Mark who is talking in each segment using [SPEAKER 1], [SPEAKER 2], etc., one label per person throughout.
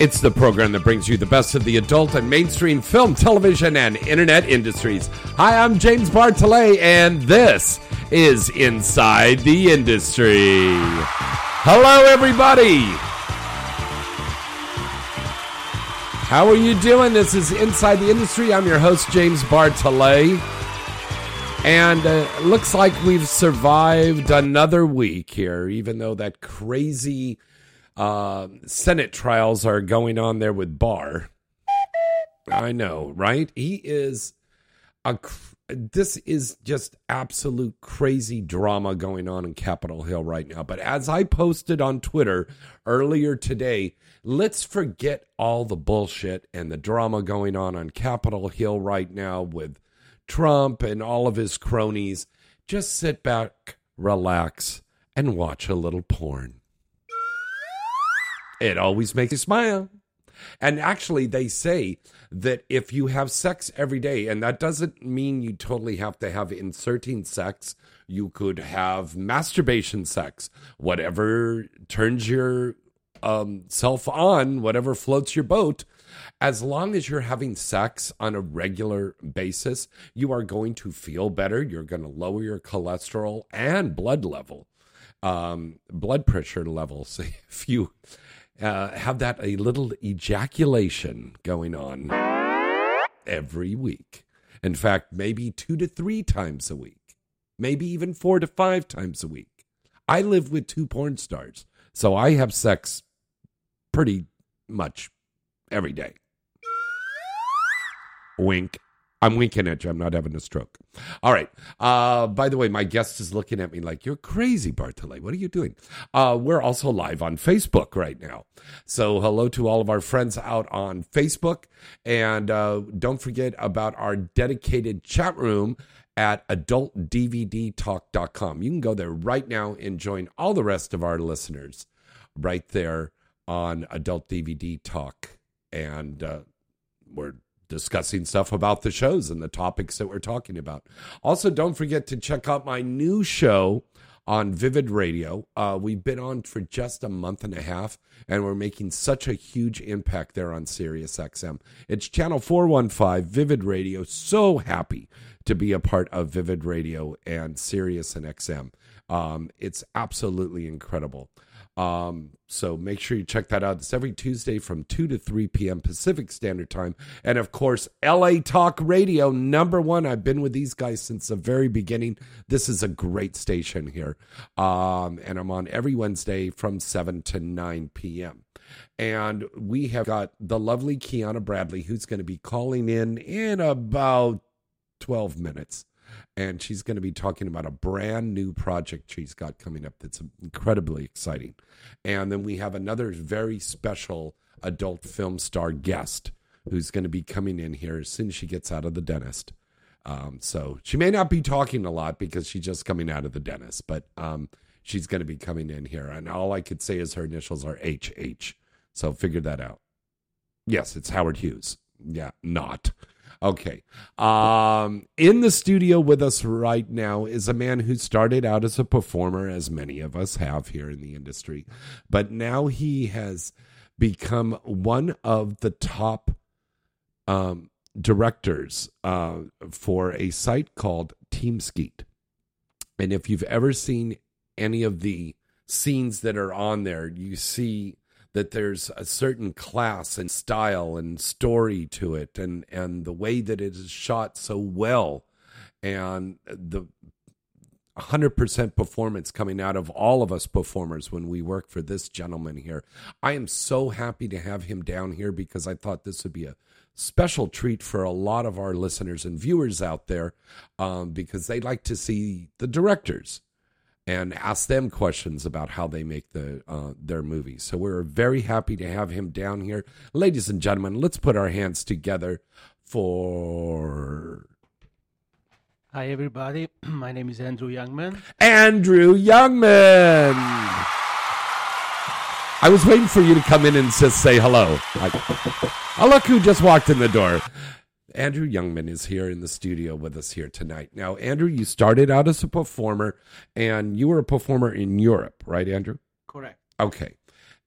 [SPEAKER 1] It's the program that brings you the best of the adult and mainstream film, television, and internet industries. Hi, I'm James Bartholet, and this is Inside the Industry. Hello, everybody. How are you doing? This is Inside the Industry. I'm your host, James Bartholet. And uh, looks like we've survived another week here, even though that crazy uh, Senate trials are going on there with Barr. I know, right? He is a. This is just absolute crazy drama going on in Capitol Hill right now. But as I posted on Twitter earlier today, let's forget all the bullshit and the drama going on on Capitol Hill right now with Trump and all of his cronies. Just sit back, relax, and watch a little porn. It always makes you smile. And actually, they say that if you have sex every day, and that doesn't mean you totally have to have inserting sex, you could have masturbation sex, whatever turns your um, self on, whatever floats your boat. As long as you're having sex on a regular basis, you are going to feel better. You're going to lower your cholesterol and blood level, um, blood pressure levels. If you uh, have that a little ejaculation going on every week. In fact, maybe two to three times a week, maybe even four to five times a week. I live with two porn stars, so I have sex pretty much every day. Wink. I'm winking at you. I'm not having a stroke. All right. Uh, by the way, my guest is looking at me like, you're crazy, Bartholet. What are you doing? Uh, we're also live on Facebook right now. So, hello to all of our friends out on Facebook. And uh, don't forget about our dedicated chat room at adultdvdtalk.com. You can go there right now and join all the rest of our listeners right there on Adult DVD Talk. And uh, we're discussing stuff about the shows and the topics that we're talking about. Also, don't forget to check out my new show on Vivid Radio. Uh, we've been on for just a month and a half, and we're making such a huge impact there on Sirius XM. It's channel 415, Vivid Radio. So happy to be a part of Vivid Radio and Sirius and XM. Um, it's absolutely incredible. Um, so make sure you check that out. It's every Tuesday from 2 to 3 p.m. Pacific Standard Time. And of course, LA Talk Radio, number one. I've been with these guys since the very beginning. This is a great station here. Um, and I'm on every Wednesday from 7 to 9 p.m. And we have got the lovely Kiana Bradley, who's going to be calling in in about 12 minutes and she's going to be talking about a brand new project she's got coming up that's incredibly exciting. And then we have another very special adult film star guest who's going to be coming in here as soon as she gets out of the dentist. Um, so she may not be talking a lot because she's just coming out of the dentist, but um, she's going to be coming in here. And all I could say is her initials are HH. So figure that out. Yes, it's Howard Hughes. Yeah, not. Okay. Um, in the studio with us right now is a man who started out as a performer, as many of us have here in the industry, but now he has become one of the top um, directors uh, for a site called Team Skeet. And if you've ever seen any of the scenes that are on there, you see that there's a certain class and style and story to it and and the way that it is shot so well and the 100% performance coming out of all of us performers when we work for this gentleman here. I am so happy to have him down here because I thought this would be a special treat for a lot of our listeners and viewers out there um, because they like to see the directors and ask them questions about how they make the uh, their movies. So we're very happy to have him down here, ladies and gentlemen. Let's put our hands together for
[SPEAKER 2] Hi, everybody. My name is Andrew Youngman.
[SPEAKER 1] Andrew Youngman. I was waiting for you to come in and just say hello. Like, oh, look who just walked in the door. Andrew Youngman is here in the studio with us here tonight. Now, Andrew, you started out as a performer and you were a performer in Europe, right, Andrew?
[SPEAKER 2] Correct.
[SPEAKER 1] Okay.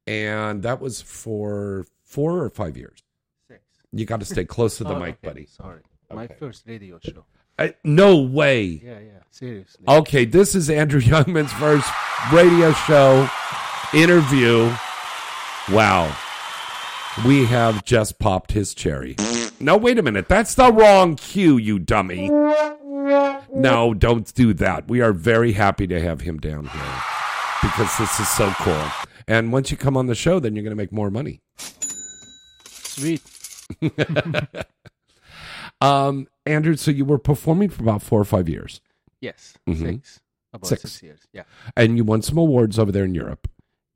[SPEAKER 1] And that was for four or five years.
[SPEAKER 2] Six.
[SPEAKER 1] You got to stay close to the
[SPEAKER 2] Oh,
[SPEAKER 1] mic,
[SPEAKER 2] okay,
[SPEAKER 1] buddy.
[SPEAKER 2] Sorry. My first radio show.
[SPEAKER 1] Uh, no way.
[SPEAKER 2] Yeah, yeah. Seriously.
[SPEAKER 1] Okay, this is Andrew Youngman's first radio show interview. Wow. We have just popped his cherry. No, wait a minute. That's the wrong cue, you dummy. No, don't do that. We are very happy to have him down here because this is so cool. And once you come on the show, then you're going to make more money.
[SPEAKER 2] Sweet.
[SPEAKER 1] Um, Andrew, so you were performing for about four or five years,
[SPEAKER 2] Yes.
[SPEAKER 1] Mhm.
[SPEAKER 2] Six. About
[SPEAKER 1] Six.
[SPEAKER 2] six. years. Yeah.
[SPEAKER 1] and you won some awards over there in Europe.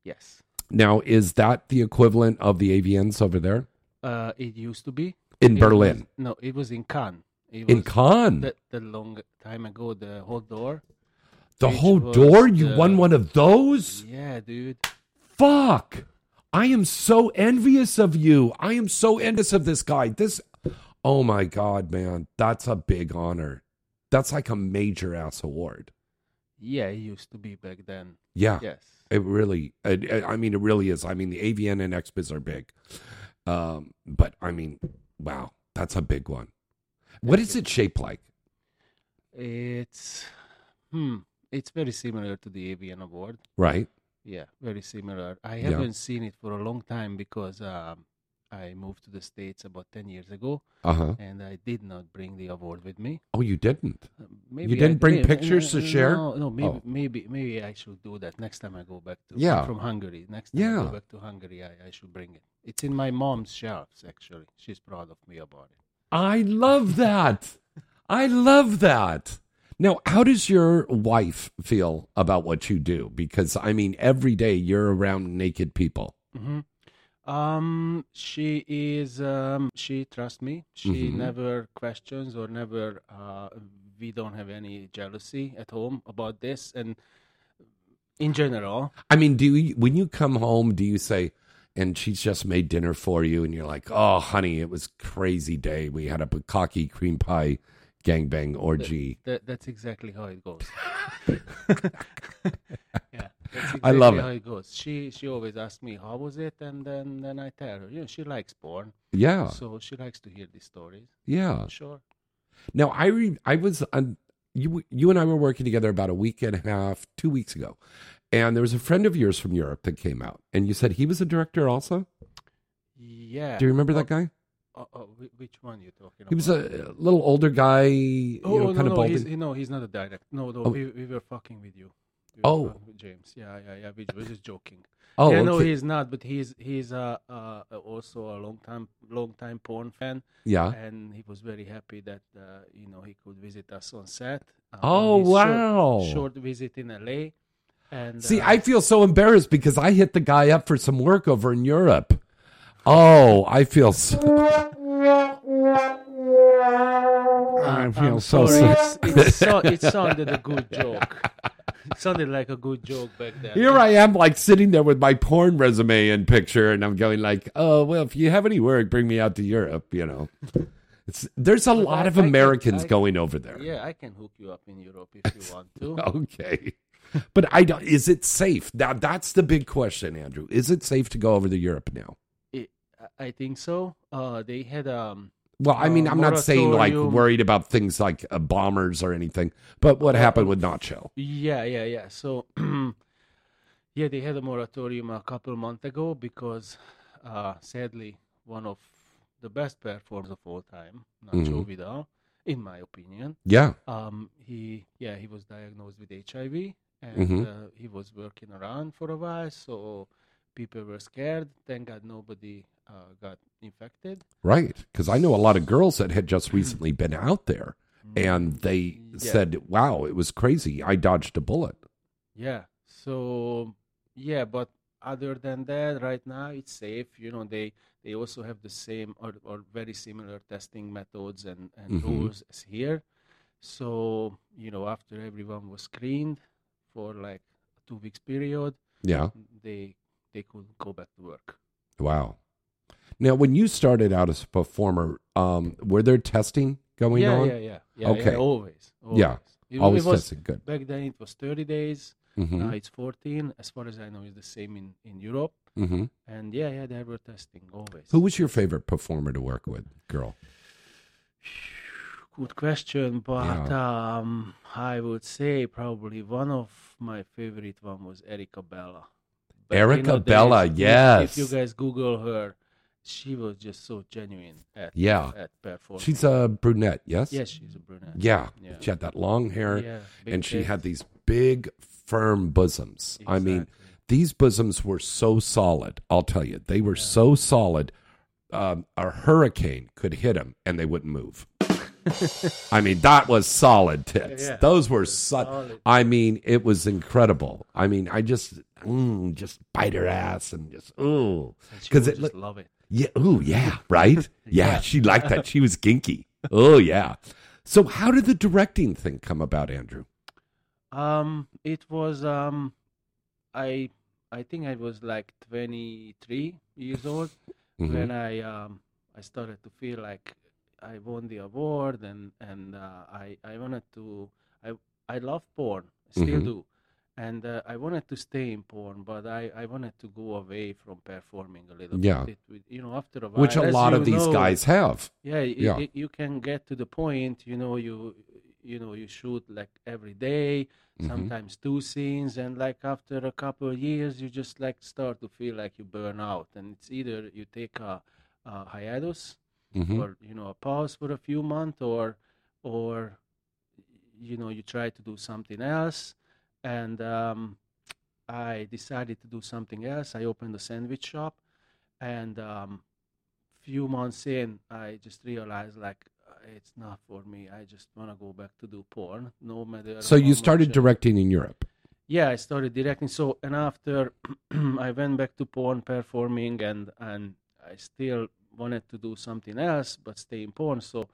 [SPEAKER 2] Yes.
[SPEAKER 1] Now, is that the equivalent of the AVNs over there
[SPEAKER 2] Uh, it used to be
[SPEAKER 1] in
[SPEAKER 2] It
[SPEAKER 1] Berlin?
[SPEAKER 2] was- no, it was in Cannes. It
[SPEAKER 1] in Cannes,
[SPEAKER 2] the, the long time ago. The Hot d'Or.
[SPEAKER 1] the
[SPEAKER 2] Hot
[SPEAKER 1] d'Or. You
[SPEAKER 2] the-
[SPEAKER 1] won one of those.
[SPEAKER 2] Yeah, dude.
[SPEAKER 1] Fuck! I am so envious of you. I am so envious of this guy. This, oh my god, man, that's a big honor. That's like a major ass award.
[SPEAKER 2] Yeah, it used to be back then.
[SPEAKER 1] Yeah,
[SPEAKER 2] Yes.
[SPEAKER 1] it really. It, it- I mean, it really is. I mean, the AVN and XBiz are big, um, but I mean, wow, that's a big one. What is it shaped like?
[SPEAKER 2] It's hmm. It's very similar to the AVN award.
[SPEAKER 1] Right.
[SPEAKER 2] Yeah, very similar. I haven't seen it for a long time because um, I moved to the States about 10 years ago
[SPEAKER 1] Uh huh.
[SPEAKER 2] and I did not bring the award with me.
[SPEAKER 1] Oh, you didn't.
[SPEAKER 2] Uh, Maybe you
[SPEAKER 1] didn't
[SPEAKER 2] I-
[SPEAKER 1] bring
[SPEAKER 2] may-
[SPEAKER 1] pictures to
[SPEAKER 2] uh,
[SPEAKER 1] share?
[SPEAKER 2] No, no maybe,
[SPEAKER 1] Oh.
[SPEAKER 2] maybe maybe I should do that next time I go back to
[SPEAKER 1] Yeah.
[SPEAKER 2] from Hungary. Next time I go back to Hungary, I, I should bring it. It's in my mom's shelves actually. She's proud of me about it.
[SPEAKER 1] I love that. I love that. Now, how does your wife feel about what you do? Because I mean, every day you're around naked people.
[SPEAKER 2] hmm Um, she is. Um, she trusts me. She
[SPEAKER 1] Mhm.
[SPEAKER 2] never questions or never. Uh, we don't have any jealousy at home about this, and in general,
[SPEAKER 1] I mean, do you, when you come home, do you say, and she's just made dinner for you, and you're like, oh, honey, it was crazy day. We had a bukkake cream pie gangbang orgy.
[SPEAKER 2] that that's exactly how it goes. yeah, that's
[SPEAKER 1] I love it.
[SPEAKER 2] how it goes. She she always asks me how was it, and then then I tell her. You know, she likes porn,
[SPEAKER 1] Yeah,
[SPEAKER 2] so she likes to hear these stories.
[SPEAKER 1] yeah.
[SPEAKER 2] Sure.
[SPEAKER 1] Now I re- I was on you you and I were working together about a week and a half, two weeks ago, and there was a friend of yours from Europe that came out, and you said he was a director also.
[SPEAKER 2] Yeah.
[SPEAKER 1] Do you remember that oh, guy?
[SPEAKER 2] Oh, oh, which one you talking about?
[SPEAKER 1] He was a little older guy, you
[SPEAKER 2] Oh
[SPEAKER 1] know,
[SPEAKER 2] no,
[SPEAKER 1] kind of
[SPEAKER 2] no,
[SPEAKER 1] balding.
[SPEAKER 2] he's, no, he's not a director. No, no,
[SPEAKER 1] Oh.
[SPEAKER 2] we, we were fucking with you. We
[SPEAKER 1] Oh.
[SPEAKER 2] James. Yeah, yeah, yeah. We were just joking.
[SPEAKER 1] oh,
[SPEAKER 2] yeah, no, he's not. But he's he's uh, uh also a long time long time porn fan,
[SPEAKER 1] yeah.
[SPEAKER 2] and he was very happy that uh, you know he could visit us on set. uh,
[SPEAKER 1] Oh
[SPEAKER 2] on his short-
[SPEAKER 1] wow!
[SPEAKER 2] Short, visit in LA. And
[SPEAKER 1] See,
[SPEAKER 2] uh,
[SPEAKER 1] I feel so embarrassed because I hit the guy up for some work over in Europe. Oh, I feel so. I
[SPEAKER 2] I'm
[SPEAKER 1] feel so
[SPEAKER 2] sorry.
[SPEAKER 1] sick.
[SPEAKER 2] It's, it's so, it sounded a good joke. Sounded like a good joke back then.
[SPEAKER 1] Here I am, like sitting there with my porn resume and picture, and I'm going like, "Oh, well, if you have any work, bring me out to Europe." You know, it's there's a
[SPEAKER 2] But
[SPEAKER 1] lot
[SPEAKER 2] I-
[SPEAKER 1] of
[SPEAKER 2] I can-
[SPEAKER 1] Americans
[SPEAKER 2] I-
[SPEAKER 1] going over there.
[SPEAKER 2] Yeah, I can hook you up in Europe if you want to.
[SPEAKER 1] Okay, but I don't. Is it safe? Now that's the big question, Andrew. Is it safe to go over to Europe now?
[SPEAKER 2] It, I- I think so. Uh, they had um.
[SPEAKER 1] Well, I mean,
[SPEAKER 2] Uh,
[SPEAKER 1] I'm not saying like worried about things like uh, bombers or anything, but what happened with Nacho?
[SPEAKER 2] Yeah, yeah, yeah. So, yeah, they had a moratorium a couple months ago because, uh, sadly, one of the best performers of all time, Nacho
[SPEAKER 1] Mhm.
[SPEAKER 2] Vidal, in my opinion,
[SPEAKER 1] Yeah,
[SPEAKER 2] um, he yeah he was diagnosed with HIV and
[SPEAKER 1] Mhm.
[SPEAKER 2] uh, he was working around for a while, so people were scared. Thank God nobody uh, got infected.
[SPEAKER 1] right. Because I know a lot of girls that had just recently been out there, and they
[SPEAKER 2] Yeah.
[SPEAKER 1] said, "Wow, it was crazy. I dodged a bullet."
[SPEAKER 2] Yeah. So yeah, but other than that, right now it's safe. You know, they they also have the same or, or very similar testing methods and, and
[SPEAKER 1] Mhm.
[SPEAKER 2] rules as here. So you know, after everyone was screened for like a two weeks period,
[SPEAKER 1] Yeah.
[SPEAKER 2] they they could go back to work.
[SPEAKER 1] Wow. Now, when you started out as a performer, um, were there testing going
[SPEAKER 2] yeah,
[SPEAKER 1] on?
[SPEAKER 2] yeah, yeah, yeah.
[SPEAKER 1] Okay.
[SPEAKER 2] yeah, always, always.
[SPEAKER 1] Yeah,
[SPEAKER 2] It,
[SPEAKER 1] Always
[SPEAKER 2] it was
[SPEAKER 1] testing. Good.
[SPEAKER 2] back then. It was thirty days.
[SPEAKER 1] hmm
[SPEAKER 2] Now it's fourteen. As far as I know, it's the same in in Europe.
[SPEAKER 1] hmm
[SPEAKER 2] And yeah, yeah, they were testing always.
[SPEAKER 1] Who was your favorite performer to work with, girl?
[SPEAKER 2] Good question, but um, I would say probably one of my favorite one was Erica Bella. In
[SPEAKER 1] Erica
[SPEAKER 2] the
[SPEAKER 1] Bella,
[SPEAKER 2] days, if-
[SPEAKER 1] yes.
[SPEAKER 2] If you guys Google her, she was just so genuine at
[SPEAKER 1] Yeah.
[SPEAKER 2] at.
[SPEAKER 1] She's a brunette, yes?
[SPEAKER 2] yes, she's a brunette.
[SPEAKER 1] Yeah.
[SPEAKER 2] Yeah.
[SPEAKER 1] She had that long hair
[SPEAKER 2] Yeah,
[SPEAKER 1] and she had these big, firm bosoms. I mean, these bosoms were so solid. I'll tell you, they were so solid. Um, a hurricane could hit them and they wouldn't move. I mean, that was solid tits.
[SPEAKER 2] Yeah.
[SPEAKER 1] Those were so.
[SPEAKER 2] Solid.
[SPEAKER 1] I mean, it was incredible. I mean, I just, mm, just bite her ass and just, ooh, because it,
[SPEAKER 2] just love it.
[SPEAKER 1] yeah, ooh, yeah, right, yeah,
[SPEAKER 2] Yeah.
[SPEAKER 1] she liked that. She was kinky. Oh yeah. So, how did the directing thing come about, Andrew?
[SPEAKER 2] Um, it was um, I I think I was like 23 years old
[SPEAKER 1] Mhm.
[SPEAKER 2] when I um I started to feel like I won the award and and uh, I I wanted to I I love porn still
[SPEAKER 1] Mhm.
[SPEAKER 2] do and uh, I wanted to stay in porn but I I wanted to go away from performing a little
[SPEAKER 1] Yeah.
[SPEAKER 2] bit it, you know after a while
[SPEAKER 1] Which a lot of these
[SPEAKER 2] know,
[SPEAKER 1] guys have.
[SPEAKER 2] yeah,
[SPEAKER 1] Yeah.
[SPEAKER 2] you can get to the point you know you you know you shoot like every day
[SPEAKER 1] Mhm.
[SPEAKER 2] sometimes two scenes and like after a couple of years you just like start to feel like you burn out and it's either you take a, a hiatus
[SPEAKER 1] Mhm.
[SPEAKER 2] or you know a pause for a few months or or you know you try to do something else and um, i decided to do something else i opened a sandwich shop and um, few months in i just realized like it's not for me i just want to go back to do porn no matter
[SPEAKER 1] So you started directing in Europe.
[SPEAKER 2] yeah i started directing so and after i went back to porn performing and and i still wanted to do something else but stay in porn. So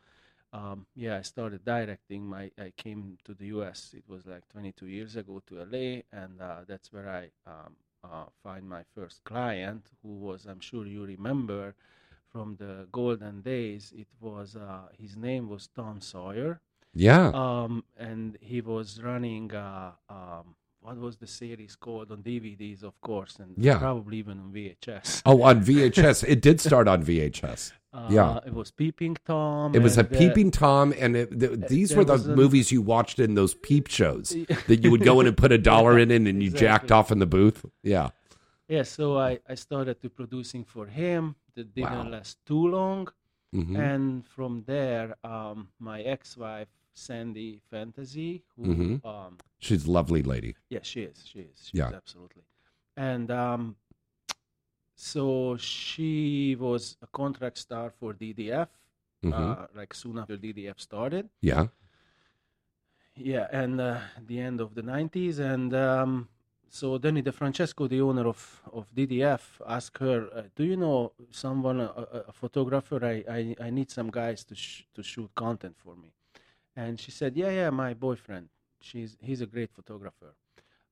[SPEAKER 2] um, yeah i started directing my i came to the us it was like 22 years ago to la and uh, that's where i um, uh, find my first client who was i'm sure you remember from the golden days. It was uh, his name was tom sawyer.
[SPEAKER 1] Yeah.
[SPEAKER 2] um, and he was running uh, um, what was the series called on DVDs, of course, and
[SPEAKER 1] Yeah.
[SPEAKER 2] probably even on VHS.
[SPEAKER 1] oh, on VHS. it did start on VHS.
[SPEAKER 2] Uh,
[SPEAKER 1] yeah.
[SPEAKER 2] it was Peeping Tom.
[SPEAKER 1] It was a
[SPEAKER 2] and, uh,
[SPEAKER 1] peeping Tom, and it, th- these were the
[SPEAKER 2] a-
[SPEAKER 1] movies you watched in those peep shows that you would go in and put a dollar in, and you jacked off in the booth. Yeah.
[SPEAKER 2] Yeah, so I, I started to producing for him. That didn't
[SPEAKER 1] Wow.
[SPEAKER 2] last too long,
[SPEAKER 1] Mhm.
[SPEAKER 2] and from there, um, my ex-wife Sandy Fantasy, who
[SPEAKER 1] Mhm.
[SPEAKER 2] um,
[SPEAKER 1] She's a lovely lady.
[SPEAKER 2] Yeah, she is. She is. She
[SPEAKER 1] Yeah.
[SPEAKER 2] is absolutely. And um, so she was a contract star for DDF,
[SPEAKER 1] Mhm.
[SPEAKER 2] uh, like soon after DDF started.
[SPEAKER 1] yeah.
[SPEAKER 2] Yeah, and uh, the end of the 90s. And um, so Danny DeFrancesco, the owner of, of DDF, asked her, uh, Do you know someone, a, a- a photographer? I, I, I need some guys to, sh- to shoot content for me. And she said, Yeah, yeah, my boyfriend. She's, he's a great photographer.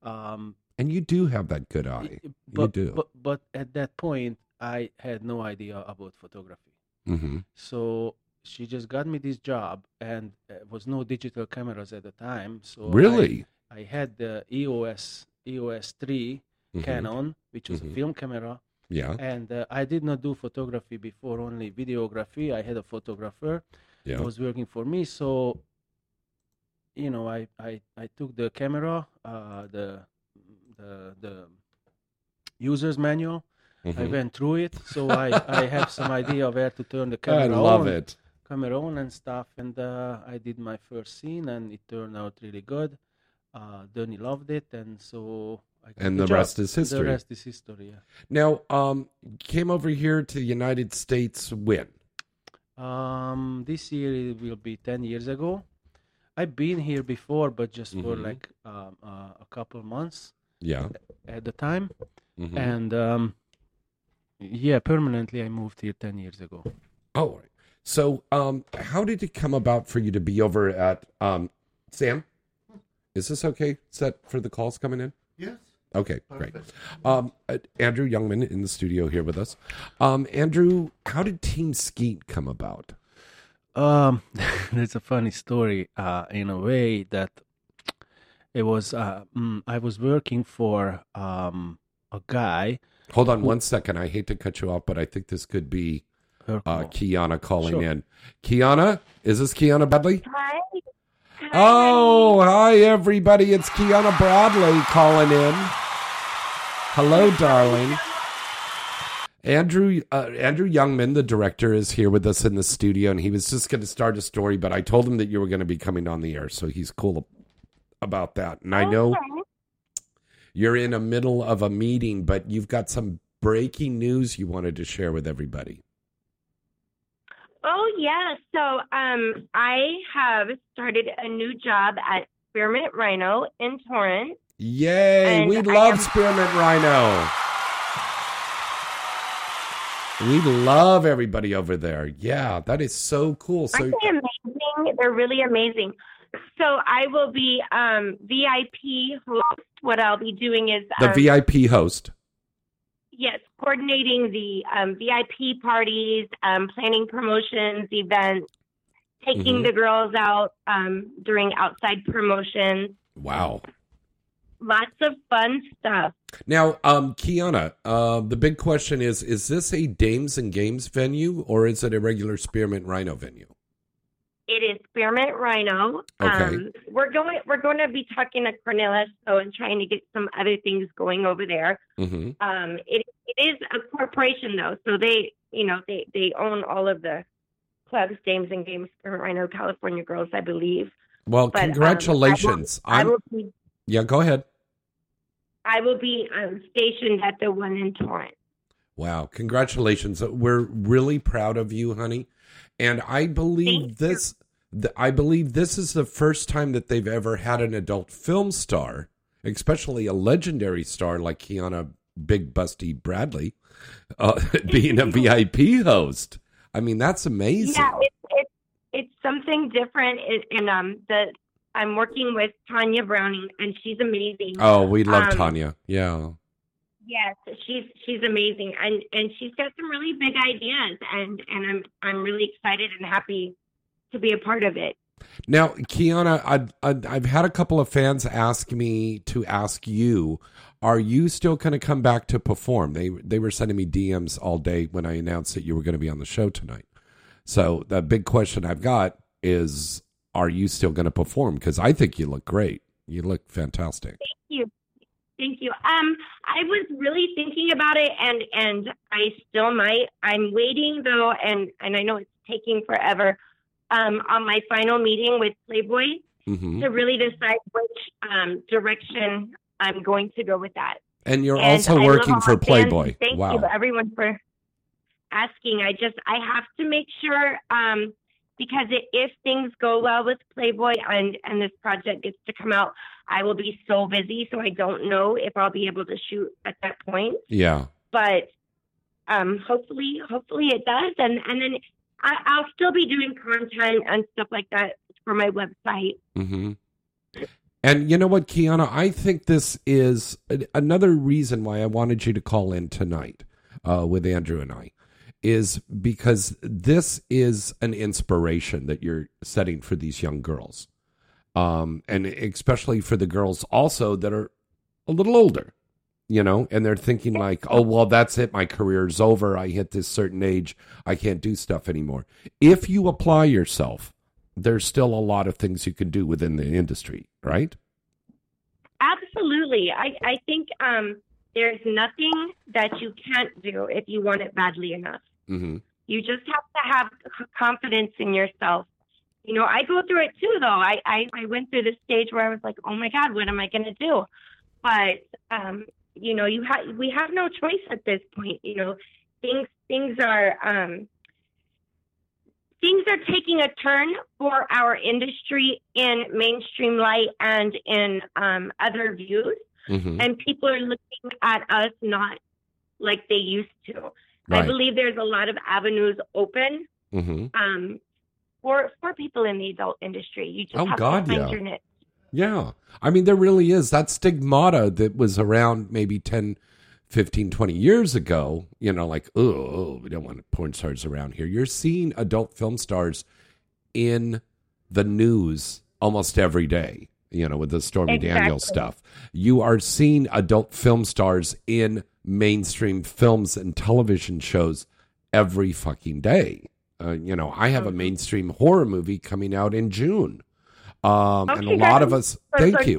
[SPEAKER 2] Um,
[SPEAKER 1] And you do have that good eye.
[SPEAKER 2] But,
[SPEAKER 1] do.
[SPEAKER 2] But, but at that point, I had no idea about photography.
[SPEAKER 1] hmm
[SPEAKER 2] So she just got me this job, and uh, was no digital cameras at the time. So
[SPEAKER 1] Really?
[SPEAKER 2] I, had the EOS EOS 3
[SPEAKER 1] Mhm.
[SPEAKER 2] Canon, which was
[SPEAKER 1] Mhm.
[SPEAKER 2] a film camera,
[SPEAKER 1] Yeah.
[SPEAKER 2] and uh, I did not do photography before, only videography. I had a photographer
[SPEAKER 1] Yeah.
[SPEAKER 2] was working for me, so you know, I I, I took the camera, uh, the the the user's manual. I
[SPEAKER 1] Mhm.
[SPEAKER 2] went through it, so I, I have some idea of where to turn the camera
[SPEAKER 1] I love
[SPEAKER 2] on,
[SPEAKER 1] it.
[SPEAKER 2] camera on and stuff. And uh, I did my first scene, and it turned out really good. Uh, Danny loved it, and so I
[SPEAKER 1] And
[SPEAKER 2] the
[SPEAKER 1] the rest is history.
[SPEAKER 2] The rest is history. Yeah.
[SPEAKER 1] Now, um, came over here to the United States when?
[SPEAKER 2] Um, this year it will be ten years ago. I've been here before, but just for
[SPEAKER 1] Mhm.
[SPEAKER 2] like um, uh, a couple months
[SPEAKER 1] Yeah.
[SPEAKER 2] at the time,
[SPEAKER 1] Mhm.
[SPEAKER 2] and um, yeah, permanently I moved here ten years ago.
[SPEAKER 1] Oh, so um, how did it come about for you to be over at um, Sam? Is this okay? Set for the calls coming in?
[SPEAKER 3] Yes.
[SPEAKER 1] Okay, great. Um, uh, Andrew Youngman in the studio here with us. Um, Andrew, how did Team Skeet come about?
[SPEAKER 2] Um, it's a funny story. Uh, in a way that it was. Uh, mm, I was working for um a guy.
[SPEAKER 1] Hold on one second. I hate to cut you off, but I think this could be uh,
[SPEAKER 2] call.
[SPEAKER 1] Kiana calling
[SPEAKER 2] Sure.
[SPEAKER 1] in. Kiana, is this Kiana Bradley?
[SPEAKER 4] Hi.
[SPEAKER 1] Oh, hi everybody. It's Kiana Bradley calling in. Hello, darling. Andrew uh, Andrew Youngman, the director, is here with us in the studio, and he was just going to start a story, but I told him that you were going to be coming on the air, so he's cool about that. And I know
[SPEAKER 4] Okay.
[SPEAKER 1] you're in the middle of a meeting, but you've got some breaking news you wanted to share with everybody.
[SPEAKER 4] Oh yeah. So um, I have started a new job at Spearmint Rhino in Torrance.
[SPEAKER 1] Yay! We love
[SPEAKER 4] am-
[SPEAKER 1] Spearmint Rhino. We love everybody over there. Yeah, that is so cool. So
[SPEAKER 4] Aren't they amazing? They're really amazing. So I will be um, VIP host. What I'll be doing is
[SPEAKER 1] the
[SPEAKER 4] um,
[SPEAKER 1] VIP host.
[SPEAKER 4] yes, coordinating the um, VIP parties, um, planning promotions, events, taking
[SPEAKER 1] Mhm.
[SPEAKER 4] the girls out um, during outside promotions.
[SPEAKER 1] Wow.
[SPEAKER 4] Lots of fun stuff.
[SPEAKER 1] Now, um, Kiana, uh, the big question is: Is this a Dames and Games venue, or is it a regular Spearmint Rhino venue?
[SPEAKER 4] It is Spearmint Rhino.
[SPEAKER 1] Okay.
[SPEAKER 4] Um, we're going. We're going to be talking to Cornelis so and trying to get some other things going over there.
[SPEAKER 1] hmm
[SPEAKER 4] Um, it it is a corporation though, so they you know they they own all of the clubs, Dames and Games, Spearmint Rhino, California Girls, I believe.
[SPEAKER 1] Well,
[SPEAKER 4] But, um,
[SPEAKER 1] congratulations.
[SPEAKER 4] I
[SPEAKER 1] I'm,
[SPEAKER 4] will be
[SPEAKER 1] yeah, go ahead.
[SPEAKER 4] I will be um, stationed at the one in Torrance.
[SPEAKER 1] Wow, congratulations. We're really proud of you, honey. And I believe
[SPEAKER 4] Thank
[SPEAKER 1] this th- I believe this is the first time that they've ever had an adult film star, especially a legendary star like Kiana Big Busty Bradley, uh, being a VIP host. I mean, that's amazing.
[SPEAKER 4] Yeah, it's it's it's something different. It, and um, the I'm working with Tanya Browning, and she's amazing.
[SPEAKER 1] Oh, we love
[SPEAKER 4] Um,
[SPEAKER 1] Tanya. Yeah.
[SPEAKER 4] Yes, she's she's amazing, and and she's got some really big ideas, and and I'm I'm really excited and happy to be a part of it.
[SPEAKER 1] Now, Kiana, I've, I've I've had a couple of fans ask me to ask you, are you still going to come back to perform? They they were sending me DMs all day when I announced that you were going to be on the show tonight. So the big question I've got is, are you still going to perform? Because I think you look great. You look fantastic.
[SPEAKER 4] Thank you. Thank you. Um, I was really thinking about it, and and I still might. I'm waiting though, and and I know it's taking forever. Um, on my final meeting with Playboy
[SPEAKER 1] hmm
[SPEAKER 4] to really decide which um direction I'm going to go with that.
[SPEAKER 1] And you're
[SPEAKER 4] And
[SPEAKER 1] also
[SPEAKER 4] I
[SPEAKER 1] working for
[SPEAKER 4] my fans.
[SPEAKER 1] Playboy.
[SPEAKER 4] Thank
[SPEAKER 1] wow.
[SPEAKER 4] you, everyone, for asking. I just I have to make sure um, because it, if things go well with Playboy and and this project gets to come out, I will be so busy, so I don't know if I'll be able to shoot at that point.
[SPEAKER 1] Yeah.
[SPEAKER 4] But um, hopefully, hopefully it does, and and then I, I'll still be doing content and stuff like that for my website.
[SPEAKER 1] hmm And you know what, Kiana? I think this is another reason why I wanted you to call in tonight uh, with Andrew and I, is because this is an inspiration that you're setting for these young girls, um, and especially for the girls also that are a little older, you know, and they're thinking like, "Oh, well, that's it. My career's over. I hit this certain age. I can't do stuff anymore." If you apply yourself there's still a lot of things you can do within the industry, right?
[SPEAKER 4] Absolutely. I, I think um, there's nothing that you can't do if you want it badly enough.
[SPEAKER 1] Mm-hmm.
[SPEAKER 4] You just have to have confidence in yourself. You know, I go through it too, though. I, I, I went through the stage where I was like, oh my God, what am I going to do? But, um, you know, you have we have no choice at this point. You know, things things are um, things are taking a turn for our industry in mainstream light and in um, other views,
[SPEAKER 1] Mhm.
[SPEAKER 4] and people are looking at us not like they used to. I believe there's a lot of avenues open
[SPEAKER 1] Mhm.
[SPEAKER 4] um, for for people in the adult industry. You just
[SPEAKER 1] Oh,
[SPEAKER 4] have
[SPEAKER 1] God,
[SPEAKER 4] to find
[SPEAKER 1] yeah.
[SPEAKER 4] your niche.
[SPEAKER 1] Yeah. I mean, there really is that stigmata that was around maybe 10, 15, 20 years ago. You know, like, oh, oh, we don't want porn stars around here. You're seeing adult film stars in the news almost every day, you know, with the Stormy Daniels stuff. You are seeing adult film stars in mainstream films and television shows every fucking day. Uh, you know, I have a
[SPEAKER 4] Mhm.
[SPEAKER 1] mainstream horror movie coming out in June. Um, and a lot of us, thank you.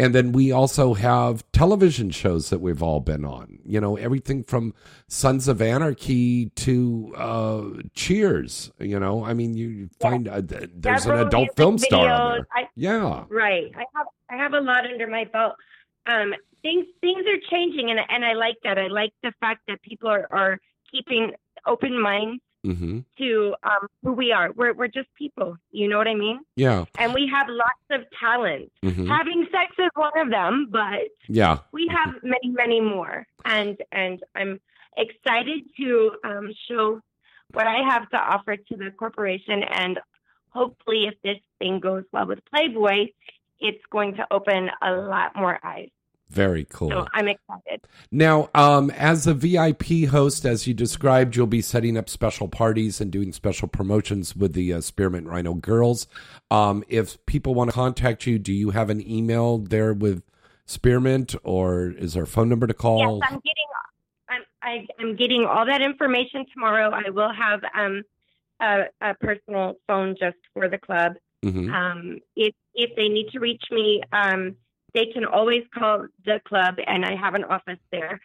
[SPEAKER 1] And then we also have television shows that we've all been on. You know, everything from Sons of Anarchy to uh, Cheers. You know, I mean, you find uh, th- there's an adult film star on there.
[SPEAKER 4] I,
[SPEAKER 1] Yeah.
[SPEAKER 4] Right. I have I have a lot under my belt. Um, things things are changing, and and I like that. I like the fact that people are, are keeping open minds
[SPEAKER 1] hmm
[SPEAKER 4] to um, who we are. We're we're just people. You know what I mean?
[SPEAKER 1] Yeah.
[SPEAKER 4] And we have lots of talent.
[SPEAKER 1] hmm
[SPEAKER 4] Having sex is one of them, but
[SPEAKER 1] Yeah.
[SPEAKER 4] we have many many more. And and I'm excited to um, show what I have to offer to the corporation and hopefully if this thing goes well with Playboy, it's going to open a lot more eyes.
[SPEAKER 1] Very cool.
[SPEAKER 4] So I'm excited.
[SPEAKER 1] Now, um, as a VIP host, as you described, you'll be setting up special parties and doing special promotions with the uh, Spearmint Rhino girls. Um, if people want to contact you, do you have an email there with Spearmint, or is there a phone number to call?
[SPEAKER 4] Yes, I'm getting I'm I, I'm getting all that information tomorrow. I will have um a, a personal phone just for the club.
[SPEAKER 1] Mhm.
[SPEAKER 4] Um, if if they need to reach me, um, they can always call the club, and I have an office there.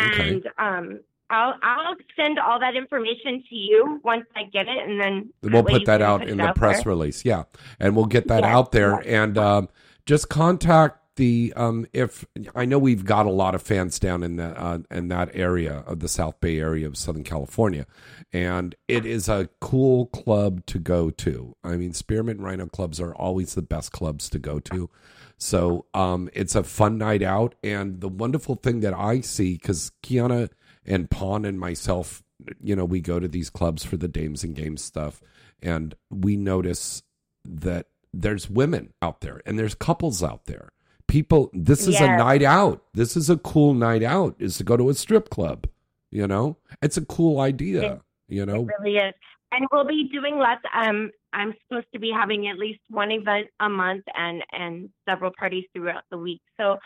[SPEAKER 1] Okay.
[SPEAKER 4] And um, I'll I'll send all that information to you once I get it, and then
[SPEAKER 1] We'll put that out
[SPEAKER 4] put
[SPEAKER 1] in the
[SPEAKER 4] out
[SPEAKER 1] press
[SPEAKER 4] there.
[SPEAKER 1] release. Yeah, and we'll get that
[SPEAKER 4] Yes,
[SPEAKER 1] out there. And um, just contact the um, if I know we've got a lot of fans down in that uh, in that area of the South Bay area of Southern California, and it is a cool club to go to. I mean, Spearmint Rhino clubs are always the best clubs to go to. So um, it's a fun night out, and the wonderful thing that I see because Kiana and Pawn and myself, you know, we go to these clubs for the dames and games stuff, and we notice that there's women out there and there's couples out there. People, this is a night out. This is a cool night out. Is to go to a strip club. You know, it's a cool idea. You know,
[SPEAKER 4] It really is. And we'll be doing lots. Um, I'm supposed to be having at least one event a month and and several parties throughout the week. So,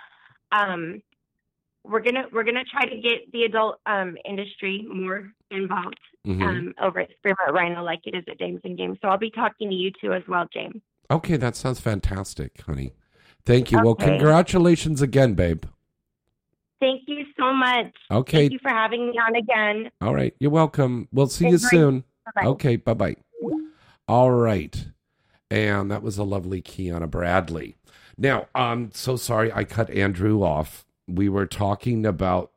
[SPEAKER 4] um, we're gonna we're gonna try to get the adult um industry more involved
[SPEAKER 1] Mhm.
[SPEAKER 4] um over at Spearmint Rhino like it is at Dames and Games. So I'll be talking to you too as well, James.
[SPEAKER 1] okay, that sounds fantastic, honey. Thank you. Well, congratulations again, babe.
[SPEAKER 4] Thank you so much.
[SPEAKER 1] Okay,
[SPEAKER 4] Thank you for having me on again.
[SPEAKER 1] all right. You're welcome. We'll see you
[SPEAKER 4] Thanks,
[SPEAKER 1] soon.
[SPEAKER 4] Bye-bye.
[SPEAKER 1] Okay, bye bye. All right. And that was a lovely Kiana Bradley. Now, I'm so sorry I cut Andrew off. We were talking about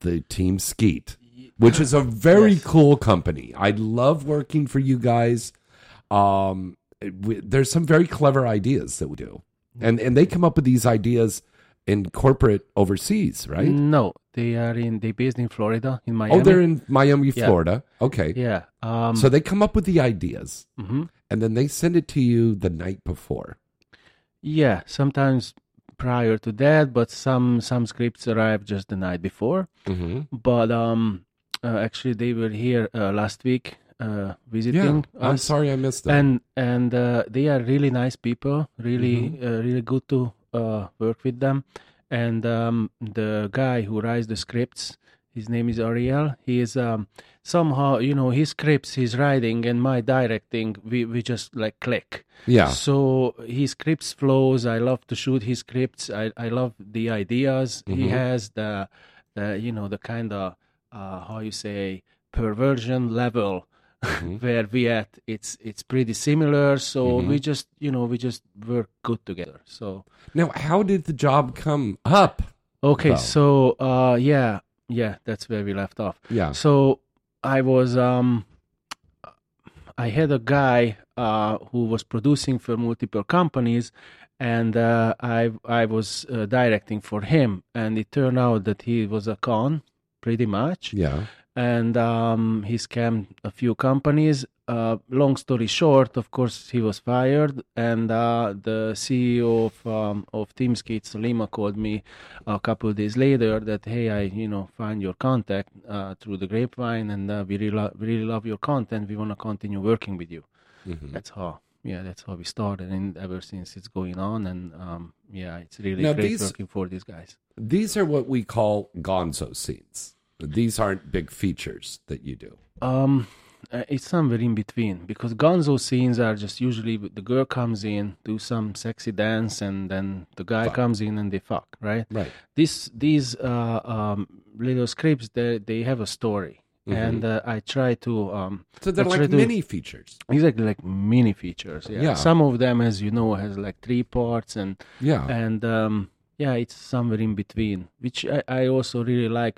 [SPEAKER 1] the Team Skeet, which is a very
[SPEAKER 2] Yes.
[SPEAKER 1] cool company. I love working for you guys. Um, we, there's some very clever ideas that we do. And and they come up with these ideas in corporate overseas, right?
[SPEAKER 2] No, they are in they based in Florida, in Miami.
[SPEAKER 1] Oh, they're in Miami,
[SPEAKER 2] Yeah.
[SPEAKER 1] Florida. Okay.
[SPEAKER 2] yeah. Um,
[SPEAKER 1] So they come up with the ideas
[SPEAKER 2] mhm.
[SPEAKER 1] and then they send it to you the night before.
[SPEAKER 2] Yeah, sometimes prior to that, but some some scripts arrive just the night before.
[SPEAKER 1] Mm-hmm.
[SPEAKER 2] But um, uh, actually, they were here uh, last week uh,
[SPEAKER 1] Yeah,
[SPEAKER 2] visiting
[SPEAKER 1] I'm
[SPEAKER 2] us,
[SPEAKER 1] sorry I missed that.
[SPEAKER 2] and and uh, they are really nice people. Really,
[SPEAKER 1] Mm-hmm.
[SPEAKER 2] uh, really good to uh, work with them. And um, the guy who writes the scripts, his name is Ariel. He is um, somehow, you know, his scripts, his writing, and my directing, we we just like click.
[SPEAKER 1] yeah,
[SPEAKER 2] So his scripts flows. I love to shoot his scripts. I, I love the ideas he
[SPEAKER 1] Mhm.
[SPEAKER 2] has. The, the you know the kind of uh, how you say perversion level
[SPEAKER 1] Mhm.
[SPEAKER 2] where we at. It's it's pretty similar. So
[SPEAKER 1] Mhm.
[SPEAKER 2] we just you know we just work good together. So
[SPEAKER 1] Now, how did the job come up?
[SPEAKER 2] okay.
[SPEAKER 1] Wow.
[SPEAKER 2] So uh yeah yeah that's where we left off.
[SPEAKER 1] Yeah.
[SPEAKER 2] So I was um I had a guy uh, who was producing for multiple companies, and uh, I I was uh, directing for him, and it turned out that he was a con, pretty much,
[SPEAKER 1] Yeah.
[SPEAKER 2] And um, he scammed a few companies. Uh, long story short, of course, he was fired, and uh, the CEO of um, of TeamSkeet, Salima, called me a couple of days later that hey, I you know find your contact uh, through the grapevine, and uh, we really lo- really love your content. We want to continue working with you.
[SPEAKER 1] Mhm.
[SPEAKER 2] That's how yeah, that's how we started, and ever since it's going on, and um, yeah, it's really
[SPEAKER 1] Now,
[SPEAKER 2] great
[SPEAKER 1] these-
[SPEAKER 2] working for these guys.
[SPEAKER 1] These are what we call gonzo scenes. These aren't big features that you do.
[SPEAKER 2] Um, uh, it's somewhere in between because gonzo scenes are just usually the girl comes in, do some sexy dance, and then the guy
[SPEAKER 1] Fuck.
[SPEAKER 2] comes in and they fuck, right?
[SPEAKER 1] Right.
[SPEAKER 2] This these uh, um, little scripts they they have a story, and uh, I try to um
[SPEAKER 1] So they're like
[SPEAKER 2] to-
[SPEAKER 1] mini features.
[SPEAKER 2] exactly like mini features. Yeah.
[SPEAKER 1] Yeah.
[SPEAKER 2] Some of them, as you know, has like three parts and
[SPEAKER 1] Yeah.
[SPEAKER 2] and um yeah it's somewhere in between which I, I also really like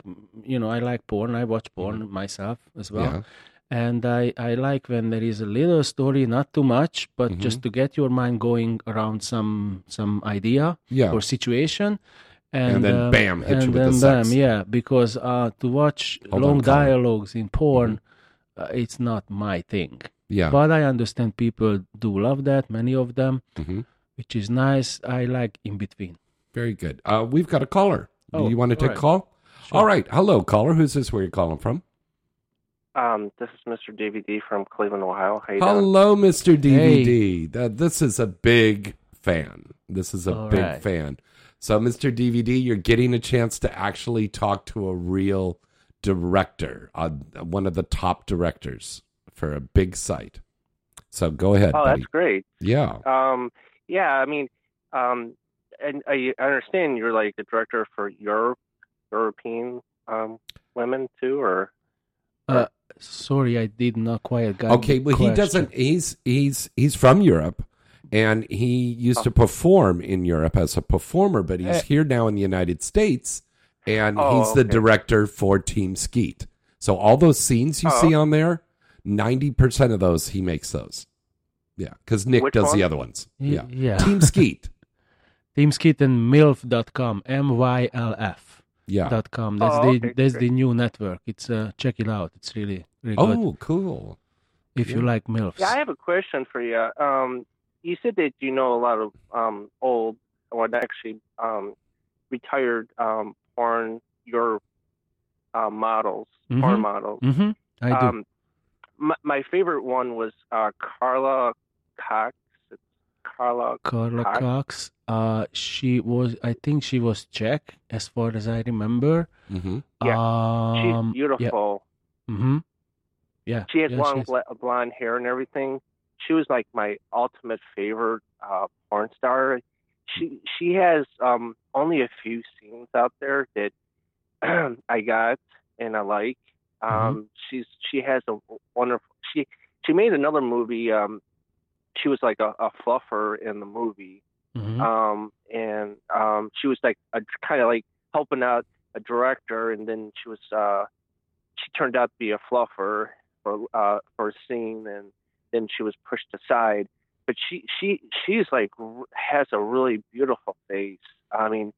[SPEAKER 2] you know i like porn i watch porn myself as well
[SPEAKER 1] Mm-hmm. Yeah.
[SPEAKER 2] and I, I like when there is a little story not too much but
[SPEAKER 1] Mm-hmm.
[SPEAKER 2] just to get your mind going around some some idea
[SPEAKER 1] Yeah.
[SPEAKER 2] or situation and,
[SPEAKER 1] And then
[SPEAKER 2] um,
[SPEAKER 1] bam, hit you
[SPEAKER 2] and
[SPEAKER 1] with
[SPEAKER 2] then
[SPEAKER 1] the
[SPEAKER 2] bam
[SPEAKER 1] sex.
[SPEAKER 2] yeah because uh to watch
[SPEAKER 1] Hold
[SPEAKER 2] long
[SPEAKER 1] on,
[SPEAKER 2] dialogues in porn uh, it's not my thing
[SPEAKER 1] Yeah.
[SPEAKER 2] but i understand people do love that many of them
[SPEAKER 1] Mhm.
[SPEAKER 2] which is nice i like in between
[SPEAKER 1] Very good. Uh, we've got a caller. Do
[SPEAKER 2] Oh,
[SPEAKER 1] you want to take
[SPEAKER 2] all
[SPEAKER 1] a
[SPEAKER 2] right.
[SPEAKER 1] call? All right. Hello, caller. Who's this? Where you calling from?
[SPEAKER 3] Um, this is Mr. DVD from Cleveland, Ohio. How you doing?
[SPEAKER 1] Hello, Mr. DVD. That this is a big fan. This is a
[SPEAKER 2] All
[SPEAKER 1] big
[SPEAKER 2] right.
[SPEAKER 1] fan. So, Mr. DVD, you're getting a chance to actually talk to a real director, uh, one of the top directors for a big site. So, go ahead,
[SPEAKER 3] Oh,
[SPEAKER 1] buddy.
[SPEAKER 3] that's great.
[SPEAKER 1] Yeah.
[SPEAKER 3] Um, yeah, I mean, um, and I I understand you're like the director for Europe, European um, women too, or
[SPEAKER 2] Uh, sorry, I did not quite get.
[SPEAKER 1] Okay,
[SPEAKER 2] the
[SPEAKER 1] well, he doesn't. He's he's he's from Europe, and he used to perform in Europe as a performer, but he's
[SPEAKER 2] Eh.
[SPEAKER 1] here now in the United States, and
[SPEAKER 3] Oh,
[SPEAKER 1] he's the
[SPEAKER 3] okay.
[SPEAKER 1] director for Team Skeet. So all those scenes you
[SPEAKER 3] Oh.
[SPEAKER 1] see on there, ninety percent of those he makes those. Yeah, because Nick
[SPEAKER 3] Which
[SPEAKER 1] does the other ones.
[SPEAKER 2] Y-
[SPEAKER 1] Yeah,
[SPEAKER 2] yeah.
[SPEAKER 1] Team Skeet.
[SPEAKER 2] Teamskeet and MYLF.com, M Y L F
[SPEAKER 1] Yeah.
[SPEAKER 2] dot com. That's
[SPEAKER 3] Oh,
[SPEAKER 2] the
[SPEAKER 3] okay,
[SPEAKER 2] that's
[SPEAKER 3] great.
[SPEAKER 2] the new network. It's uh check it out. It's really really good
[SPEAKER 1] Oh, cool.
[SPEAKER 2] if you like MILFs.
[SPEAKER 3] yeah, I have a question for you. Um, you said that you know a lot of um old, or actually um retired um porn your uh, models, porn
[SPEAKER 2] Mhm.
[SPEAKER 3] models.
[SPEAKER 2] mm-hmm. I do.
[SPEAKER 3] Um, my, my favorite one was uh, Carla Cox. It's Carla.
[SPEAKER 2] Carla
[SPEAKER 3] Cox.
[SPEAKER 2] Cox. Uh, she was. I think she was Czech, as far as I remember.
[SPEAKER 1] hmm
[SPEAKER 3] She's
[SPEAKER 2] Um,
[SPEAKER 3] beautiful.
[SPEAKER 2] Yeah. Mm-hmm. Yeah.
[SPEAKER 3] She had
[SPEAKER 2] yeah,
[SPEAKER 3] long
[SPEAKER 2] she's-
[SPEAKER 3] bl- blonde hair and everything. She was like my ultimate favorite uh, porn star. She she has um, only a few scenes out there that I got and I like.
[SPEAKER 2] Mm-hmm.
[SPEAKER 3] Um, She's she has a wonderful. She she made another movie. Um, she was like a, a fluffer in the movie.
[SPEAKER 2] Mhm.
[SPEAKER 3] um, and um, she was like a kind of like helping out a director, and then she was uh, she turned out to be a fluffer for uh, for a scene, and then she was pushed aside. But she she she's like has a really beautiful face. I mean,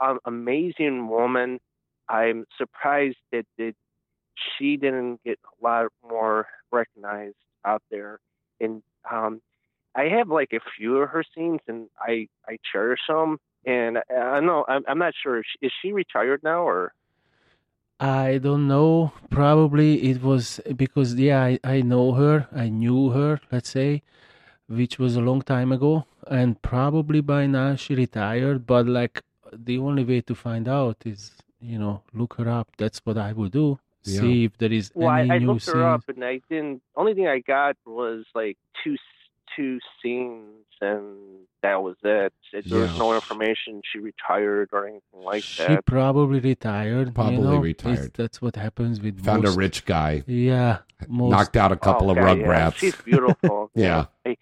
[SPEAKER 3] um, amazing woman. I'm surprised that that she didn't get a lot more recognized out there, and um, I have like a few of her scenes, and I I cherish them. And I, I know I'm, I'm not sure. Is she, is she retired now, or
[SPEAKER 2] I don't know. Probably it was because yeah, I, I know her. I knew her, let's say, which was a long time ago, and probably by now she retired. But like the only way to find out is you know look her up. That's what I would do.
[SPEAKER 1] Yeah.
[SPEAKER 2] See if there is
[SPEAKER 3] well, I,
[SPEAKER 2] any
[SPEAKER 3] I
[SPEAKER 2] new
[SPEAKER 3] looked
[SPEAKER 2] scenes.
[SPEAKER 3] her up, and I didn't. Only thing I got was like two two scenes, and that was it. There was no information. She retired or anything like
[SPEAKER 2] she
[SPEAKER 3] that.
[SPEAKER 2] She probably retired.
[SPEAKER 1] Probably
[SPEAKER 2] you know?
[SPEAKER 1] retired.
[SPEAKER 2] That's what happens with
[SPEAKER 1] Found a rich guy,
[SPEAKER 2] Yeah, most
[SPEAKER 1] knocked out a couple
[SPEAKER 3] Okay,
[SPEAKER 1] of
[SPEAKER 3] yeah,
[SPEAKER 1] rugrats.
[SPEAKER 3] She's beautiful.
[SPEAKER 1] Yeah.
[SPEAKER 3] I,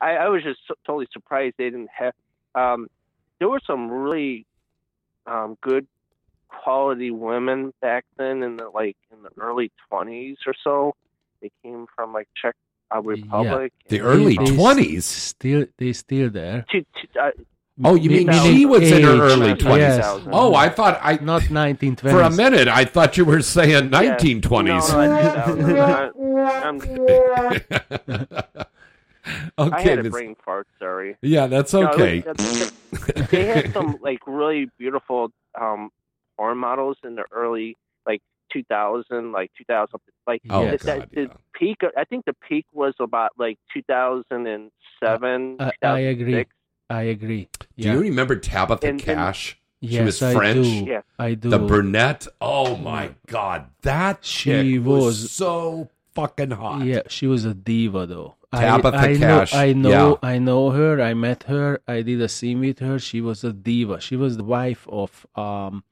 [SPEAKER 3] I I was just so, totally surprised they didn't have. Um, there were some really um, good quality women back then in the like in the early twenties or so. They came from like Czech uh, Republic.
[SPEAKER 1] The early
[SPEAKER 2] They- they
[SPEAKER 1] 20s?
[SPEAKER 2] Still, they still there.
[SPEAKER 3] To, to, uh,
[SPEAKER 1] Oh, you mean she was in her early 20s?
[SPEAKER 2] Yes.
[SPEAKER 1] Oh, I thought I
[SPEAKER 2] Not 1920s.
[SPEAKER 1] for a minute I thought you were saying
[SPEAKER 3] yeah.
[SPEAKER 1] 1920s.
[SPEAKER 3] No, no, 2000. I, I'm, I had a brain fart. Sorry.
[SPEAKER 1] yeah, that's
[SPEAKER 3] No,
[SPEAKER 1] okay.
[SPEAKER 3] was- they had some like really beautiful um porn models in the early like 2000, like 2000, like
[SPEAKER 1] oh
[SPEAKER 2] Yes.
[SPEAKER 3] the, the-
[SPEAKER 1] God,
[SPEAKER 3] the
[SPEAKER 1] yeah.
[SPEAKER 3] peak. I think the peak was about like 2007.
[SPEAKER 2] I, I agree. I agree.
[SPEAKER 1] Do you remember Tabatha
[SPEAKER 3] And- and-
[SPEAKER 1] Cash? she
[SPEAKER 2] yes,
[SPEAKER 1] was
[SPEAKER 2] I
[SPEAKER 1] French.
[SPEAKER 2] do.
[SPEAKER 3] Yeah.
[SPEAKER 2] I do.
[SPEAKER 1] The brunette. Oh my God, that
[SPEAKER 2] She
[SPEAKER 1] was,
[SPEAKER 2] was-
[SPEAKER 1] so fucking hot.
[SPEAKER 2] Yeah, she was a diva though.
[SPEAKER 1] Tabatha
[SPEAKER 2] I, I
[SPEAKER 1] Cash,
[SPEAKER 2] Know, I know.
[SPEAKER 1] yeah.
[SPEAKER 2] I know her. I met her. I did a scene with her. She was a diva. She was the wife of um.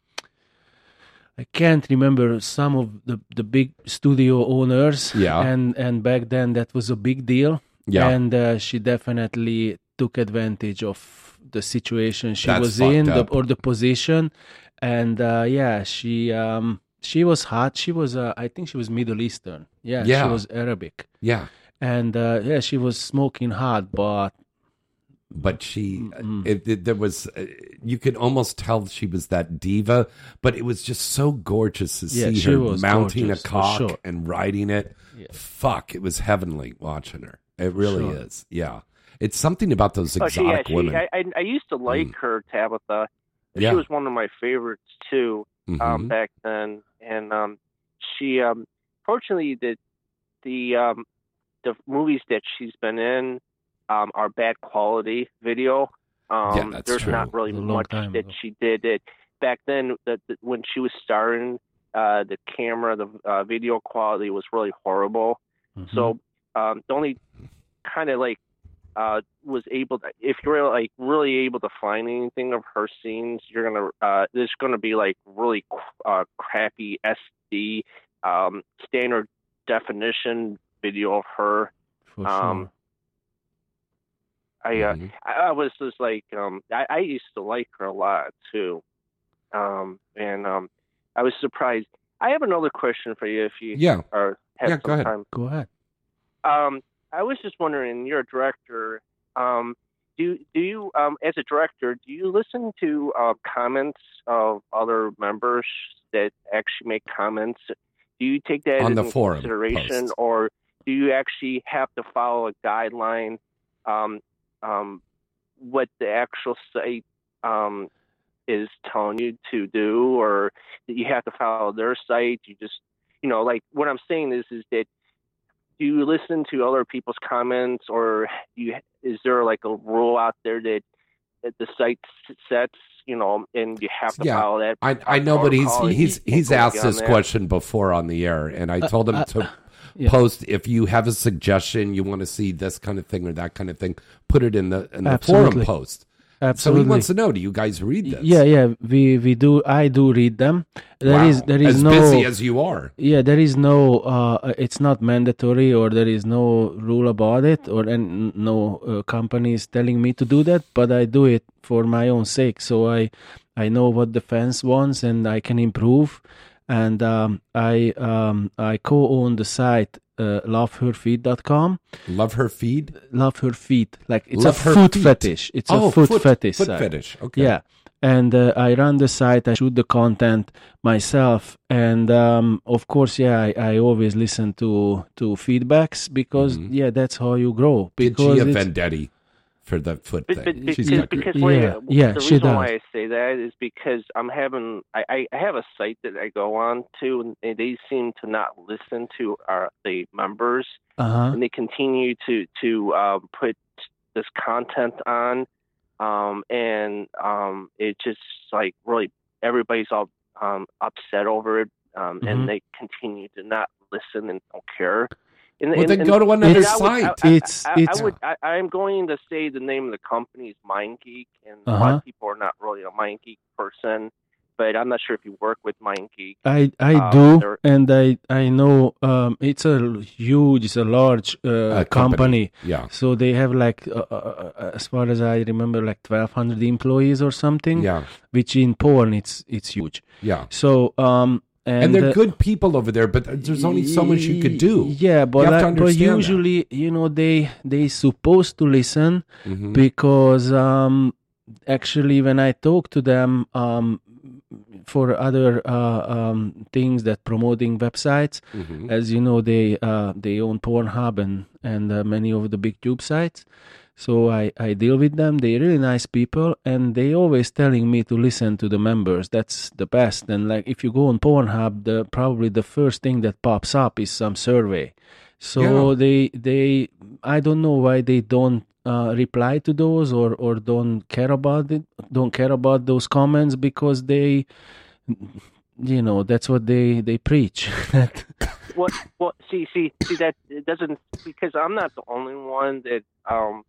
[SPEAKER 2] I can't remember some of the, the big studio owners.
[SPEAKER 1] Yeah.
[SPEAKER 2] And and back then that was a big deal.
[SPEAKER 1] Yeah.
[SPEAKER 2] And uh, she definitely took advantage of the situation she
[SPEAKER 1] That's
[SPEAKER 2] was in the, or the position, and uh, yeah, she um she was hot. She was uh, I think she was Middle Eastern. Yeah.
[SPEAKER 1] Yeah.
[SPEAKER 2] She was Arabic
[SPEAKER 1] yeah.
[SPEAKER 2] and uh, yeah, she was smoking hot, but
[SPEAKER 1] But she,
[SPEAKER 2] Mm-mm.
[SPEAKER 1] it, it, there was, uh, you could almost tell she was that diva, but it was just so gorgeous to
[SPEAKER 2] Yeah,
[SPEAKER 1] see her mounting
[SPEAKER 2] gorgeous,
[SPEAKER 1] a
[SPEAKER 2] for
[SPEAKER 1] cock
[SPEAKER 2] sure.
[SPEAKER 1] and riding it.
[SPEAKER 2] Yeah.
[SPEAKER 1] Fuck, it was heavenly watching her. It really
[SPEAKER 2] Sure.
[SPEAKER 1] is. Yeah. It's something about those
[SPEAKER 3] Oh, she, yeah,
[SPEAKER 1] exotic
[SPEAKER 3] she,
[SPEAKER 1] women.
[SPEAKER 3] I, I, I used to like
[SPEAKER 1] Mm.
[SPEAKER 3] her, Tabatha.
[SPEAKER 1] Yeah.
[SPEAKER 3] She was one of my favorites too
[SPEAKER 1] Mhm.
[SPEAKER 3] um, back then, and um, she, um, fortunately, the the um, the movies that she's been in um, are bad quality video. Um,
[SPEAKER 1] Yeah, that's
[SPEAKER 3] there's
[SPEAKER 1] true.
[SPEAKER 3] not really
[SPEAKER 2] It was a long
[SPEAKER 3] much
[SPEAKER 2] time
[SPEAKER 3] that
[SPEAKER 2] ago.
[SPEAKER 3] she did. It back then, that that when she was starring, uh, the camera, the uh, video quality was really horrible.
[SPEAKER 2] Mhm.
[SPEAKER 3] So um, the only kind of like uh, was able to, if you're like really able to find anything of her scenes, you're gonna uh, there's gonna be like really uh, crappy SD um, standard definition video of her.
[SPEAKER 2] for
[SPEAKER 3] um, I uh,
[SPEAKER 1] Mhm.
[SPEAKER 3] I, I was just like um, I, I used to like her a lot too, um, and um, I was surprised. I have another question for you if you
[SPEAKER 1] Yeah.
[SPEAKER 3] are have
[SPEAKER 1] Yeah,
[SPEAKER 3] some
[SPEAKER 1] go ahead.
[SPEAKER 3] time.
[SPEAKER 2] Go ahead.
[SPEAKER 3] Um, I was just wondering, you're a director. Um, do do you, um, as a director, do you listen to uh, comments of other members that actually make comments? Do you take that
[SPEAKER 1] On the
[SPEAKER 3] into
[SPEAKER 1] forum
[SPEAKER 3] consideration,
[SPEAKER 1] posts.
[SPEAKER 3] or do you actually have to follow a guideline? Um, um, what the actual site um, is telling you to do, or that you have to follow their site? You just, you know, like what I'm saying is, is that do you listen to other people's comments or you is there like a rule out there that, that the site sets you know and you have to
[SPEAKER 1] Yeah,
[SPEAKER 3] follow that
[SPEAKER 1] I, I know, but he's he's he's asked this
[SPEAKER 3] that?
[SPEAKER 1] question before on the air, and I told him
[SPEAKER 2] uh,
[SPEAKER 1] to
[SPEAKER 2] yeah.
[SPEAKER 1] post if you have a suggestion, you want to see this kind of thing or that kind of thing, put it in the in the forum post.
[SPEAKER 2] Absolutely.
[SPEAKER 1] So he wants to know: Do you guys read this?
[SPEAKER 2] yeah, yeah. We we do. I do read them. There is
[SPEAKER 1] Wow.
[SPEAKER 2] there is
[SPEAKER 1] as
[SPEAKER 2] no
[SPEAKER 1] busy as you are.
[SPEAKER 2] yeah there is no uh it's not mandatory or there is no rule about it or and no uh, company is telling me to do that but i do it for my own sake so i i know what the fans wants and i can improve and um i um i co-own the site uh, loveherfeet.com
[SPEAKER 1] Love her feed.
[SPEAKER 2] love her feet like it's
[SPEAKER 1] Love
[SPEAKER 2] a foot
[SPEAKER 1] feet.
[SPEAKER 2] fetish it's
[SPEAKER 1] oh,
[SPEAKER 2] a foot, fetish
[SPEAKER 1] Foot
[SPEAKER 2] site.
[SPEAKER 1] fetish. Okay.
[SPEAKER 2] Yeah. And uh, I run the site, I shoot the content myself. And um, of course, yeah, I, I always listen to, to feedbacks because,
[SPEAKER 1] Mhm.
[SPEAKER 2] yeah, that's how you grow. Because
[SPEAKER 1] she a
[SPEAKER 2] it's-
[SPEAKER 1] vendetta for the foot
[SPEAKER 3] But,
[SPEAKER 1] thing?
[SPEAKER 3] but, but
[SPEAKER 1] She's
[SPEAKER 3] because,
[SPEAKER 1] got-
[SPEAKER 3] because
[SPEAKER 2] yeah, yeah,
[SPEAKER 3] the
[SPEAKER 2] she
[SPEAKER 3] reason why. I say that is because I'm having I, I, I have a site that I go on to and they seem to not listen to our the members
[SPEAKER 2] uh-huh.
[SPEAKER 3] and they continue to to um, put this content on, um, and um, it just like really everybody's all um, upset over it, um,
[SPEAKER 2] Mhm.
[SPEAKER 3] and they continue to not listen and don't care. And,
[SPEAKER 1] well,
[SPEAKER 3] and-
[SPEAKER 1] then
[SPEAKER 3] and-
[SPEAKER 1] go to another
[SPEAKER 3] and would-
[SPEAKER 1] site.
[SPEAKER 3] I, I-
[SPEAKER 2] It's-
[SPEAKER 3] I,
[SPEAKER 2] it's-
[SPEAKER 3] I would. I, I'm going to say the name of the company is MindGeek, and a lot
[SPEAKER 2] Uh-huh.
[SPEAKER 3] of people are not really a MindGeek person. But I'm not sure if you work with MindGeek.
[SPEAKER 2] I, I
[SPEAKER 3] Uh,
[SPEAKER 2] do, and I I know um, it's a huge, it's a large uh,
[SPEAKER 1] Uh,
[SPEAKER 2] company.
[SPEAKER 1] yeah.
[SPEAKER 2] So they have like, uh, uh, uh, as far as I remember, like 1,200 employees or something.
[SPEAKER 1] Yeah.
[SPEAKER 2] Which in porn, it's it's huge.
[SPEAKER 1] Yeah.
[SPEAKER 2] So um,
[SPEAKER 1] and,
[SPEAKER 2] and,
[SPEAKER 1] they're
[SPEAKER 2] uh,
[SPEAKER 1] good people over there, but there's only so much you could do.
[SPEAKER 2] Yeah, but I- but
[SPEAKER 1] understand that.
[SPEAKER 2] usually, you know, they they supposed to listen
[SPEAKER 1] Mhm.
[SPEAKER 2] because um, actually, when I talk to them um, for other uh, um, things that promoting websites,
[SPEAKER 1] Mhm.
[SPEAKER 2] as you know, they uh, they own Pornhub and and uh, many of the big tube sites. So I, I deal with them. They're really nice people, and they always telling me to listen to the members. That's the best. And like if you go on Pornhub, the probably the first thing that pops up is some survey. So
[SPEAKER 1] Yeah.
[SPEAKER 2] they they I don't know why they don't uh, reply to those or or don't care about it. Don't care about those comments because they, you know, that's what they they preach. That-
[SPEAKER 3] Well, well, see, see, see that it doesn't because I'm not the only one that um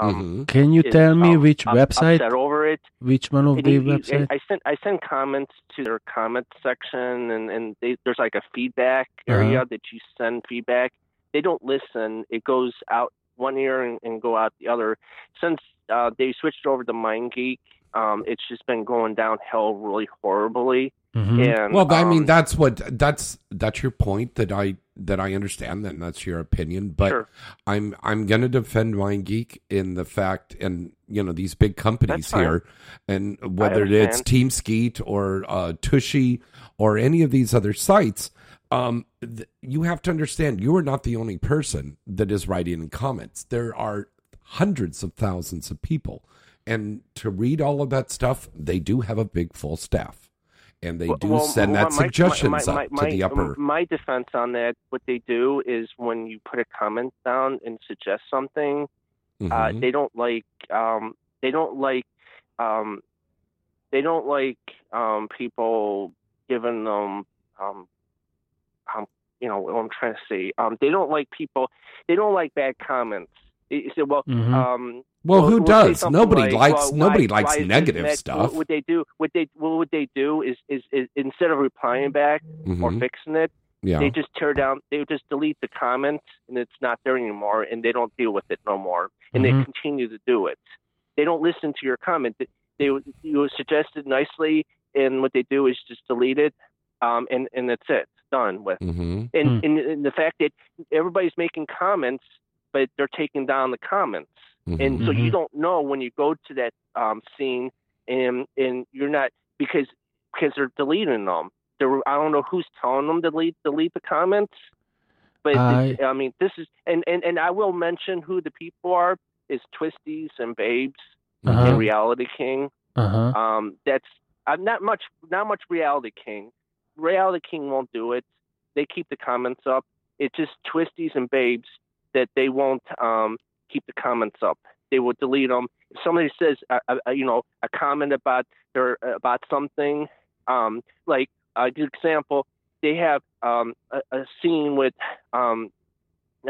[SPEAKER 3] um.
[SPEAKER 1] Mhm.
[SPEAKER 2] Can you
[SPEAKER 3] is,
[SPEAKER 2] tell me
[SPEAKER 3] um,
[SPEAKER 2] which
[SPEAKER 3] up-
[SPEAKER 2] website?
[SPEAKER 3] Upset over it.
[SPEAKER 2] Which one of
[SPEAKER 3] And
[SPEAKER 2] the
[SPEAKER 3] you- you-
[SPEAKER 2] websites?
[SPEAKER 3] I sent I send comments to their comment section, and and they, there's like a feedback area
[SPEAKER 2] Uh-huh.
[SPEAKER 3] that you send feedback. They don't listen. It goes out one ear and, and go out the other. Since uh, they switched over to MindGeek, um, it's just been going downhill really horribly.
[SPEAKER 2] Mhm.
[SPEAKER 3] And
[SPEAKER 1] Well, I mean,
[SPEAKER 3] um,
[SPEAKER 1] that's what that's that's your point that I that I understand that and that's your opinion, but
[SPEAKER 3] Sure.
[SPEAKER 1] I'm I'm going to defend MindGeek in the fact and you know these big companies here, and whether it's. TeamSkeet or uh, Tushy or any of these other sites, um, th- you have to understand you are not the only person that is writing in comments. There are hundreds of thousands of people, and to read all of that stuff, they do have a big full staff. And they do
[SPEAKER 3] well,
[SPEAKER 1] send
[SPEAKER 3] well,
[SPEAKER 1] that
[SPEAKER 3] my- my-
[SPEAKER 1] suggestions
[SPEAKER 3] my-
[SPEAKER 1] up
[SPEAKER 3] my-
[SPEAKER 1] to the upper.
[SPEAKER 3] My defense on that, what they do is when you put a comment down and suggest something, uh,
[SPEAKER 1] Mhm.
[SPEAKER 3] they don't like um, they don't like um, they don't like um, people giving them um, um, you know what I'm trying to say. Um, they don't like people. They don't like bad comments. You say, well,
[SPEAKER 2] Mhm.
[SPEAKER 1] Well, who does? Nobody
[SPEAKER 3] like,
[SPEAKER 1] likes
[SPEAKER 3] well,
[SPEAKER 1] nobody
[SPEAKER 3] why-
[SPEAKER 1] likes
[SPEAKER 3] why
[SPEAKER 1] negative
[SPEAKER 3] neg-
[SPEAKER 1] stuff.
[SPEAKER 3] What would they do? What they what would they do is, is is instead of replying back or
[SPEAKER 1] Mhm.
[SPEAKER 3] fixing it,
[SPEAKER 1] Yeah.
[SPEAKER 3] they just tear down. They just delete the comment, and it's not there anymore, and they don't deal with it no more, and
[SPEAKER 2] Mhm.
[SPEAKER 3] they continue to do it. They don't listen to your comment. They, they you suggested nicely, and what they do is just delete it, um, and and that's it. It's done with.
[SPEAKER 1] Mhm.
[SPEAKER 3] And,
[SPEAKER 2] Hmm.
[SPEAKER 3] and and the fact that everybody's making comments, but they're taking down the comments, and so you
[SPEAKER 2] Mhm.
[SPEAKER 3] don't know when you go to that um, scene, and and you're not because because they're deleting them. They're, I don't know who's telling them to delete delete the comments, but
[SPEAKER 2] I-
[SPEAKER 3] I, mean this is and, and and I will mention who the people are is Twistys and Babes
[SPEAKER 2] Uh-huh.
[SPEAKER 3] and Reality King.
[SPEAKER 2] Uh-huh.
[SPEAKER 3] Um, that's I'm not much not much Reality King. Reality King won't do it. They keep the comments up. It's just Twistys and Babes that they won't um, keep the comments up. They will delete them. If somebody says, uh, uh, you know, a comment about their about something, um, like a good example, they have um, a, a scene with. Um,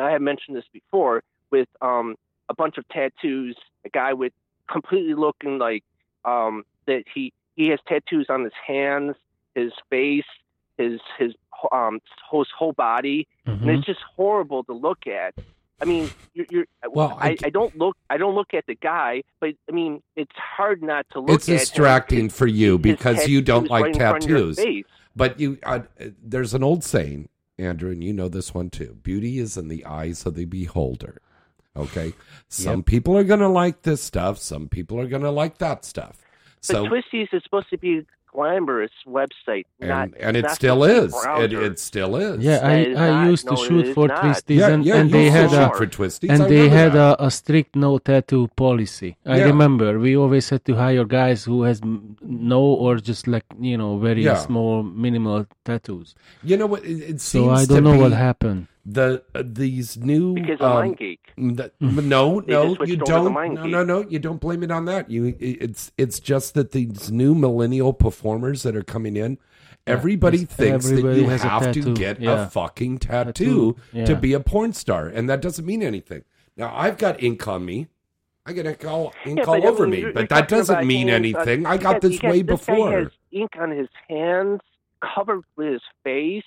[SPEAKER 3] I have mentioned this before with um, a bunch of tattoos. A guy with completely looking like um, that he he has tattoos on his hands, his face, his his um his whole body, and
[SPEAKER 2] Mhm.
[SPEAKER 3] it's just horrible to look at. I mean, you're, you're
[SPEAKER 1] Well, I
[SPEAKER 3] I, don't look I don't look at the guy, but I mean, it's hard not to look.
[SPEAKER 1] It's
[SPEAKER 3] at him.
[SPEAKER 1] distracting for you because you don't like
[SPEAKER 3] right in front of your
[SPEAKER 1] tattoos. But you, uh, there's an old saying, Andrew, and you know this one too. Beauty is in the eyes of the beholder. Okay, some people are going to like this stuff. Some people are going to like that stuff.
[SPEAKER 3] But
[SPEAKER 1] So
[SPEAKER 3] Twistys is supposed to be glamorous website, not
[SPEAKER 1] and and it still is. It, it still is.
[SPEAKER 2] Yeah, I,
[SPEAKER 3] That is
[SPEAKER 2] I
[SPEAKER 3] not-
[SPEAKER 2] used to
[SPEAKER 3] no, it
[SPEAKER 2] shoot for
[SPEAKER 3] not.
[SPEAKER 2] Twistys
[SPEAKER 1] yeah,
[SPEAKER 2] and,
[SPEAKER 1] yeah.
[SPEAKER 2] and they had a
[SPEAKER 1] for twistys.
[SPEAKER 2] and
[SPEAKER 1] I
[SPEAKER 2] they had a, a strict no tattoo policy. I
[SPEAKER 1] Yeah.
[SPEAKER 2] remember we always had to hire guys who has no or just like you know very
[SPEAKER 1] Yeah.
[SPEAKER 2] small minimal tattoos.
[SPEAKER 1] You know what? It, it
[SPEAKER 2] So I don't know what happened.
[SPEAKER 1] The uh, these new
[SPEAKER 3] because of
[SPEAKER 1] um,
[SPEAKER 3] MindGeek.
[SPEAKER 1] The, no, no, you don't. No,
[SPEAKER 3] Geek.
[SPEAKER 1] no, no, you don't blame it on that. You, it's it's just that these new millennial performers that are coming in, everybody
[SPEAKER 2] Yes,
[SPEAKER 1] thinks
[SPEAKER 2] everybody
[SPEAKER 1] that you
[SPEAKER 2] has
[SPEAKER 1] have to
[SPEAKER 2] tattoo.
[SPEAKER 1] get a fucking tattoo,
[SPEAKER 2] Tattoo, yeah.
[SPEAKER 1] to be a porn star, and that doesn't mean anything. Now I've got ink on me. I got ink all ink
[SPEAKER 3] Yeah,
[SPEAKER 1] all
[SPEAKER 3] but, I
[SPEAKER 1] over
[SPEAKER 3] mean,
[SPEAKER 1] me, but that doesn't mean
[SPEAKER 3] hands, uh,
[SPEAKER 1] anything. I
[SPEAKER 3] you
[SPEAKER 1] got this
[SPEAKER 3] you
[SPEAKER 1] way
[SPEAKER 3] this guy
[SPEAKER 1] before.
[SPEAKER 3] has ink on his hands, covered with his face.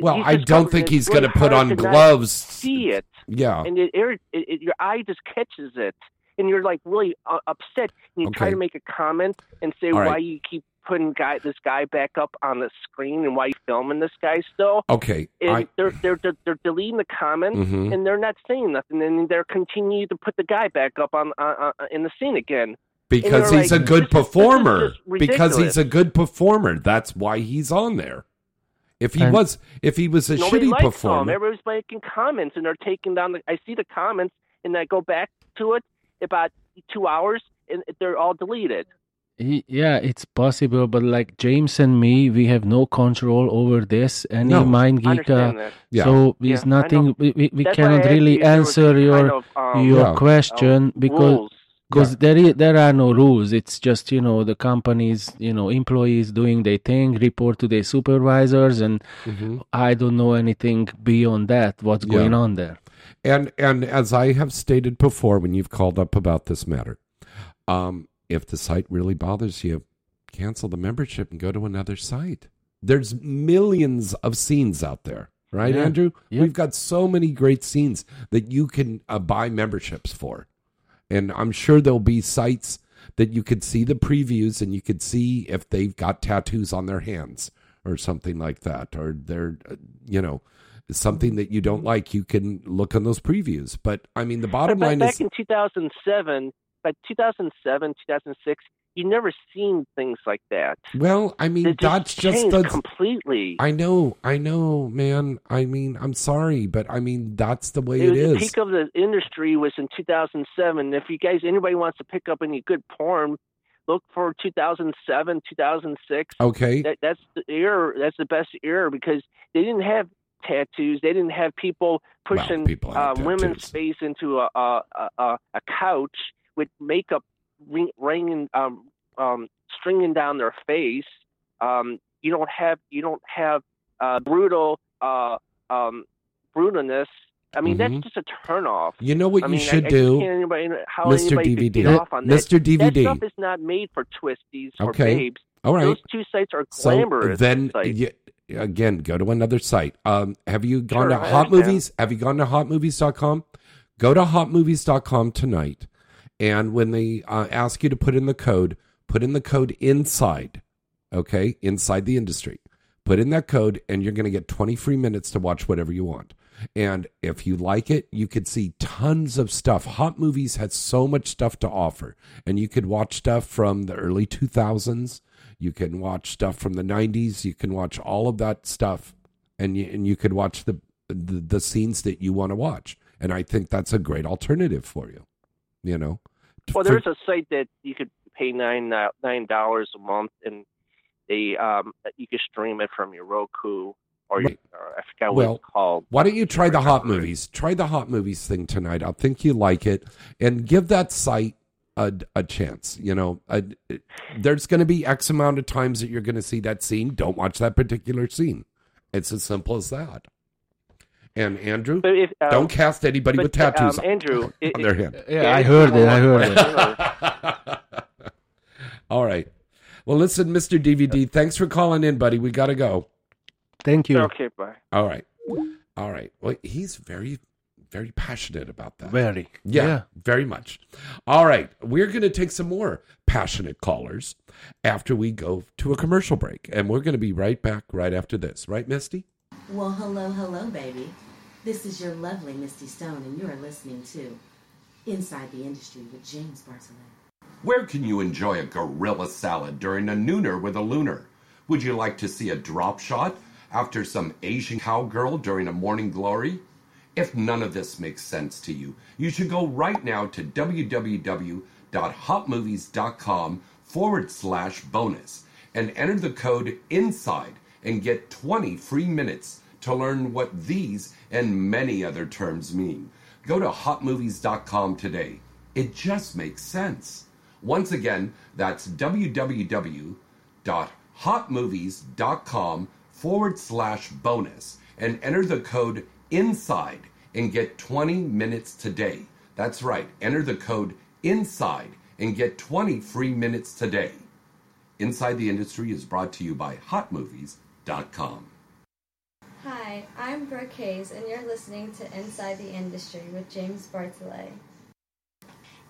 [SPEAKER 1] Well, I don't think he's going to put on gloves.
[SPEAKER 3] See it,
[SPEAKER 1] Yeah.
[SPEAKER 3] and it, it, it your eye just catches it, and you're like really uh, upset. And you try to make a comment and say
[SPEAKER 1] right.
[SPEAKER 3] why you keep putting guy this guy back up on the screen and why you filming this guy still?
[SPEAKER 1] Okay,
[SPEAKER 3] And
[SPEAKER 1] I
[SPEAKER 3] they're, they're they're they're deleting the comments
[SPEAKER 1] Mhm.
[SPEAKER 3] and they're not saying nothing, and they're continuing to put the guy back up on uh, uh, in the scene again.
[SPEAKER 1] because he's
[SPEAKER 3] like,
[SPEAKER 1] a good
[SPEAKER 3] this is- is
[SPEAKER 1] performer. Because he's a good performer. That's why he's on there. If he
[SPEAKER 2] And-
[SPEAKER 1] was, if he was a shitty
[SPEAKER 3] likes
[SPEAKER 1] performer,
[SPEAKER 3] them. Everybody's making comments, and they're taking down. The, I see the comments, and I go back to it about two hours, and they're all deleted.
[SPEAKER 2] He- Yeah, it's possible, but like James and me, we have no control over this. Any
[SPEAKER 1] No,
[SPEAKER 2] mind
[SPEAKER 3] I
[SPEAKER 2] geek, uh.
[SPEAKER 1] Yeah.
[SPEAKER 2] so
[SPEAKER 3] Yeah,
[SPEAKER 2] it's nothing. We, we, we
[SPEAKER 3] That's why I
[SPEAKER 2] cannot really
[SPEAKER 3] you if there was
[SPEAKER 2] answer your
[SPEAKER 3] kind of, um,
[SPEAKER 2] your
[SPEAKER 1] Yeah.
[SPEAKER 2] question
[SPEAKER 3] um,
[SPEAKER 2] because
[SPEAKER 3] rules.
[SPEAKER 2] Because there is, there are no rules. It's just you know the companies, you know, employees doing their thing, report to their supervisors, and
[SPEAKER 1] Mhm.
[SPEAKER 2] I don't know anything beyond that. What's
[SPEAKER 1] Yeah.
[SPEAKER 2] going on there?
[SPEAKER 1] And and as I have stated before, when you've called up about this matter, um, if the site really bothers you, cancel the membership and go to another site. There's millions of scenes out there, right,
[SPEAKER 2] Yeah.
[SPEAKER 1] Andrew?
[SPEAKER 2] Yeah.
[SPEAKER 1] We've got so many great scenes that you can uh, buy memberships for, and I'm sure there'll be sites that you could see the previews and you could see if they've got tattoos on their hands or something like that, or they're, you know, something that you don't like. You can look on those previews. But I mean, the bottom
[SPEAKER 3] But
[SPEAKER 1] line
[SPEAKER 3] back
[SPEAKER 1] is, back
[SPEAKER 3] in 2007, by 2007, 2006, you never seen things like that.
[SPEAKER 1] well, I mean,
[SPEAKER 3] It
[SPEAKER 1] that's just the.
[SPEAKER 3] completely.
[SPEAKER 1] I know, I know, man. I mean, I'm sorry, but I mean, that's the way
[SPEAKER 3] it
[SPEAKER 1] it
[SPEAKER 3] was the peak of the industry was in 2007. If you guys, anybody wants to pick up any good porn, look for 2007, 2006.
[SPEAKER 1] Okay,
[SPEAKER 3] That, that's the era. That's the best era because they didn't have tattoos. They didn't have people
[SPEAKER 1] Well,
[SPEAKER 3] pushing
[SPEAKER 1] people
[SPEAKER 3] uh, women's face into a a, a, a couch with makeup ringing, um, um, stringing down their face. Um, you don't have you don't have uh, brutal uh, um, brutalness. I mean,
[SPEAKER 1] Mhm.
[SPEAKER 3] that's just a turnoff.
[SPEAKER 1] you know what
[SPEAKER 3] I
[SPEAKER 1] you
[SPEAKER 3] mean,
[SPEAKER 1] should
[SPEAKER 3] I, I
[SPEAKER 1] do,
[SPEAKER 3] anybody, how
[SPEAKER 1] Mr. DVD.
[SPEAKER 3] get off on that.
[SPEAKER 1] Mr.
[SPEAKER 3] That
[SPEAKER 1] DVD.
[SPEAKER 3] stuff is not made for twistys or
[SPEAKER 1] Okay.
[SPEAKER 3] babes.
[SPEAKER 1] All right.
[SPEAKER 3] Those two sites are
[SPEAKER 1] So
[SPEAKER 3] glamorous.
[SPEAKER 1] then,
[SPEAKER 3] sites.
[SPEAKER 1] y- again, go to another site. Um, have you gone
[SPEAKER 3] Sure,
[SPEAKER 1] to Hot. Movies? Have you gone to HotMovies.com? Go to HotMovies.com tonight, and when they uh, ask you to put in the code, put in the code inside. Okay, inside the industry. Put in that code, and you're going to get 20 free minutes to watch whatever you want. And if you like it, you could see tons of stuff. Hot Movies has so much stuff to offer, and you could watch stuff from the early 2000s. You can watch stuff from the 90s. You can watch all of that stuff, and you, and you could watch the, the the scenes that you want to watch. And I think that's a great alternative for you. You know,
[SPEAKER 3] Well, there's a site that you could pay nine uh, nine dollars a month, and they um you could stream it from your Roku or, your, or I forgot what
[SPEAKER 1] Well,
[SPEAKER 3] it's called.
[SPEAKER 1] Why don't you try the hot movies? Try the hot movies thing tonight. I think you like it, and give that site a, a chance. You know, a, there's going to be X amount of times that you're going to see that scene. Don't watch that particular scene. It's as simple as that. And Andrew,
[SPEAKER 3] But if um,
[SPEAKER 1] don't cast anybody
[SPEAKER 3] but,
[SPEAKER 1] with tattoos
[SPEAKER 3] um, Andrew,
[SPEAKER 1] on,
[SPEAKER 3] it-
[SPEAKER 1] on their hand.
[SPEAKER 2] Yeah,
[SPEAKER 3] Yeah,
[SPEAKER 2] I heard it. I heard it.
[SPEAKER 1] All right. Well, listen, Mr. DVD, thanks for calling in, buddy. We got to go.
[SPEAKER 2] Thank you.
[SPEAKER 3] Okay, bye.
[SPEAKER 1] All right. All right. Well, he's very, very passionate about that.
[SPEAKER 2] Very.
[SPEAKER 1] Yeah, very much. All right. We're going to take some more passionate callers after we go to a commercial break. And we're going to be right back right after this. Right, Misty?
[SPEAKER 5] Well, hello, hello, baby. This is your lovely Misty Stone, and you're listening to Inside the Industry with James Bartholet.
[SPEAKER 1] Where can you enjoy a gorilla salad during a nooner with a lunar? Would you like to see a drop shot after some Asian cowgirl during a morning glory? If none of this makes sense to you, you should go right now to www.hotmovies.com forward slash bonus and enter the code INSIDE and get 20 free minutes to learn what these and many other terms mean. Go to hotmovies.com today. It just makes sense. Once again, that's www.hotmovies.com forward slash bonus and enter the code INSIDE and get 20 minutes today. That's right, enter the code INSIDE and get 20 free minutes today. Inside the Industry is brought to you by hotmovies.com.
[SPEAKER 6] Hi, I'm Brooke Hayes, and you're listening to Inside the Industry with James Bartholet.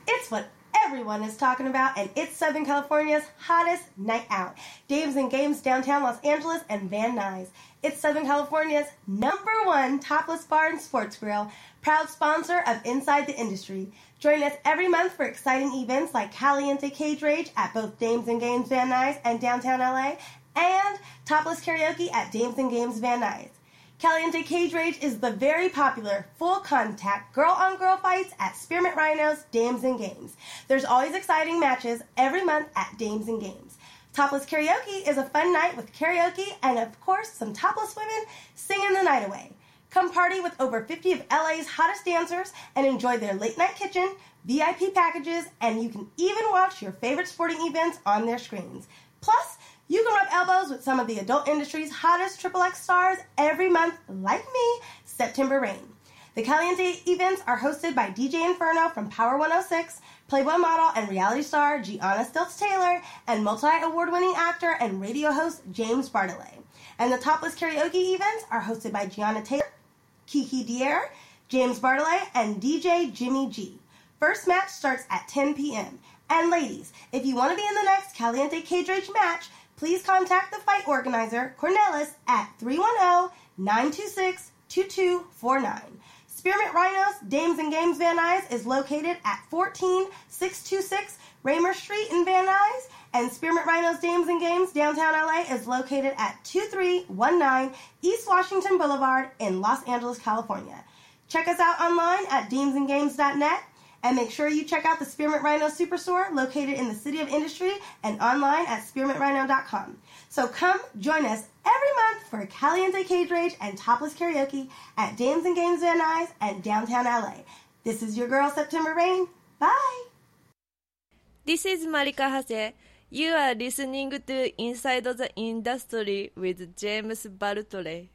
[SPEAKER 7] It's what everyone is talking about, and it's Southern California's hottest night out. Dames and Games downtown Los Angeles and Van Nuys. It's Southern California's number one topless bar and sports grill, proud sponsor of Inside the Industry. Join us every month for exciting events like Caliente Cage Rage at both Dames and Games Van Nuys and downtown LA, and topless karaoke at Dames and Games Van Nuys. Caliente Cage Rage is the very popular full contact girl on girl fights at Spearmint Rhinos, Dames and Games. There's always exciting matches every month at Dames and Games. Topless Karaoke is a fun night with karaoke and, of course, some topless women singing the night away. Come party with over 50 of LA's hottest dancers and enjoy their late night kitchen, VIP packages, and you can even watch your favorite sporting events on their screens. Plus, you can rub elbows with some of the adult industry's hottest Triple X stars every month, like me, September Rain. The Caliente events are hosted by DJ Inferno from Power 106, Playboy model and reality star Gianna Stilts Taylor, and multi award winning actor and radio host James Bartholet. And the Topless Karaoke events are hosted by Gianna Taylor, Kiki Daire, James Bartholet, and DJ Jimmy G. First match starts at 10 p.m. And ladies, if you want to be in the next Caliente Cage Rage match, please contact the fight organizer, Cornelis, at 310-926-2249. Spearmint Rhinos Dames and Games Van Nuys is located at 14626 Raymer Street in Van Nuys, and Spearmint Rhinos Dames and Games downtown LA is located at 2319 East Washington Boulevard in Los Angeles, California. Check us out online at damesandgames.net and make sure you check out the Spearmint Rhino Superstore located in the City of Industry and online at spearmintrhino.com. So come join us every month for Caliente Cage Rage and Topless Karaoke at Dames and Games Van Nuys and downtown LA. This is your girl, September Rain. Bye!
[SPEAKER 8] This is Marika Hase. You are listening to Inside the Industry with James Bartholet.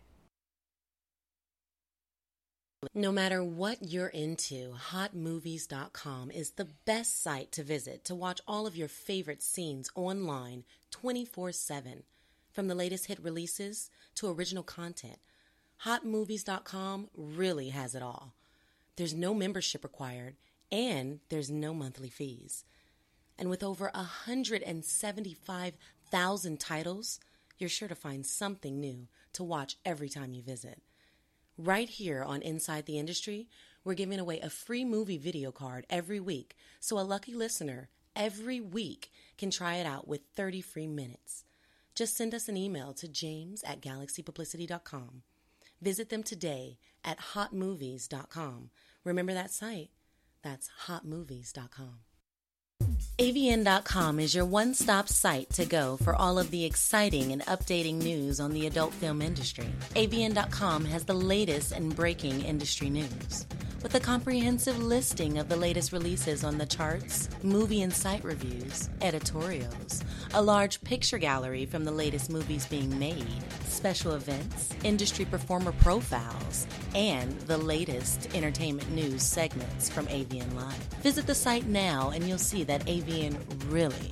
[SPEAKER 9] No matter what you're into, hotmovies.com is the best site to visit to watch all of your favorite scenes online 24 7. From the latest hit releases to original content, hotmovies.com really has it all. There's no membership required, and there's no monthly fees. And with over 175,000 titles, you're sure to find something new to watch every time you visit. Right here on Inside the Industry, we're giving away a free movie video card every week, so a lucky listener every week can try it out with 30 free minutes. Just send us an email to james at galaxypublicity.com. Visit them today at hotmovies.com. Remember that site? That's hotmovies.com. AVN.com is your one stop site to go for all of the exciting and updating news on the adult film industry. AVN.com has the latest and breaking industry news. With a comprehensive listing of the latest releases on the charts, movie and site reviews, editorials, a large picture gallery from the latest movies being made, special events, industry performer profiles, and the latest entertainment news segments from AVN Live. Visit the site now and you'll see that AVN really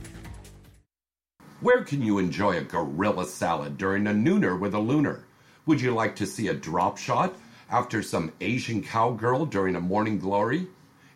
[SPEAKER 1] Where can you enjoy a gorilla salad during a nooner with a lunar? Would you like to see a drop shot after some Asian cowgirl during a morning glory?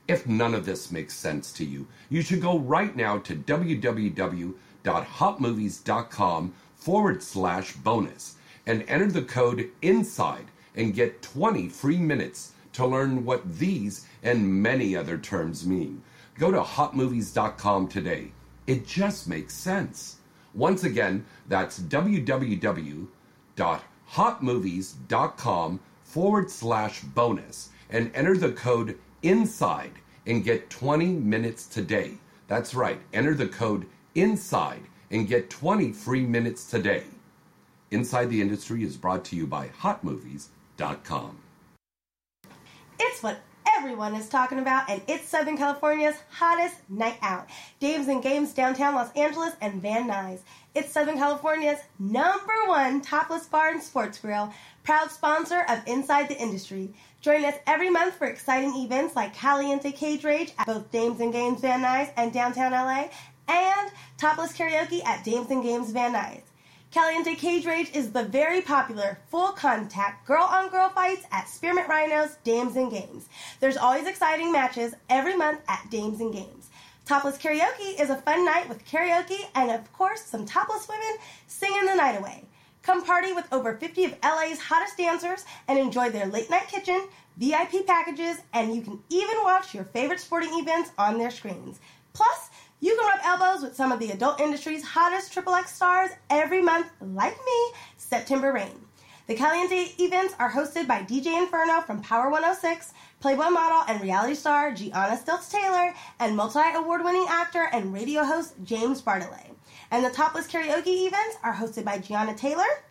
[SPEAKER 1] If none of this makes sense to you, you should go right now to www.hotmovies.com forward slash bonus and enter the code INSIDE and get 20 free minutes to learn what these and many other terms mean. Go to hotmovies.com today. It just makes sense. Once again, that's www.hotmovies.com forward slash bonus and enter the code INSIDE and get 20 minutes today. That's right, enter the code INSIDE and get 20 free minutes today. Inside the Industry is brought to you by hotmovies.com.
[SPEAKER 7] It's what everyone is talking about, and it's Southern California's hottest night out. Dames and Games downtown Los Angeles and Van Nuys. It's Southern California's number one topless bar and sports grill, proud sponsor of Inside the Industry. Join us every month for exciting events like Caliente Cage Rage at both Dames and Games Van Nuys and downtown LA, and topless karaoke at Dames and Games Van Nuys. Caliente Cage Rage is the very popular full contact girl on girl fights at Spearmint Rhinos, Dames and Games. There's always exciting matches every month at Dames and Games. Topless Karaoke is a fun night with karaoke and, of course, some topless women singing the night away. Come party with over 50 of LA's hottest dancers and enjoy their late night kitchen, VIP packages, and you can even watch your favorite sporting events on their screens. Plus, you can rub elbows with some of the adult industry's hottest Triple X stars every month, like me, September Rain. The Caliente events are hosted by DJ Inferno from Power 106, Playboy model and reality star Gianna Stilts Taylor, and multi award winning actor and radio host James Bartholet. And the topless karaoke events are hosted by Gianna Taylor,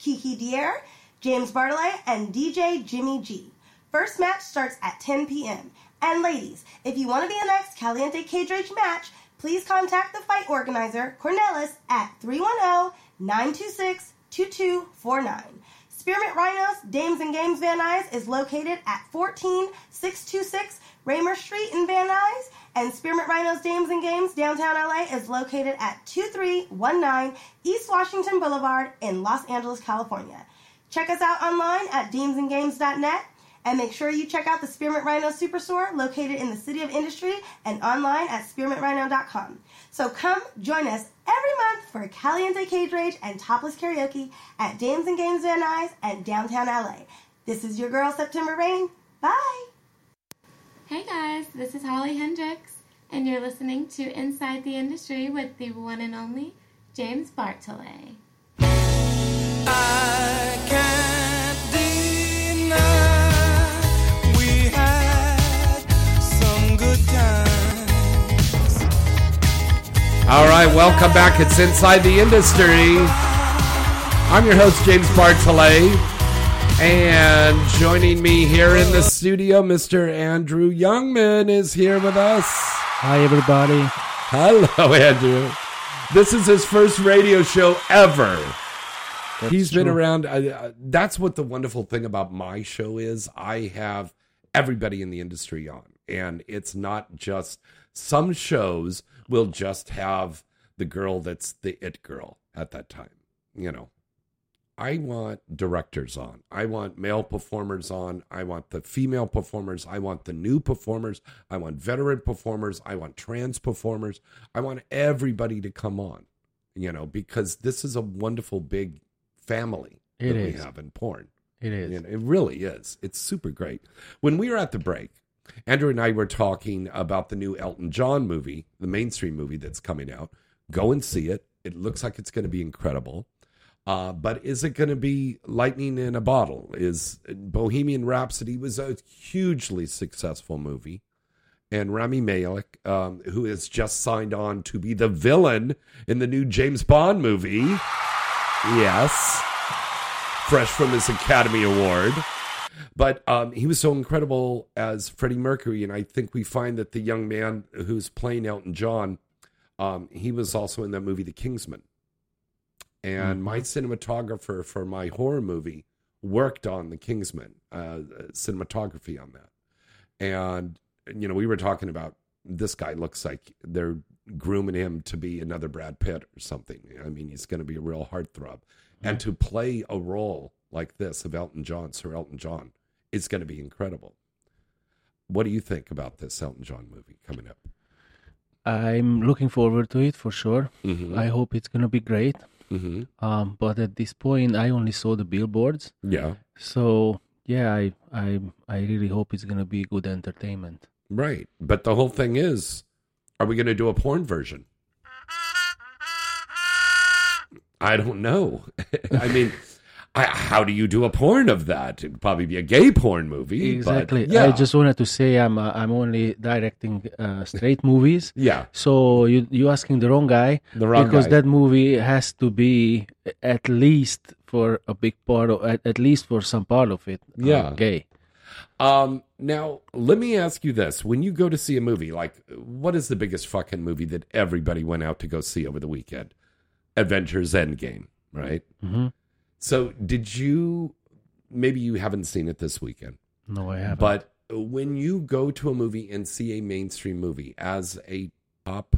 [SPEAKER 7] Kiki Daire, James Bartholet, and DJ Jimmy G. First match starts at 10 p.m. And ladies, if you want to be the next Caliente Cage Rage match, please contact the fight organizer, Cornelis, at 310 926 2249. Spearmint Rhinos Dames and Games Van Nuys is located at 14626 Raymer Street in Van Nuys, and Spearmint Rhinos Dames and Games downtown LA is located at 2319 East Washington Boulevard in Los Angeles, California. Check us out online at damesandgames.net and make sure you check out the Spearmint Rhino Superstore located in the City of Industry and online at spearmintrhino.com. So come join us every month for Caliente Cage Rage and Topless Karaoke at Dames and Games Van Nuys and downtown LA. This is your girl, September Rain. Bye!
[SPEAKER 10] Hey guys, this is Holly Hendricks, and you're listening to Inside the Industry with the one and only James Bartholet.
[SPEAKER 11] I can't
[SPEAKER 1] All right, welcome back. It's Inside the Industry. I'm your host, James Bartholet. And joining me here in the studio, Mr. Andrew Youngman is here with us.
[SPEAKER 2] Hi, everybody.
[SPEAKER 1] Hello, Andrew. This is his first radio show ever.
[SPEAKER 2] That's
[SPEAKER 1] He's been around. Uh, that's what the wonderful thing about my show is. I have everybody in the industry on, and it's not just some shows will just have the girl that's the it girl at that time. You know, I want directors on. I want male performers on. I want the female performers. I want the new performers. I want veteran performers. I want trans performers. I want everybody to come on, you know, because this is a wonderful big family
[SPEAKER 2] It
[SPEAKER 1] that we have in porn.
[SPEAKER 2] It is.
[SPEAKER 1] You know, it really is. It's super great. When we were at the break, Andrew and I were talking about the new Elton John movie, the mainstream movie that's coming out. Go and see it. It looks like it's going to be incredible. Uh, but is it going to be lightning in a bottle? Is Bohemian Rhapsody was a hugely successful movie, and Rami Malek, um, who has just signed on to be the villain in the new James Bond movie, yes, fresh from his Academy Award. But um, he was so incredible as Freddie Mercury, and I think we find that the young man who's playing Elton John, um, he was also in that movie, The Kingsman. And my cinematographer for my horror movie worked on The Kingsman, uh, cinematography on that. And, you know, we were talking about this guy looks like they're grooming him to be another Brad Pitt or something. I mean, he's going to be a real heartthrob. And to play a role like this of Elton John, Sir Elton John, is going to be incredible. What do you think about this Elton John movie coming up?
[SPEAKER 2] I'm looking forward to it for sure.
[SPEAKER 1] Mhm.
[SPEAKER 2] I hope it's gonna be great.
[SPEAKER 1] Mhm.
[SPEAKER 2] Um, but at this point, I only saw the billboards.
[SPEAKER 1] Yeah.
[SPEAKER 2] So yeah, I I I really hope it's gonna be good entertainment.
[SPEAKER 1] Right. But the whole thing is, are we going to do a porn version? I don't know. I mean, I, how do you do a porn of that? It'd probably be a gay porn movie.
[SPEAKER 2] Exactly.
[SPEAKER 1] yeah.
[SPEAKER 2] I just wanted to say I'm uh, I'm only directing uh, straight movies.
[SPEAKER 1] Yeah.
[SPEAKER 2] So you you asking the wrong guy.
[SPEAKER 1] The wrong
[SPEAKER 2] because
[SPEAKER 1] guy.
[SPEAKER 2] that movie has to be at least for a big part of at, at least for some part of it. uh,
[SPEAKER 1] Yeah.
[SPEAKER 2] gay.
[SPEAKER 1] Um, now let me ask you this: When you go to see a movie, like what is the biggest fucking movie that everybody went out to go see over the weekend? Avengers Endgame, right?
[SPEAKER 2] Mhm.
[SPEAKER 1] So did you? Maybe you haven't seen it this weekend.
[SPEAKER 2] No, I haven't.
[SPEAKER 1] But when you go to a movie and see a mainstream movie as a top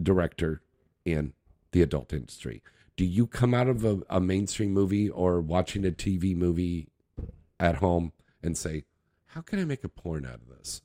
[SPEAKER 1] director in the adult industry, do you come out of a, a mainstream movie or watching a TV movie at home and say, "How can I make a porn out of this?"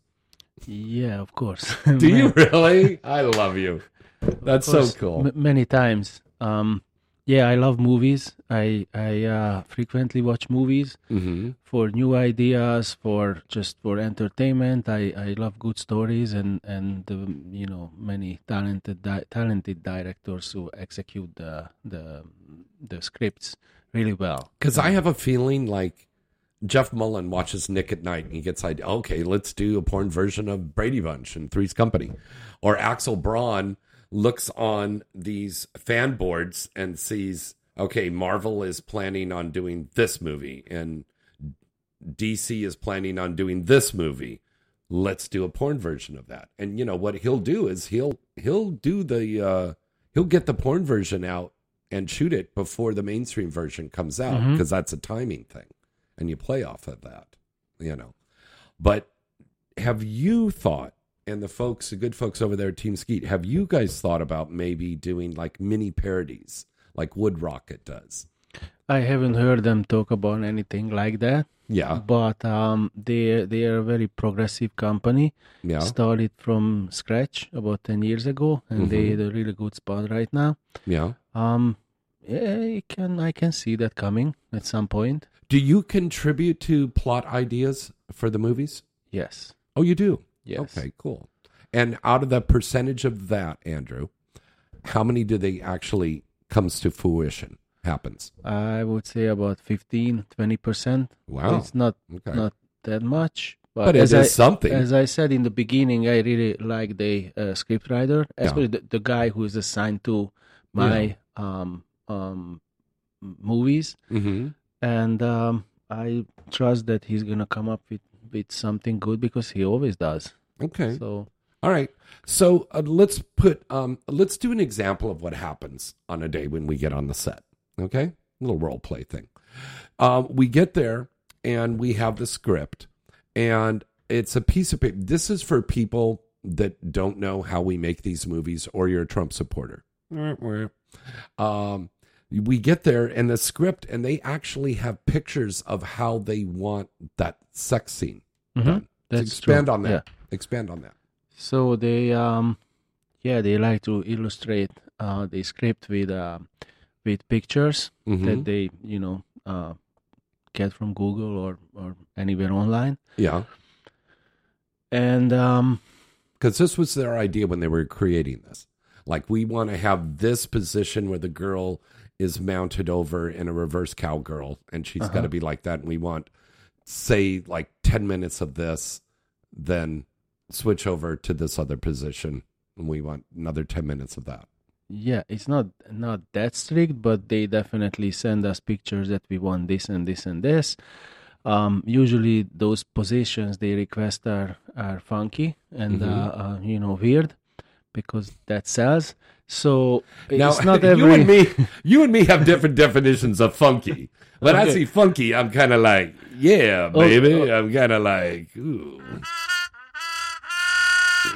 [SPEAKER 2] Yeah, of course.
[SPEAKER 1] Do you really? I love you. That's so cool.
[SPEAKER 2] m- many times. Um, yeah, I love movies. I I uh, frequently watch movies
[SPEAKER 1] Mhm.
[SPEAKER 2] for new ideas, for just for entertainment. I, I love good stories and and um, you know many talented di- talented directors who execute the the the scripts really well.
[SPEAKER 1] Because I have a feeling like Jeff Mullen watches Nick at Night and he gets idea. Okay, let's do a porn version of Brady Bunch and Three's Company, or Axel Braun looks on these fan boards and sees, okay, Marvel is planning on doing this movie and DC is planning on doing this movie. Let's do a porn version of that. And you know what he'll do is he'll he'll do the uh he'll get the porn version out and shoot it before the mainstream version comes out because that's a timing thing. And you play off of that, you know. But have you thought and the folks, the good folks over there at TeamSkeet, have you guys thought about maybe doing like mini parodies like WoodRocket does?
[SPEAKER 2] I haven't heard them talk about anything like that.
[SPEAKER 1] Yeah.
[SPEAKER 2] But um, they they are a very progressive company.
[SPEAKER 1] Yeah.
[SPEAKER 2] Started from scratch about ten years ago, and they
[SPEAKER 1] Mhm.
[SPEAKER 2] had a really good spot right now.
[SPEAKER 1] Yeah.
[SPEAKER 2] Um, yeah, I can I can see that coming at some point.
[SPEAKER 1] Do you contribute to plot ideas for the movies?
[SPEAKER 2] Yes.
[SPEAKER 1] Oh, you do?
[SPEAKER 2] Yes.
[SPEAKER 1] Okay, cool. And out of the percentage of that, Andrew, how many do they actually comes to fruition? Happens.
[SPEAKER 2] I would say about 15, 20 percent.
[SPEAKER 1] Wow.
[SPEAKER 2] It's not
[SPEAKER 1] Okay.
[SPEAKER 2] not that much.
[SPEAKER 1] But it
[SPEAKER 2] as
[SPEAKER 1] is
[SPEAKER 2] I,
[SPEAKER 1] something.
[SPEAKER 2] As I said in the beginning, I really like the uh, script writer, especially the, the guy who is assigned to my um, um, m- movies,
[SPEAKER 1] Mhm.
[SPEAKER 2] and um, I trust that he's gonna come up with, with something good because he always does.
[SPEAKER 1] Okay.
[SPEAKER 2] So
[SPEAKER 1] All right. So uh, let's put um let's do an example of what happens on a day when we get on the set. Okay? A little role play thing. Um we get there and we have the script and it's a piece of paper. This is for people that don't know how we make these movies or you're a Trump supporter. All right. Um we get there and the script and they actually have pictures of how they want that sex scene
[SPEAKER 2] Mhm.
[SPEAKER 1] done.
[SPEAKER 2] That's
[SPEAKER 1] expand
[SPEAKER 2] true.
[SPEAKER 1] on that.
[SPEAKER 2] Yeah.
[SPEAKER 1] Expand on that.
[SPEAKER 2] So they, um, yeah, they like to illustrate uh, the script with uh, with pictures
[SPEAKER 1] Mhm.
[SPEAKER 2] that they, you know, uh, get from Google or or anywhere online.
[SPEAKER 1] Yeah.
[SPEAKER 2] And um,
[SPEAKER 1] because this was their idea when they were creating this. Like, we want to have this position where the girl is mounted over in a reverse cowgirl, and she's got to
[SPEAKER 2] Uh-huh.
[SPEAKER 1] be like that. And we want, say, like 10 minutes of this, then switch over to this other position, and we want another 10 minutes of that.
[SPEAKER 2] yeah, it's not not that strict, but they definitely send us pictures that we want this and this and this. Um, usually, those positions they request are are funky and
[SPEAKER 1] Mhm.
[SPEAKER 2] uh, uh, you know weird because that sells. So
[SPEAKER 1] Now,
[SPEAKER 2] it's not
[SPEAKER 1] you and me, you and me have different definitions of funky. When I see funky, I'm kind of like, yeah,
[SPEAKER 2] Oh,
[SPEAKER 1] baby.
[SPEAKER 2] oh.
[SPEAKER 1] I'm kind of like, ooh.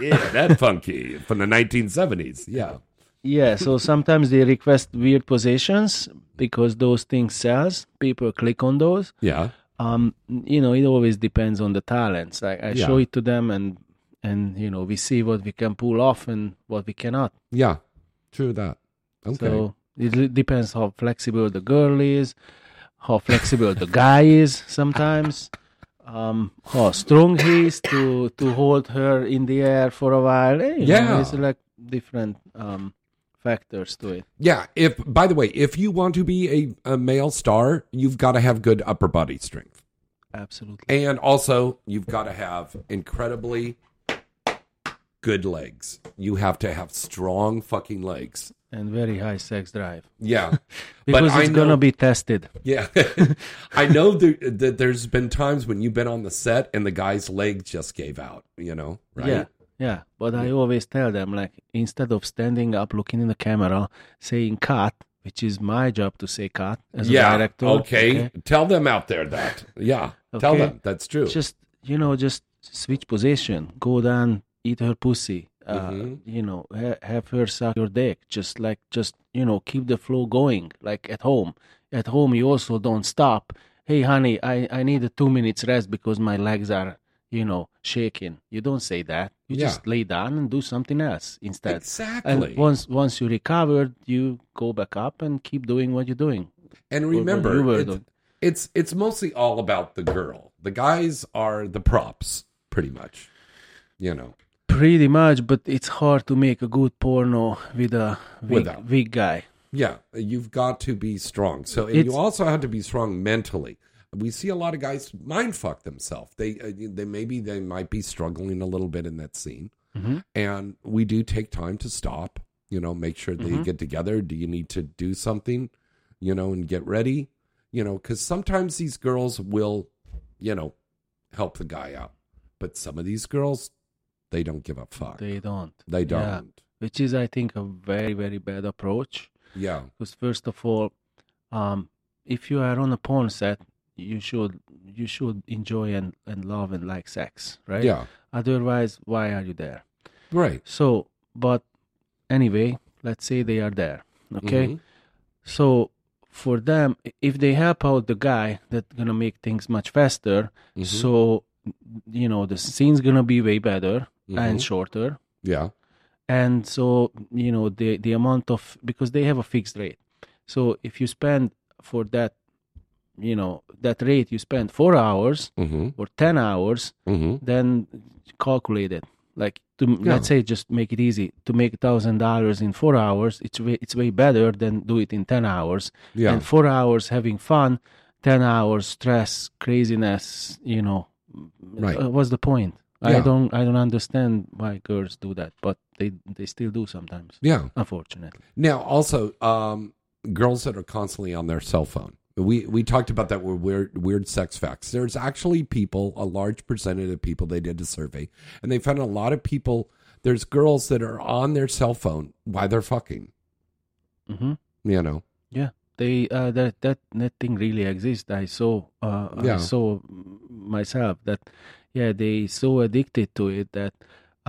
[SPEAKER 1] Yeah, that funky from the 1970s. Yeah.
[SPEAKER 2] Yeah, so sometimes they request weird positions because those things sells. People click on those.
[SPEAKER 1] Yeah.
[SPEAKER 2] Um, you know, it always depends on the talents. Like I
[SPEAKER 1] Yeah.
[SPEAKER 2] show it to them, and and you know we see what we can pull off and what we cannot.
[SPEAKER 1] Yeah. True that. Okay.
[SPEAKER 2] So it depends how flexible the girl is, how flexible the guy is. Sometimes, um, how strong he is to to hold her in the air for a while. Eh, you know,
[SPEAKER 1] Yeah.
[SPEAKER 2] it's like different um factors to it.
[SPEAKER 1] Yeah. If by the way, if you want to be a, a male star, you've got to have good upper body strength.
[SPEAKER 2] Absolutely.
[SPEAKER 1] And also you've got to have incredibly good legs. You have to have strong fucking legs.
[SPEAKER 2] and very high sex drive.
[SPEAKER 1] Yeah,
[SPEAKER 2] because
[SPEAKER 1] I
[SPEAKER 2] it's
[SPEAKER 1] know-
[SPEAKER 2] gonna be tested.
[SPEAKER 1] Yeah, I know that there's been times when you've been on the set and the guy's leg just gave out. You know, right?
[SPEAKER 2] Yeah, yeah. But I always tell them like instead of standing up, looking in the camera, saying cut, which is my job to say cut as
[SPEAKER 1] yeah.
[SPEAKER 2] a director.
[SPEAKER 1] Okay. Tell them out there that. Yeah. Tell them that's true.
[SPEAKER 2] Just you know, just switch position, go down, eat her pussy. Uh,
[SPEAKER 1] Mhm.
[SPEAKER 2] You know, ha- have her suck your dick. Just like, just you know, keep the flow going. Like at home. At home, you also don't stop. Hey, honey, I I need a two minutes rest because my legs are, you know, shaking. You don't say that. You
[SPEAKER 1] Yeah.
[SPEAKER 2] just lay down and do something else instead.
[SPEAKER 1] Exactly.
[SPEAKER 2] And once once you recovered, you go back up and keep doing what you're doing.
[SPEAKER 1] And remember, it's, it's it's mostly all about the girl. The guys are the props, pretty much. You know.
[SPEAKER 2] Pretty much, but it's hard to make a good porno with a weak,
[SPEAKER 1] Without.
[SPEAKER 2] weak guy.
[SPEAKER 1] Yeah, you've got to be strong. So and you also have to be strong mentally. We see a lot of guys mind fuck themselves. They uh, they maybe they might be struggling a little bit in that scene,
[SPEAKER 2] Mhm.
[SPEAKER 1] and we do take time to stop. You know, make sure they
[SPEAKER 2] Mhm.
[SPEAKER 1] get together. Do you need to do something? You know, and get ready. You know, because sometimes these girls will, you know, help the guy out, but some of these girls, they don't give a fuck.
[SPEAKER 2] They don't.
[SPEAKER 1] They don't.
[SPEAKER 2] Which is, I think, a very, very bad approach.
[SPEAKER 1] Yeah.
[SPEAKER 2] Because first of all, um, if you are on a porn set, you should you should enjoy and, and love and like sex, right?
[SPEAKER 1] Yeah.
[SPEAKER 2] Otherwise, why are you there?
[SPEAKER 1] Right.
[SPEAKER 2] So, but anyway, let's say they are there. Okay.
[SPEAKER 1] Mhm.
[SPEAKER 2] So for them, if they help out the guy, that's gonna make things much faster.
[SPEAKER 1] Mhm.
[SPEAKER 2] So you know the scene's gonna be way better and
[SPEAKER 1] Mhm.
[SPEAKER 2] shorter.
[SPEAKER 1] Yeah.
[SPEAKER 2] And so you know the the amount of because they have a fixed rate. So if you spend for that, you know that rate, you spend four hours
[SPEAKER 1] Mhm.
[SPEAKER 2] or ten hours,
[SPEAKER 1] Mhm.
[SPEAKER 2] then calculate it. Like to
[SPEAKER 1] Yeah.
[SPEAKER 2] let's say just make it easy to make thousand dollars in four hours. It's way it's way better than do it in ten hours.
[SPEAKER 1] Yeah.
[SPEAKER 2] And four hours having fun, ten hours stress, craziness. You know,
[SPEAKER 1] Right.
[SPEAKER 2] uh, what's the point? I
[SPEAKER 1] Yeah.
[SPEAKER 2] don't I don't understand why girls do that, but they they still do sometimes.
[SPEAKER 1] Yeah.
[SPEAKER 2] unfortunately.
[SPEAKER 1] Now, also, um, girls that are constantly on their cell phone. We we talked about that with weird weird sex facts. There's actually people, a large percentage of people. They did a survey, and they found a lot of people. There's girls that are on their cell phone while they're fucking.
[SPEAKER 2] hmm
[SPEAKER 1] You know.
[SPEAKER 2] Yeah, they uh, that that that thing really exists. I saw uh,
[SPEAKER 1] Yeah.
[SPEAKER 2] I saw myself that yeah they so addicted to it that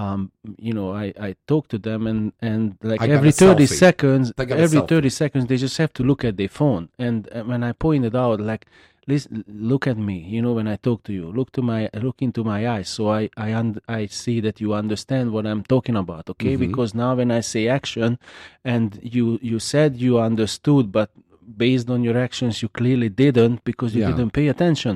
[SPEAKER 2] um you know I I talk to them and and like every thirty
[SPEAKER 1] selfie.
[SPEAKER 2] seconds every thirty seconds they just have to look at their phone and uh, when I pointed out like listen look at me you know when I talk to you look to my look into my eyes so I I und- I see that you understand what I'm talking about okay
[SPEAKER 1] Mhm.
[SPEAKER 2] because now when I say action and you you said you understood but based on your actions you clearly didn't because you
[SPEAKER 1] Yeah.
[SPEAKER 2] didn't pay attention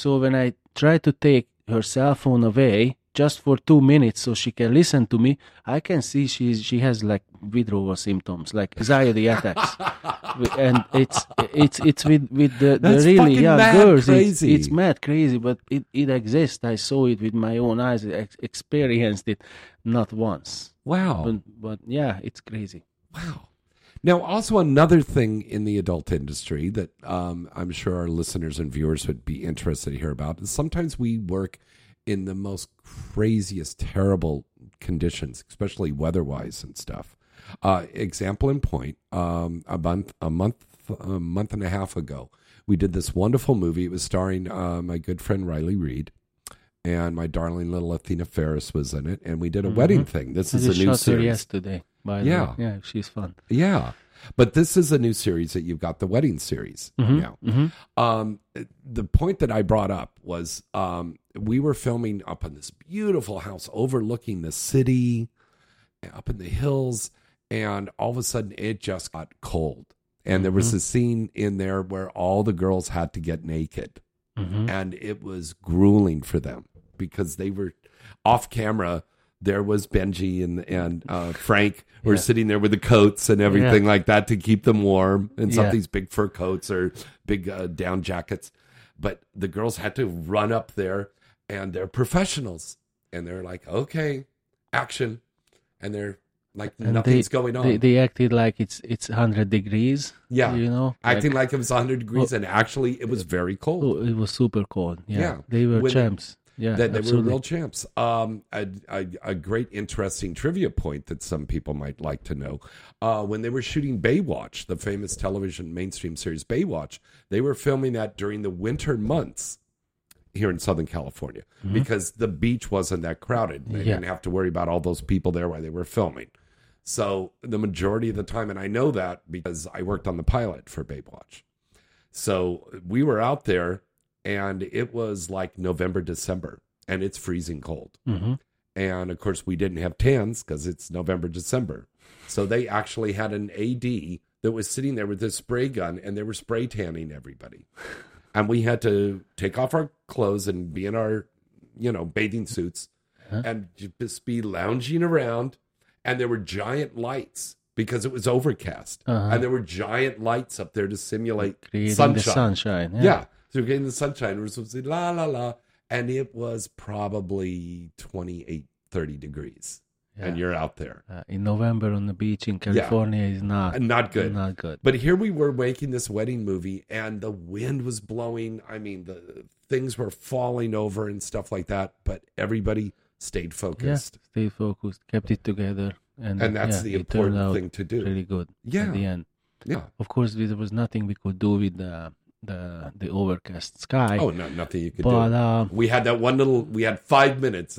[SPEAKER 2] so when i try to take her cell phone away just for two minutes so she can listen to me. I can see she's she has like withdrawal symptoms like anxiety attacks. And it's it's it's with with the, the really young
[SPEAKER 1] mad
[SPEAKER 2] girls It's- It's, mad crazy but it, it exists. I saw it with my own eyes I ex- experienced it not once.
[SPEAKER 1] Wow.
[SPEAKER 2] but, but yeah it's crazy.
[SPEAKER 1] Wow. Now, also another thing in the adult industry that um, I'm sure our listeners and viewers would be interested to hear about is sometimes we work in the most craziest, terrible conditions, especially weather-wise and stuff. Uh, example in point: um, a month, a month, a month and a half ago, we did this wonderful movie. It was starring uh, my good friend Riley Reid. And my darling little Athena Faris was in it, and we did a wedding
[SPEAKER 2] Mhm.
[SPEAKER 1] thing. This
[SPEAKER 2] I
[SPEAKER 1] is a new
[SPEAKER 2] shot her
[SPEAKER 1] series.
[SPEAKER 2] yesterday by the
[SPEAKER 1] Yeah.
[SPEAKER 2] way. yeah she's fun
[SPEAKER 1] Yeah. But this is a new series that you've got the wedding series
[SPEAKER 2] Mhm,
[SPEAKER 1] now.
[SPEAKER 2] mhm.
[SPEAKER 1] Um, the point that I brought up was um, we were filming up in this beautiful house overlooking the city, up in the hills, and all of a sudden it just got cold. And there was
[SPEAKER 2] Mhm.
[SPEAKER 1] a scene in there where all the girls had to get naked,
[SPEAKER 2] Mhm.
[SPEAKER 1] and it was grueling for them because they were off camera. There was Benji and and uh, Frank were
[SPEAKER 2] Yeah.
[SPEAKER 1] sitting there with the coats and everything
[SPEAKER 2] Yeah.
[SPEAKER 1] like that to keep them warm, and some
[SPEAKER 2] Yeah.
[SPEAKER 1] of these big fur coats or big uh, down jackets. But the girls had to run up there, and they're professionals, and they're like, "Okay, action, and they're like
[SPEAKER 2] And
[SPEAKER 1] nothing's
[SPEAKER 2] they,
[SPEAKER 1] going on.
[SPEAKER 2] They, they acted like it's it's hundred degrees.
[SPEAKER 1] yeah,
[SPEAKER 2] you know,
[SPEAKER 1] acting like, it was 100 degrees,
[SPEAKER 2] Oh.
[SPEAKER 1] and actually it was very cold.
[SPEAKER 2] It was super cold. Yeah,
[SPEAKER 1] Yeah.
[SPEAKER 2] they were
[SPEAKER 1] When-
[SPEAKER 2] champs. Yeah,
[SPEAKER 1] that they were
[SPEAKER 2] absolutely.
[SPEAKER 1] real champs. Um, a, a, a great, interesting trivia point that some people might like to know. Uh, when they were shooting Baywatch, the famous television mainstream series Baywatch, they were filming that during the winter months here in Southern California
[SPEAKER 2] Mhm.
[SPEAKER 1] because the beach wasn't that crowded. They
[SPEAKER 2] Yeah.
[SPEAKER 1] didn't have to worry about all those people there while they were filming. So the majority of the time, and I know that because I worked on the pilot for Baywatch. So we were out there and it was like November, December, and it's freezing cold.
[SPEAKER 2] Mhm.
[SPEAKER 1] And of course, we didn't have tans because it's November, December. So they actually had an AD that was sitting there with this spray gun and they were spray tanning everybody. And we had to take off our clothes and be in our, you know, bathing suits and just be lounging around. And there were giant lights because it was overcast.
[SPEAKER 2] Uh-huh.
[SPEAKER 1] And there were giant lights up there to simulate
[SPEAKER 2] Creating
[SPEAKER 1] sunshine.
[SPEAKER 2] sunshine, yeah.
[SPEAKER 1] yeah. So we're getting the sunshine. We're supposed to say la la la. And it was probably 28, 30 degrees. And you're out there.
[SPEAKER 2] Uh, in November on the beach in California is not
[SPEAKER 1] Uh, Not good.
[SPEAKER 2] Not good.
[SPEAKER 1] But here we were making this wedding movie, and the wind was blowing. I mean, the things were falling over and stuff like that. But everybody stayed focused.
[SPEAKER 2] Yeah, stay focused, kept it together, and
[SPEAKER 1] And that's
[SPEAKER 2] yeah,
[SPEAKER 1] the important thing to do.
[SPEAKER 2] Really good.
[SPEAKER 1] Yeah.
[SPEAKER 2] At the end.
[SPEAKER 1] Yeah.
[SPEAKER 2] Of course, there was nothing we could do with the the the overcast sky.
[SPEAKER 1] Oh no, nothing you could
[SPEAKER 2] but,
[SPEAKER 1] do.
[SPEAKER 2] Uh,
[SPEAKER 1] we had that one little. We had five minutes.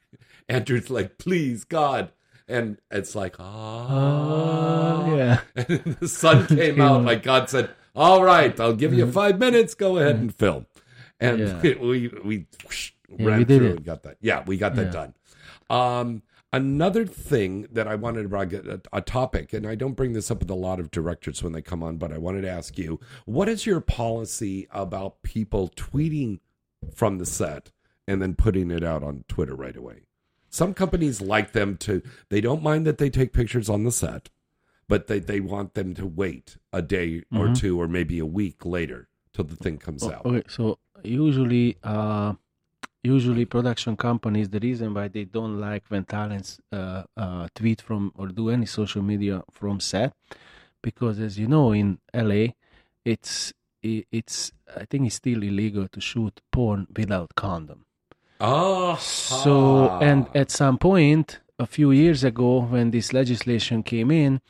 [SPEAKER 1] Andrew's like, "Please, God," and it's like, ah,
[SPEAKER 2] yeah.
[SPEAKER 1] And the sun came out. Like God said, "All right, I'll give you five minutes. Go ahead and film." And
[SPEAKER 2] Mm-hmm. Yeah.
[SPEAKER 1] we we whoosh,
[SPEAKER 2] Yeah,
[SPEAKER 1] ran
[SPEAKER 2] we
[SPEAKER 1] through
[SPEAKER 2] it.
[SPEAKER 1] and got that. Yeah, we got that done. Um, another thing that I wanted to bring a, a topic, and I don't bring this up with a lot of directors when they come on, but I wanted to ask you, what is your policy about people tweeting from the set and then putting it out on Twitter right away? Some companies like them to, they don't mind that they take pictures on the set, but they, they want them to wait a day or
[SPEAKER 2] Mhm.
[SPEAKER 1] two or maybe a week later till the thing comes
[SPEAKER 2] o-
[SPEAKER 1] out.
[SPEAKER 2] okay, so usually, uh, usually production companies, the reason why they don't like when talents uh, uh, tweet from or do any social media from set, because as you know, in LA, it's i- it's I think it's still illegal to shoot porn without condom.
[SPEAKER 1] Oh,
[SPEAKER 2] So, and at some point, a few years ago, when this legislation came in,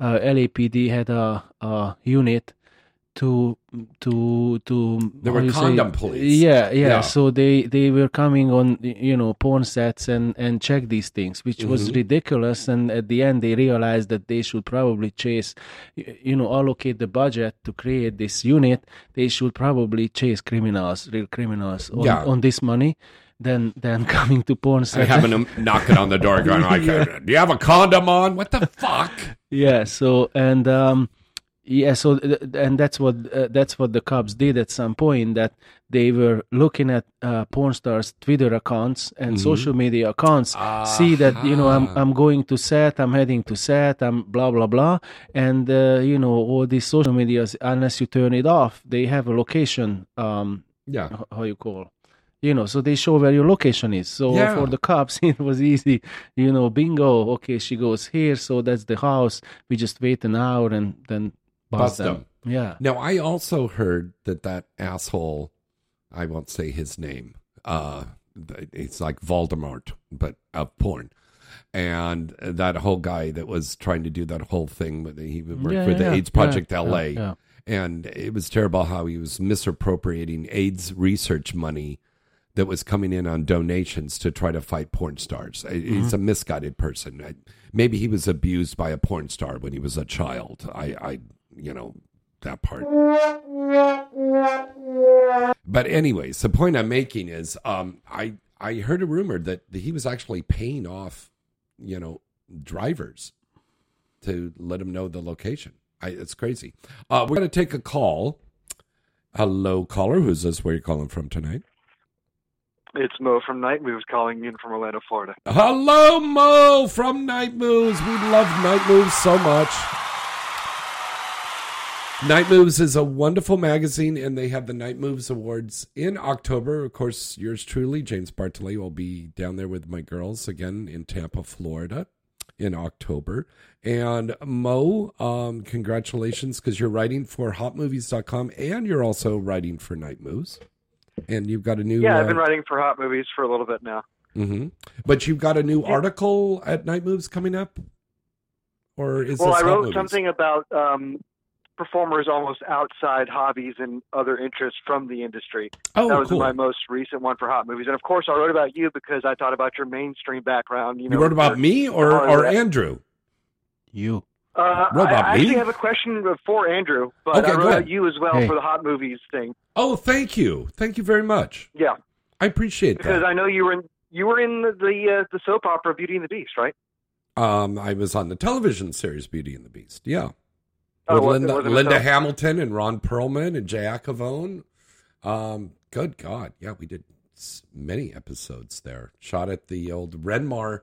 [SPEAKER 2] uh, LAPD had a, a unit to to to
[SPEAKER 1] There were
[SPEAKER 2] you say-
[SPEAKER 1] condom police.
[SPEAKER 2] Yeah, yeah,
[SPEAKER 1] Yeah.
[SPEAKER 2] So they they were coming on, you know, porn sets and and check these things, which was
[SPEAKER 1] Mhm.
[SPEAKER 2] ridiculous. And at the end, they realized that they should probably chase, you know, allocate the budget to create this unit. They should probably chase criminals, real criminals, on,
[SPEAKER 1] Yeah.
[SPEAKER 2] on this money. Than than coming to porn
[SPEAKER 1] And
[SPEAKER 2] sets.
[SPEAKER 1] having them knocking on the door, going like,
[SPEAKER 2] Yeah.
[SPEAKER 1] "Do you have a condom on? What the fuck?"
[SPEAKER 2] yeah so and um yeah so th- and that's what uh, that's what the cops did at some point that they were looking at uh, porn stars twitter accounts and
[SPEAKER 1] Mhm.
[SPEAKER 2] social media accounts see that you know i'm i'm going to set i'm heading to set i'm blah blah blah and uh, you know all these social medias unless you turn it off they have a location um
[SPEAKER 1] Yeah.
[SPEAKER 2] h- how you call you know so they show where your location is so
[SPEAKER 1] Yeah.
[SPEAKER 2] for the cops it was easy you know bingo okay she goes here so that's the house we just wait an hour and then bust,
[SPEAKER 1] Bust
[SPEAKER 2] them.
[SPEAKER 1] them.
[SPEAKER 2] yeah
[SPEAKER 1] Now, I also heard that that asshole, I won't say his name, uh, it's like Voldemort, but of porn. And that whole guy that was trying to do that whole thing, with he worked
[SPEAKER 2] Yeah,
[SPEAKER 1] for the
[SPEAKER 2] yeah,
[SPEAKER 1] AIDS Project
[SPEAKER 2] yeah,
[SPEAKER 1] LA.
[SPEAKER 2] yeah.
[SPEAKER 1] And it was terrible how he was misappropriating AIDS research money that was coming in on donations to try to fight porn stars. He's a misguided person. Maybe he was abused by a porn star when he was a child. I, I you know, that part. But anyways, the point I'm making is, um, I I heard a rumor that he was actually paying off, you know, drivers to let him know the location. I, it's crazy. Uh, we're going to take a call. Hello, caller. Who's this? Where you calling from tonight?
[SPEAKER 12] It's Mo from Night Moves calling in from Orlando, Florida.
[SPEAKER 1] Hello, Mo from Night Moves. We love Night Moves so much. Night Moves is a wonderful magazine, and they have the Night Moves Awards in October. Of course, yours truly, James Bartholet, will be down there with my girls again in Tampa, Florida in October. And Mo, um, congratulations because you're writing for hotmovies.com and you're also writing for Night Moves. And you've got a new.
[SPEAKER 12] Yeah, I've
[SPEAKER 1] uh,
[SPEAKER 12] been writing for hot movies for a little bit now.
[SPEAKER 1] hmm But you've got a new article at Night Moves coming up? Or is
[SPEAKER 12] well,
[SPEAKER 1] this
[SPEAKER 12] I wrote something about um, performers almost outside hobbies and other interests from the industry.
[SPEAKER 1] Oh,
[SPEAKER 12] that was
[SPEAKER 1] cool.
[SPEAKER 12] my most recent one for hot movies, and of course, I wrote about you because I thought about your mainstream background. You,
[SPEAKER 1] You
[SPEAKER 12] know,
[SPEAKER 1] wrote about
[SPEAKER 12] your-
[SPEAKER 1] me or, or
[SPEAKER 12] Hollywood-
[SPEAKER 1] Andrew?
[SPEAKER 2] You.
[SPEAKER 12] Uh,
[SPEAKER 1] Wrote about
[SPEAKER 12] I, I actually have a question for Andrew, but
[SPEAKER 1] Okay,
[SPEAKER 12] I wrote about you as well
[SPEAKER 2] Hey.
[SPEAKER 12] for the hot movies thing.
[SPEAKER 1] Oh, thank you. Thank you very much.
[SPEAKER 12] Yeah,
[SPEAKER 1] I appreciate
[SPEAKER 12] because
[SPEAKER 1] that.
[SPEAKER 12] Because I know you were in you were in the the, uh, the soap opera Beauty and the Beast, right?
[SPEAKER 1] Um, I was on the television series Beauty and the Beast. Yeah.
[SPEAKER 12] Oh,
[SPEAKER 1] With
[SPEAKER 12] was
[SPEAKER 1] Linda,
[SPEAKER 12] was it a
[SPEAKER 1] Linda? Hamilton and Ron Perlman and Jay Acovone. Um, good God. Yeah, we did many episodes there. Shot at the old Renmar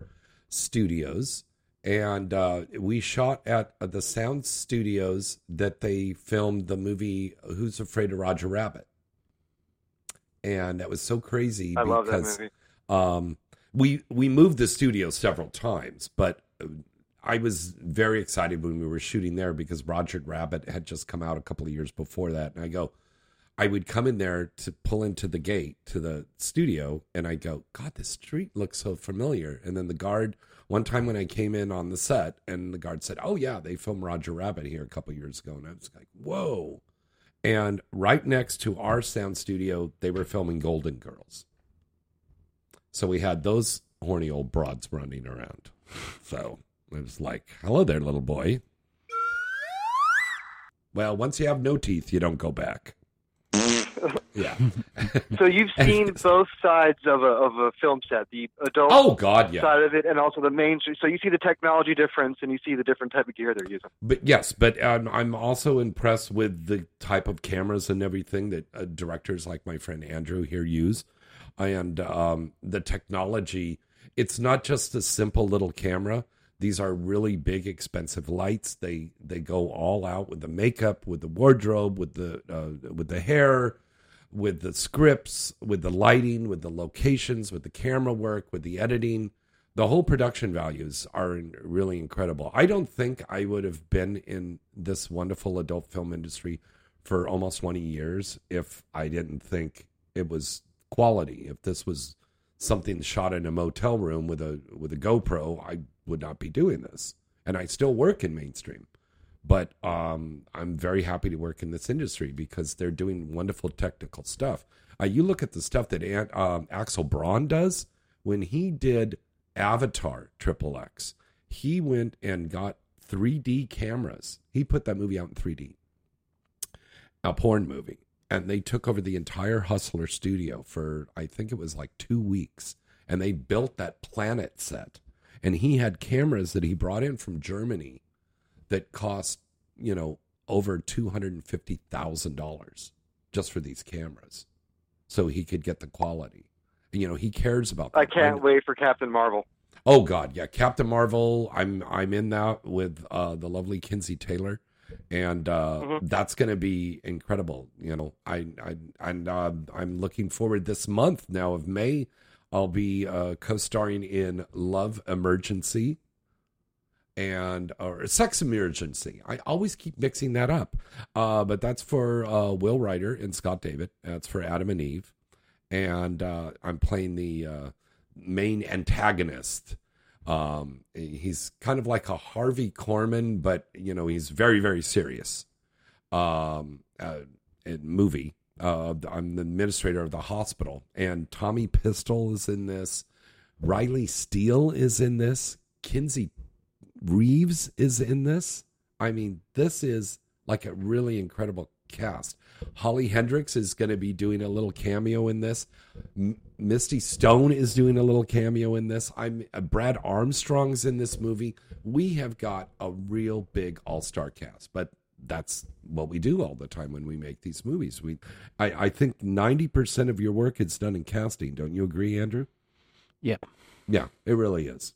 [SPEAKER 1] Studios. And uh, we shot at uh, the sound studios that they filmed the movie Who's Afraid of Roger Rabbit. And that was so crazy
[SPEAKER 12] I
[SPEAKER 1] because um, we we moved the studio several times, but uh, I was very excited when we were shooting there because Roger Rabbit had just come out a couple of years before that, and I go, I would come in there to pull into the gate to the studio, and I go, God, this street looks so familiar. And then the guard, one time when I came in on the set, and the guard said, Oh yeah, they filmed Roger Rabbit here a couple of years ago, and I was like, Whoa. And right next to our sound studio, they were filming Golden Girls. So we had those horny old broads running around. So it was like, hello there, little boy. Well, once you have no teeth, you don't go back. yeah.
[SPEAKER 12] So you've seen both sides of a of a film set, the adult
[SPEAKER 1] Oh, God, yeah.
[SPEAKER 12] side of it, and also the mainstream. So you see the technology difference, and you see the different type of gear they're using.
[SPEAKER 1] But yes, but um, I'm also impressed with the type of cameras and everything that uh, directors like my friend Andrew here use, and um, the technology. It's not just a simple little camera. These are really big, expensive lights. They they go all out with the makeup, with the wardrobe, with the uh, with the hair, with the scripts, with the lighting, with the locations, with the camera work, with the editing. The whole production values are really incredible. I don't think I would have been in this wonderful adult film industry for almost 20 years if I didn't think it was quality. If this was something shot in a motel room with a with a GoPro, I would not be doing this. And I still work in mainstream but um, I'm very happy to work in this industry because they're doing wonderful technical stuff. Uh, you look at the stuff that Ant, um, Axel Braun does when he did Avatar Triple X. He went and got 3D cameras. He put that movie out in 3D, a porn movie, and they took over the entire Hustler studio for I think it was like two weeks, and they built that planet set. And he had cameras that he brought in from Germany that cost you know over two hundred and fifty thousand dollars just for these cameras, so he could get the quality. And, you know, he cares about. That.
[SPEAKER 12] I can't wait for Captain Marvel.
[SPEAKER 1] Oh God, yeah, Captain Marvel. I'm I'm in that with uh, the lovely Kenzie Taylor, and uh,
[SPEAKER 12] Mhm.
[SPEAKER 1] that's going to be incredible. You know, I I and uh, I'm looking forward this month now of May. I'll be uh, co-starring in Love Emergency and or Sex Emergency. I always keep mixing that up, uh, but that's for uh, Will Ryder and Scott David. That's for Adam and Eve, and uh, I'm playing the uh, main antagonist. Um, he's kind of like a Harvey Korman, but you know he's very very serious. Um, uh, movie. Uh, I'm the administrator of the hospital, and Tommy Pistol is in this. Riley Steele is in this. Kenzie Reeves is in this. I mean, this is like a really incredible cast. Holly Hendrix is going to be doing a little cameo in this. M- Misty Stone is doing a little cameo in this. I'm uh, Brad Armstrong's in this movie. We have got a real big all-star cast, but that's what we do all the time when we make these movies. We, I, I think ninety percent of your work is done in casting. Don't you agree, Andrew?
[SPEAKER 2] Yeah.
[SPEAKER 1] Yeah, it really is.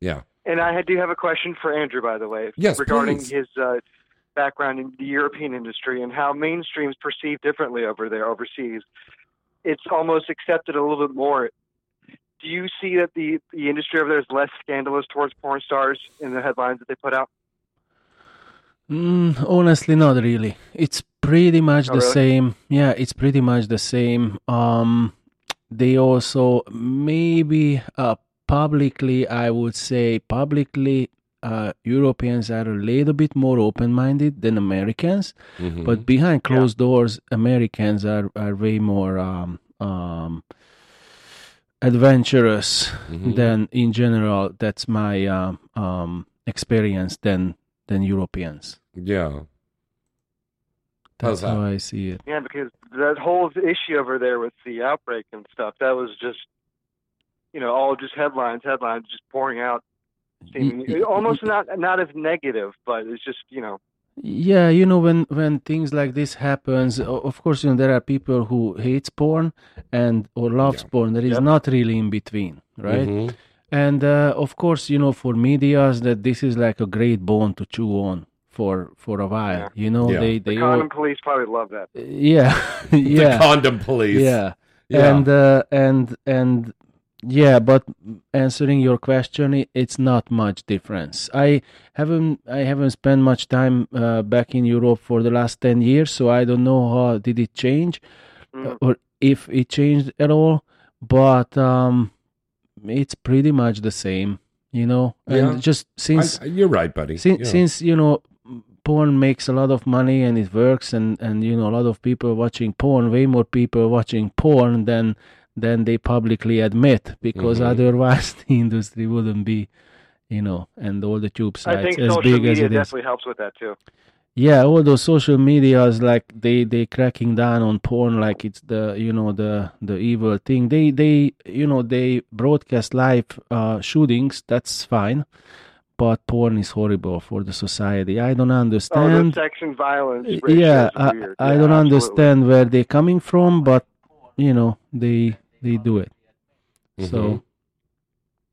[SPEAKER 1] Yeah.
[SPEAKER 12] And I do have a question for Andrew, by the way,
[SPEAKER 1] Yes,
[SPEAKER 12] regarding
[SPEAKER 1] please.
[SPEAKER 12] his uh, background in the European industry and how mainstream's perceived differently over there overseas. It's almost accepted a little bit more. Do you see that the, the industry over there is less scandalous towards porn stars in the headlines that they put out?
[SPEAKER 2] Mm, honestly, not really. It's pretty much
[SPEAKER 12] Oh,
[SPEAKER 2] the
[SPEAKER 12] really?
[SPEAKER 2] same. Yeah, it's pretty much the same. Um, they also maybe uh, publicly, I would say publicly, uh, Europeans are a little bit more open-minded than Americans,
[SPEAKER 1] Mhm.
[SPEAKER 2] but behind closed doors, Americans are are way more um, um, adventurous
[SPEAKER 1] Mhm.
[SPEAKER 2] than in general. That's my um, um, experience than than Europeans.
[SPEAKER 1] Yeah. How's
[SPEAKER 2] That's
[SPEAKER 1] that?
[SPEAKER 2] how I see it.
[SPEAKER 12] Yeah, because that whole issue over there with the outbreak and stuff, that was just, you know, all just headlines, headlines, just pouring out. Seeming, almost not not as negative, but it's just, you know,
[SPEAKER 2] Yeah, you know when when things like this happens, of course, you know there are people who hates porn and or loves porn. There is
[SPEAKER 1] Yep.
[SPEAKER 2] not really in between, right?
[SPEAKER 1] Mhm.
[SPEAKER 2] And uh, of course, you know for medias that this is like a great bone to chew on for for a while. You know
[SPEAKER 1] Yeah.
[SPEAKER 2] they
[SPEAKER 12] the
[SPEAKER 2] they all,
[SPEAKER 12] condom police probably love that.
[SPEAKER 2] yeah yeah The
[SPEAKER 1] condom police.
[SPEAKER 2] yeah,
[SPEAKER 1] Yeah.
[SPEAKER 2] and uh, and and yeah but answering your question it's not much difference i haven't i haven't spent much time uh, back in europe for the last 10 years so i don't know how did it change uh, or if it changed at all but um it's pretty much the same you know and
[SPEAKER 1] Yeah.
[SPEAKER 2] just since
[SPEAKER 1] I- you're right, buddy.
[SPEAKER 2] since,
[SPEAKER 1] Yeah.
[SPEAKER 2] since you know porn makes a lot of money and it works and and you know a lot of people watching porn way more people watching porn than than they publicly admit because
[SPEAKER 1] Mhm.
[SPEAKER 2] otherwise the industry wouldn't be you know and all the tube
[SPEAKER 12] I
[SPEAKER 2] sites
[SPEAKER 12] think
[SPEAKER 2] as
[SPEAKER 12] social
[SPEAKER 2] big as
[SPEAKER 12] media
[SPEAKER 2] it is
[SPEAKER 12] definitely helps with that too.
[SPEAKER 2] yeah all those social medias like they they cracking down on porn like it's the you know the the evil thing they they you know they broadcast live uh shootings that's fine but porn is horrible for the society i don't understand.
[SPEAKER 12] Oh, the
[SPEAKER 2] understand
[SPEAKER 12] sex and violence.
[SPEAKER 2] Y- yeah i,
[SPEAKER 12] weird.
[SPEAKER 2] I
[SPEAKER 12] Yeah,
[SPEAKER 2] don't
[SPEAKER 12] absolutely.
[SPEAKER 2] understand where they're coming from but you know they they do it so
[SPEAKER 1] Mhm.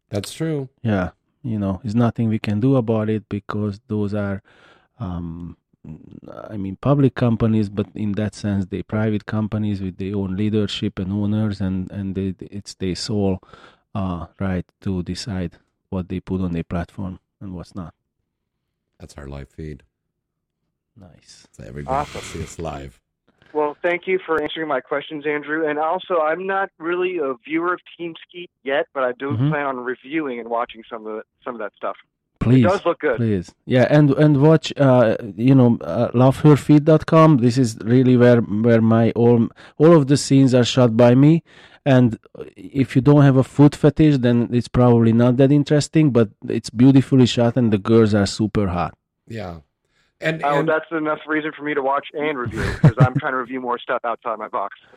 [SPEAKER 1] That's true.
[SPEAKER 2] yeah you know there's nothing we can do about it because those are um i mean public companies but in that sense they private companies with their own leadership and owners and and they, it's their sole uh right to decide what they put on their platform and what's not
[SPEAKER 1] That's our live feed.
[SPEAKER 2] Nice.
[SPEAKER 1] So everybody
[SPEAKER 12] Awesome.
[SPEAKER 1] can see us live.
[SPEAKER 12] Well, thank you for answering my questions, Andrew. And also, I'm not really a viewer of Team Skeet yet, but I do
[SPEAKER 2] Mhm.
[SPEAKER 12] plan on reviewing and watching some of the, some of that stuff.
[SPEAKER 2] please
[SPEAKER 12] It does look good.
[SPEAKER 2] please yeah and and watch uh you know uh, loveherfeet.com this is really where where my all all of the scenes are shot by me and if you don't have a foot fetish then it's probably not that interesting but it's beautifully shot and the girls are super hot
[SPEAKER 1] Yeah. And,
[SPEAKER 12] oh,
[SPEAKER 1] and
[SPEAKER 12] that's enough reason for me to watch and review because I'm trying to review more stuff outside my box.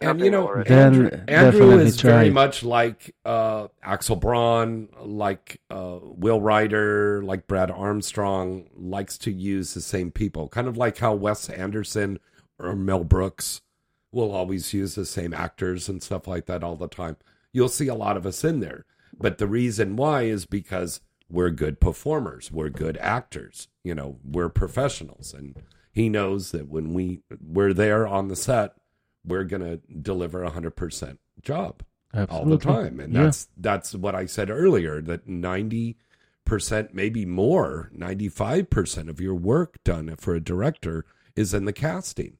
[SPEAKER 1] And
[SPEAKER 12] Nothing
[SPEAKER 1] you know,
[SPEAKER 12] already.
[SPEAKER 2] Then
[SPEAKER 1] Andrew, Andrew is
[SPEAKER 2] try
[SPEAKER 1] very much like uh, Axel Braun, like uh, Will Ryder, like Brad Armstrong, likes to use the same people. Kind of like how Wes Anderson or Mel Brooks will always use the same actors and stuff like that all the time. You'll see a lot of us in there. But the reason why is because we're good performers, we're good actors, you know, we're professionals. And he knows that when we we're there on the set, we're going to deliver a 100% job all the time and
[SPEAKER 2] Yeah.
[SPEAKER 1] that's that's what i said earlier that 90% maybe more 95% of your work done for a director is in the casting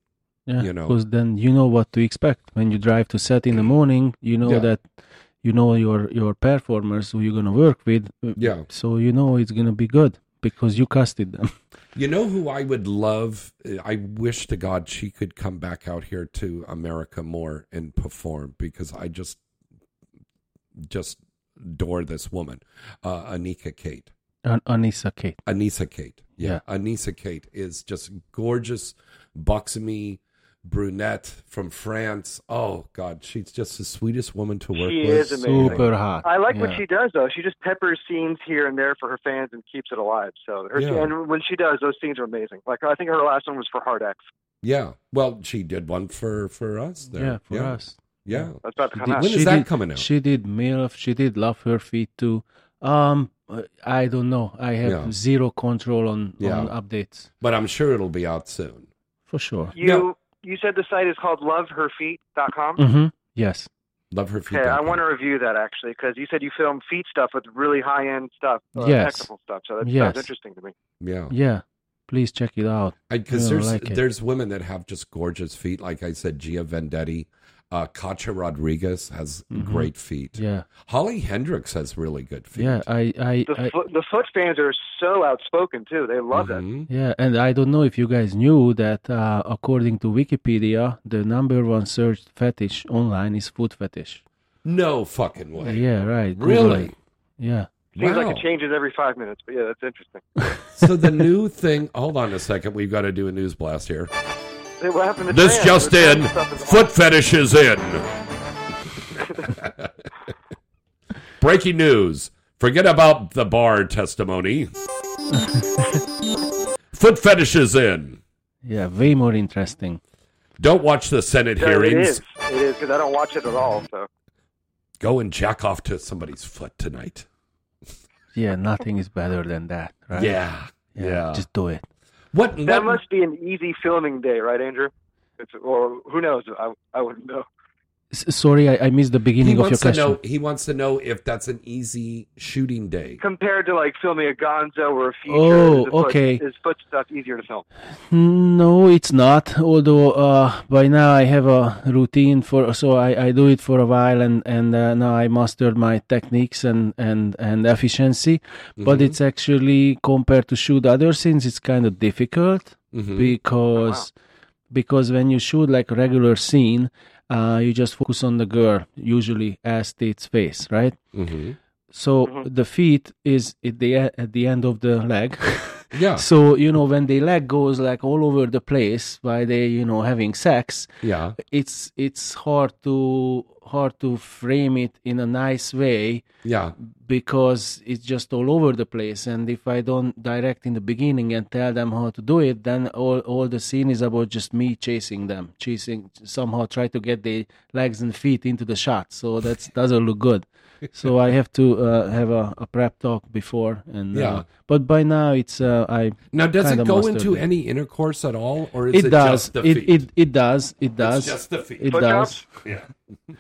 [SPEAKER 2] yeah
[SPEAKER 1] you know
[SPEAKER 2] because then you know what to expect when you drive to set in the morning you know
[SPEAKER 1] Yeah.
[SPEAKER 2] that you know your your performers who you're gonna work with uh,
[SPEAKER 1] Yeah.
[SPEAKER 2] so you know it's gonna be good because you casted them
[SPEAKER 1] you know who i would love i wish to god she could come back out here to america more and perform because i just just adore this woman uh, anika kate
[SPEAKER 2] An- Anissa Kate
[SPEAKER 1] Anissa Kate. Yeah. Anissa Kate is just gorgeous, buxomy brunette from France. Oh God, she's just the sweetest woman to work
[SPEAKER 12] She
[SPEAKER 1] with.
[SPEAKER 12] is amazing.
[SPEAKER 2] Super hot.
[SPEAKER 12] I like what she does though. She just peppers scenes here and there for her fans and keeps it alive. So her
[SPEAKER 1] Yeah.
[SPEAKER 12] and when she does, those scenes are amazing. Like I think her last one was for Hard X.
[SPEAKER 1] Yeah. Well, she did one for for us there.
[SPEAKER 2] Yeah, for us.
[SPEAKER 1] Yeah.
[SPEAKER 12] That's about to come
[SPEAKER 2] Did-
[SPEAKER 12] out.
[SPEAKER 1] When is
[SPEAKER 2] she
[SPEAKER 1] that
[SPEAKER 2] did-
[SPEAKER 1] coming out?
[SPEAKER 2] She did MYLF. She did Love Her Feet too. Um, I don't know. I have
[SPEAKER 1] Yeah.
[SPEAKER 2] zero control on,
[SPEAKER 1] Yeah.
[SPEAKER 2] on updates
[SPEAKER 1] But I'm sure it'll be out soon.
[SPEAKER 2] for sure.
[SPEAKER 12] You you said the site is called loveherfeet.com?
[SPEAKER 2] Mm-hmm. Yes.
[SPEAKER 1] Love her
[SPEAKER 12] Okay. I want to review that actually because you said you film feet stuff with really high end stuff, uh,
[SPEAKER 2] Yes.
[SPEAKER 12] technical stuff. So that
[SPEAKER 2] Yes.
[SPEAKER 12] sounds interesting to me.
[SPEAKER 1] Yeah.
[SPEAKER 2] Yeah. Please check it out.
[SPEAKER 1] Because there's
[SPEAKER 2] like
[SPEAKER 1] there's women that have just gorgeous feet. Like I said, Gia Vendetti, uh, Katya Rodriguez has
[SPEAKER 2] Mhm.
[SPEAKER 1] great feet.
[SPEAKER 2] Yeah.
[SPEAKER 1] Holly Hendrix has really good feet.
[SPEAKER 2] Yeah. I. I,
[SPEAKER 12] The
[SPEAKER 2] I
[SPEAKER 12] foot, the foot fans are so outspoken too. They love it.
[SPEAKER 1] Mhm.
[SPEAKER 2] Yeah, and I don't know if you guys knew that uh, according to Wikipedia, the number one searched fetish online is foot fetish.
[SPEAKER 1] No fucking way.
[SPEAKER 2] Yeah, right.
[SPEAKER 1] Really?
[SPEAKER 2] it. Yeah.
[SPEAKER 12] Seems
[SPEAKER 1] Wow.
[SPEAKER 12] like it changes every five minutes, but yeah, that's interesting.
[SPEAKER 1] so the new thing. Hold on a second. We've got to do a news blast here.
[SPEAKER 12] Hey, what happened to
[SPEAKER 1] This
[SPEAKER 12] trans?
[SPEAKER 1] just
[SPEAKER 12] The
[SPEAKER 1] in:
[SPEAKER 12] stuff is
[SPEAKER 1] foot fetish is in. Breaking news. Forget about the Barr testimony. foot fetish is in.
[SPEAKER 2] Yeah, way more interesting.
[SPEAKER 1] Don't watch the Senate
[SPEAKER 12] No, it
[SPEAKER 1] hearings.
[SPEAKER 12] is. It is because I don't watch it at all. So
[SPEAKER 1] Go and jack off to somebody's foot tonight.
[SPEAKER 2] Yeah, nothing is better than that, right?
[SPEAKER 1] Yeah, yeah.
[SPEAKER 2] Just do it.
[SPEAKER 1] What?
[SPEAKER 12] that must be an easy filming day, right, Andrew? It's, or who knows? I I wouldn't know.
[SPEAKER 2] S- sorry, I, I missed the
[SPEAKER 1] He
[SPEAKER 2] beginning of your
[SPEAKER 1] wants to
[SPEAKER 2] question.
[SPEAKER 1] know. He wants to know if that's an easy shooting day.
[SPEAKER 12] Compared to like filming a Gonzo or a feature,
[SPEAKER 2] Oh,
[SPEAKER 12] is the foot-
[SPEAKER 2] okay.
[SPEAKER 12] is foot stuff easier to film?
[SPEAKER 2] No, it's not. Although uh, by now I have a routine for, so I, I do it for a while, and and uh, now I mastered my techniques and and and efficiency. But
[SPEAKER 1] Mhm.
[SPEAKER 2] it's actually compared to shoot other scenes, it's kind of difficult
[SPEAKER 1] Mhm.
[SPEAKER 2] because because when you shoot like a regular scene, uh, you just focus on the girl, usually as its face, right?
[SPEAKER 1] Mm-hmm.
[SPEAKER 2] So the feet is at the at the end of the leg.
[SPEAKER 1] Yeah.
[SPEAKER 2] So you know when the leg goes like all over the place while they you know having sex,
[SPEAKER 1] Yeah.
[SPEAKER 2] it's it's hard to hard to frame it in a nice way
[SPEAKER 1] Yeah.
[SPEAKER 2] because it's just all over the place. And if I don't direct in the beginning and tell them how to do it, then all all the scene is about just me chasing them, chasing somehow try to get the legs and feet into the shot. So that doesn't look good. so I have to uh, have a, a prep talk before, and uh,
[SPEAKER 1] Yeah.
[SPEAKER 2] but by now it's uh, I
[SPEAKER 1] Now, does it go into
[SPEAKER 2] it.
[SPEAKER 1] any intercourse at all, or is
[SPEAKER 2] it,
[SPEAKER 1] it,
[SPEAKER 2] does.
[SPEAKER 1] just the
[SPEAKER 2] it,
[SPEAKER 1] feet?
[SPEAKER 2] it it does. It does.
[SPEAKER 1] just the feet.
[SPEAKER 2] It
[SPEAKER 1] Foot
[SPEAKER 2] does.
[SPEAKER 1] Yeah.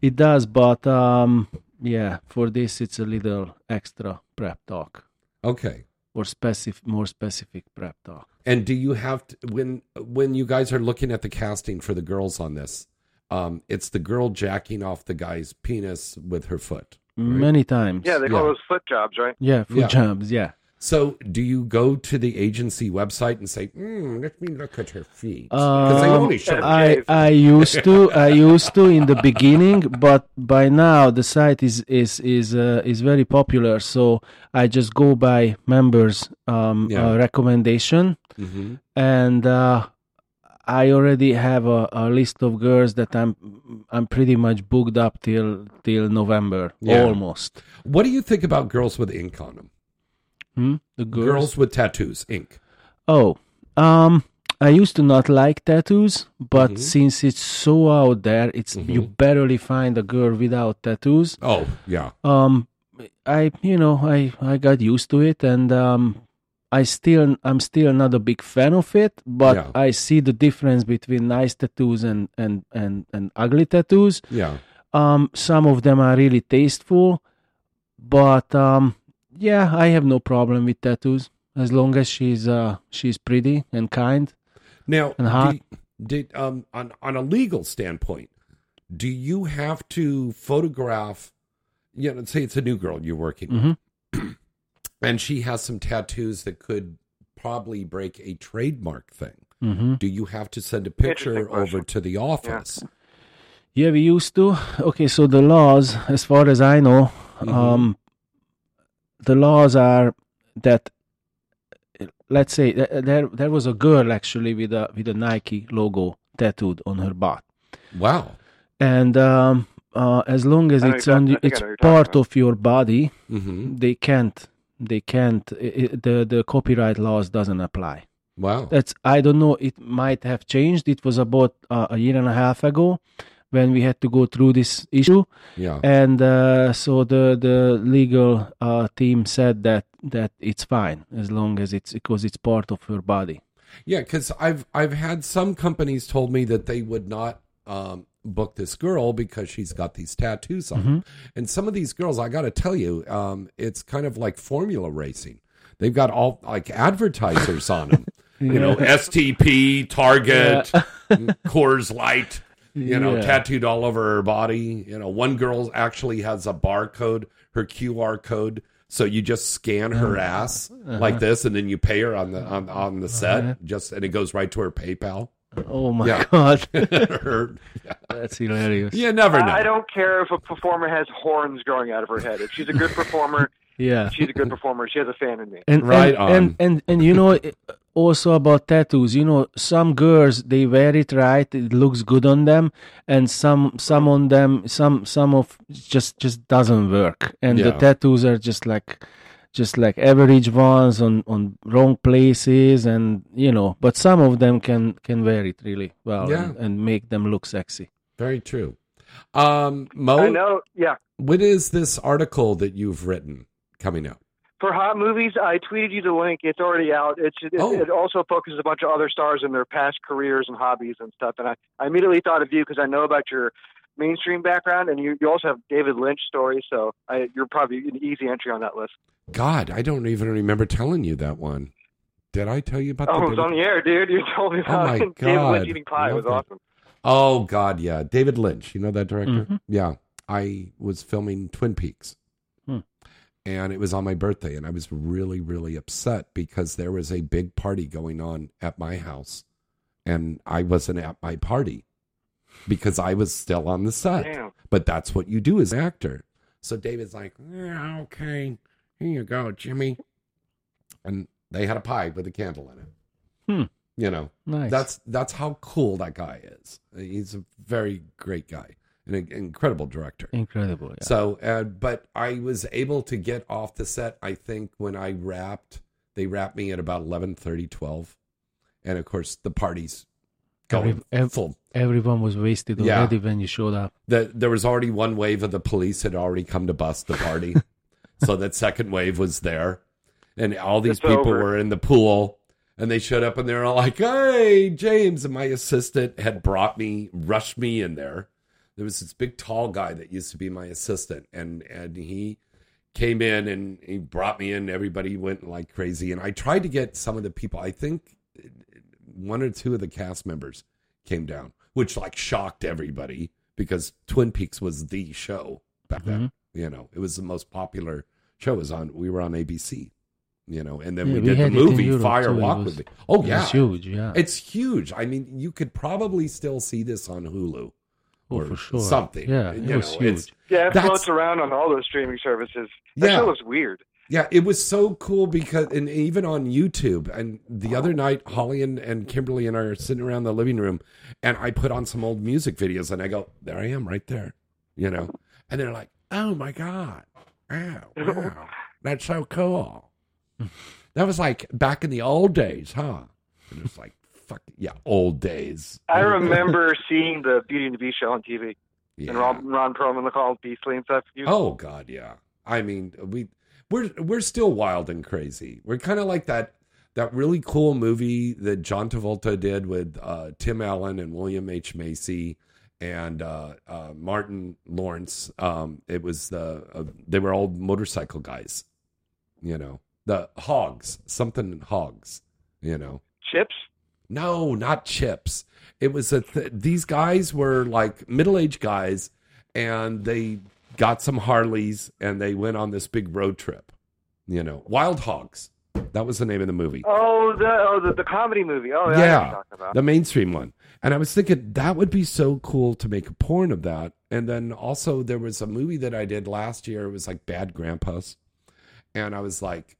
[SPEAKER 2] It does, but um, yeah, for this it's a little extra prep talk
[SPEAKER 1] Okay.
[SPEAKER 2] or specific, more specific prep talk.
[SPEAKER 1] And do you have to, when when you guys are looking at the casting for the girls on this? Um, it's the girl jacking off the guy's penis with her foot. right?
[SPEAKER 2] Many times.
[SPEAKER 12] Yeah, they call
[SPEAKER 1] Yeah.
[SPEAKER 12] those foot jobs, right?
[SPEAKER 2] Yeah, foot
[SPEAKER 1] Yeah.
[SPEAKER 2] jobs. Yeah.
[SPEAKER 1] So, do you go to the agency website and say, mm, "Let me look at her feet"? Because they
[SPEAKER 2] Um,
[SPEAKER 1] only show
[SPEAKER 2] I I used to I used to in the beginning, but by now the site is is is uh, is very popular. So I just go by members' um,
[SPEAKER 1] Yeah.
[SPEAKER 2] uh, recommendation,
[SPEAKER 1] Mhm.
[SPEAKER 2] and uh, I already have a, a list of girls that I'm I'm pretty much booked up till till November
[SPEAKER 1] Yeah.
[SPEAKER 2] almost.
[SPEAKER 1] What do you think about girls with ink on them?
[SPEAKER 2] Hmm? The girls.
[SPEAKER 1] Girls with tattoos, ink.
[SPEAKER 2] Oh, um, I used to not like tattoos, but
[SPEAKER 1] Mhm.
[SPEAKER 2] since it's so out there, it's you
[SPEAKER 1] Mhm.
[SPEAKER 2] barely find a girl without tattoos.
[SPEAKER 1] Oh, yeah.
[SPEAKER 2] Um, I you know I I got used to it, and um, I still I'm still not a big fan of it, but
[SPEAKER 1] Yeah.
[SPEAKER 2] I see the difference between nice tattoos and and and and ugly tattoos.
[SPEAKER 1] Yeah.
[SPEAKER 2] Um, some of them are really tasteful, but um, yeah, I have no problem with tattoos as long as she's uh she's pretty and kind.
[SPEAKER 1] Now,
[SPEAKER 2] And hot.
[SPEAKER 1] do- did um on on a legal standpoint, do you have to photograph? You know, let's say it's a new girl you're working, with,
[SPEAKER 2] Mhm.
[SPEAKER 1] and she has some tattoos that could probably break a trademark thing.
[SPEAKER 2] Mhm.
[SPEAKER 1] Do you have to send a picture over to the office?
[SPEAKER 2] Yeah, we used to. Okay, so the laws, as far as I know,
[SPEAKER 1] Mhm.
[SPEAKER 2] um, the laws are that. Let's say there there was a girl actually with a with a Nike logo tattooed on her butt,
[SPEAKER 1] Wow.
[SPEAKER 2] and um, uh, as long as
[SPEAKER 12] I
[SPEAKER 2] it's on
[SPEAKER 12] I think I
[SPEAKER 2] it's
[SPEAKER 12] know what you're talking
[SPEAKER 2] part of your body,
[SPEAKER 1] hmm
[SPEAKER 2] they can't they can't i i the the copyright laws doesn't apply.
[SPEAKER 1] Wow.
[SPEAKER 2] That's I don't know. It might have changed. It was about uh, a year and a half ago, when we had to go through this issue.
[SPEAKER 1] Yeah.
[SPEAKER 2] And uh, so the the legal uh, team said that that it's fine as long as it's because it's part of her body.
[SPEAKER 1] Yeah, because I've I've had some companies told me that they would not um, book this girl because she's got these tattoos on,
[SPEAKER 2] Mhm.
[SPEAKER 1] and some of these girls, I got to tell you, um, it's kind of like formula racing. They've got all like advertisers on them. You know, STP, Target, Coors Light. You know,
[SPEAKER 2] Yeah.
[SPEAKER 1] tattooed all over her body. You know, one girl actually has a barcode, her QR code. So you just scan her
[SPEAKER 2] Uh,
[SPEAKER 1] ass
[SPEAKER 2] uh-huh.
[SPEAKER 1] like this, and then you pay her on the on, on the set,
[SPEAKER 2] Uh-huh.
[SPEAKER 1] just and it goes right to her PayPal.
[SPEAKER 2] Oh my
[SPEAKER 1] Yeah.
[SPEAKER 2] god, that's hilarious.
[SPEAKER 1] You never know.
[SPEAKER 12] I don't care if a performer has horns growing out of her head. If she's a good performer,
[SPEAKER 2] Yeah.
[SPEAKER 12] she's a good performer. She has a fan in me.
[SPEAKER 2] and, and, And, and and you know also about tattoos you know some girls they wear it right it looks good on them and some some on them some some of just just doesn't work and the tattoos are just like just like average ones on on wrong places and you know but some of them can can wear it really well
[SPEAKER 1] Yeah.
[SPEAKER 2] and, and make them look sexy
[SPEAKER 1] Very true. Um, Mo,
[SPEAKER 12] I know. Yeah.
[SPEAKER 1] What is this article that you've written coming up?
[SPEAKER 12] For hot movies, I tweeted you the link. It's already out. It's it,
[SPEAKER 1] Oh.
[SPEAKER 12] it also focuses a bunch of other stars and their past careers and hobbies and stuff. And I, I immediately thought of you because I know about your mainstream background, and you, you also have David Lynch stories. So I, you're probably an easy entry on that list.
[SPEAKER 1] God, I don't even remember telling you that one. Did I tell you about
[SPEAKER 12] Oh,
[SPEAKER 1] the
[SPEAKER 12] it was
[SPEAKER 1] David-
[SPEAKER 12] on the air, dude. You told me
[SPEAKER 1] Oh my
[SPEAKER 12] it. David
[SPEAKER 1] God.
[SPEAKER 12] Lynch eating pie. It was
[SPEAKER 1] that.
[SPEAKER 12] awesome.
[SPEAKER 1] Oh God, yeah, David Lynch. You know that director?
[SPEAKER 2] Mhm.
[SPEAKER 1] Yeah, I was filming Twin Peaks,
[SPEAKER 2] Hmm.
[SPEAKER 1] and it was on my birthday, and I was really, really upset because there was a big party going on at my house, and I wasn't at my party because I was still on the set.
[SPEAKER 12] Damn.
[SPEAKER 1] But that's what you do as an actor. So David's like, yeah, okay, here you go, Jimmy, and they had a pie with a candle in it.
[SPEAKER 2] Hmm.
[SPEAKER 1] You know,
[SPEAKER 2] Nice.
[SPEAKER 1] That's that's how cool that guy is. He's a very great guy, an incredible director.
[SPEAKER 2] incredible yeah.
[SPEAKER 1] So, uh, but I was able to get off the set. I think when I wrapped, they wrapped me at about 11, 12. and of course the party's going
[SPEAKER 2] Every- ev-
[SPEAKER 1] full.
[SPEAKER 2] everyone was wasted
[SPEAKER 1] Yeah.
[SPEAKER 2] already when you showed up
[SPEAKER 1] The, there was already one wave of the police had already come to bust the party, so that second wave was there, and all these
[SPEAKER 12] It's
[SPEAKER 1] people
[SPEAKER 12] over.
[SPEAKER 1] were in the pool. And they showed up and they were all like, "Hey, James!" And my assistant had brought me, rushed me in there. There was this big, tall guy that used to be my assistant, and and he came in and he brought me in. Everybody went like crazy, and I tried to get some of the people. I think one or two of the cast members came down, which like shocked everybody because Twin Peaks was the show back then. Mm-hmm. You know, it was the most popular show. It was on. We were on ABC. You know, and then
[SPEAKER 2] Yeah,
[SPEAKER 1] we
[SPEAKER 2] we
[SPEAKER 1] did the
[SPEAKER 2] had it in
[SPEAKER 1] movie
[SPEAKER 2] Europe,
[SPEAKER 1] Fire
[SPEAKER 2] too.
[SPEAKER 1] Walk
[SPEAKER 2] was-
[SPEAKER 1] with Me. Oh yeah,
[SPEAKER 2] it's huge, yeah.
[SPEAKER 1] it's huge. I mean, you could probably still see this on Hulu
[SPEAKER 2] Oh,
[SPEAKER 1] or
[SPEAKER 2] for sure.
[SPEAKER 1] something.
[SPEAKER 2] Yeah, it
[SPEAKER 1] you
[SPEAKER 2] was
[SPEAKER 1] know, it's-
[SPEAKER 2] huge.
[SPEAKER 12] Yeah, it floats around on all those streaming services. That
[SPEAKER 1] Yeah.
[SPEAKER 12] show was weird.
[SPEAKER 1] Yeah, it was so cool because, and even on YouTube. And the other night, Holly and, and Kimberly and I are sitting around the living room, and I put on some old music videos, and I go, "There I am, right there," you know. And they're like, "Oh my god, wow, wow, that's so cool." That was like back in the old days, huh? And it's like, fuck yeah, old days.
[SPEAKER 12] I remember seeing the Beauty and the Beast show on TV.
[SPEAKER 1] Yeah.
[SPEAKER 12] And Ron, Ron Perlman called Beastly and stuff. You-
[SPEAKER 1] Oh God, yeah. I mean, we we're we're still wild and crazy. We're kind of like that that really cool movie that John Travolta did with uh, Tim Allen and William H Macy and uh, uh, Martin Lawrence. Um, it was the uh, they were all motorcycle guys. You know, the Hogs, something Hogs. You know,
[SPEAKER 12] Chips?
[SPEAKER 1] no, not chips. It was a th- these guys were like middle-aged guys and they got some Harleys and they went on this big road trip. You know, Wild Hogs. That was the name of the movie.
[SPEAKER 12] Oh, the oh the, the comedy movie. Oh, yeah, I know what you're
[SPEAKER 1] yeah,
[SPEAKER 12] about.
[SPEAKER 1] the mainstream one. And I was thinking that would be so cool to make a porn of that. And then also there was a movie that I did last year. It was like Bad Grandpas, and I was like,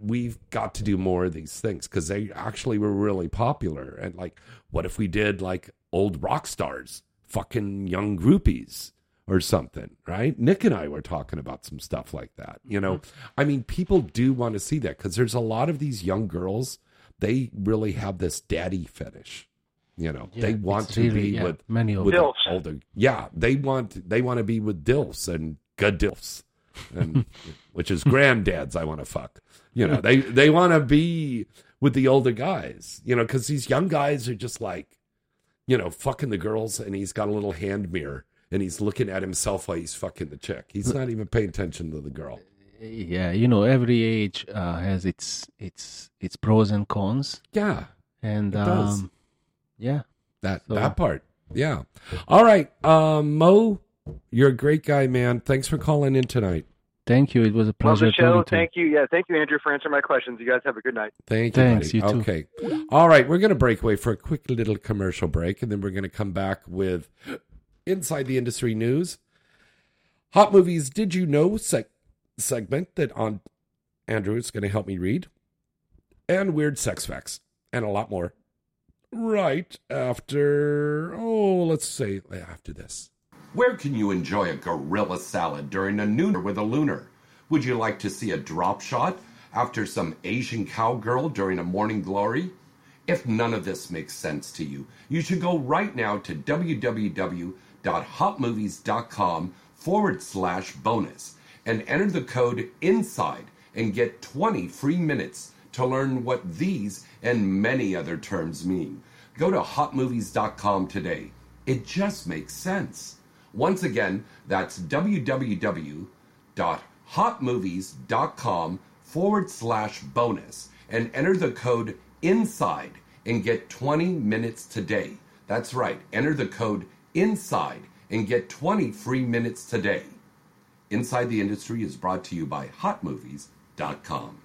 [SPEAKER 1] we've got to do more of these things because they actually were really popular. And like, what if we did like old rock stars, fucking young groupies? Or something, right? Nick and I were talking about some stuff like that. You know, mm-hmm. I mean, people do want to see that because there's a lot of these young girls they really have this daddy fetish You know,
[SPEAKER 2] Yeah,
[SPEAKER 1] they want to
[SPEAKER 2] really-
[SPEAKER 1] be
[SPEAKER 2] yeah,
[SPEAKER 1] with
[SPEAKER 2] many of
[SPEAKER 1] with
[SPEAKER 2] them.
[SPEAKER 1] the older. Yeah, they want they want to be with dilfs and good dilfs, and which is granddads. I want to fuck. You know, they they want to be with the older guys. You know, because these young guys are just like, you know, fucking the girls, and he's got a little hand mirror, and he's looking at himself while he's fucking the chick. He's not even paying attention to the girl.
[SPEAKER 2] yeah you know every age uh, has its its its pros and cons
[SPEAKER 1] Yeah,
[SPEAKER 2] and
[SPEAKER 1] It does.
[SPEAKER 2] um yeah
[SPEAKER 1] that
[SPEAKER 2] So-
[SPEAKER 1] that part. Yeah. All right, um, Mo, you're a great guy, man. Thanks for calling in tonight.
[SPEAKER 2] thank you it was a
[SPEAKER 12] Love
[SPEAKER 2] pleasure
[SPEAKER 12] the show.
[SPEAKER 2] talking to you.
[SPEAKER 12] Thank you. Yeah, thank you, Andrew, for answering my questions. You guys have a good night.
[SPEAKER 1] Thank you.
[SPEAKER 2] Thanks,
[SPEAKER 1] buddy.
[SPEAKER 2] you too.
[SPEAKER 1] Okay. All right, we're going to break away for a quick little commercial break, and then we're going to come back with inside the industry news, hot movies. Did you know seg- segment that on Andrew is going to help me read, and weird sex facts, and a lot more. Right after, oh, let's say after this.
[SPEAKER 13] Where can you enjoy a gorilla salad during a nooner with a lunar? Would you like to see a drop shot after some Asian cowgirl during a morning glory? If none of this makes sense to you, you should go right now to www.hotmovies.com forward slash bonus and enter the code INSIDE and get 20 free minutes to learn what these and many other terms mean. Go to hotmovies.com today. It just makes sense. Once again, that's www.hotmovies.com forward slash bonus and enter the code INSIDE and get 20 minutes today. That's right, enter the code INSIDE and get 20 free minutes today. Inside the Industry is brought to you by hotmovies.com.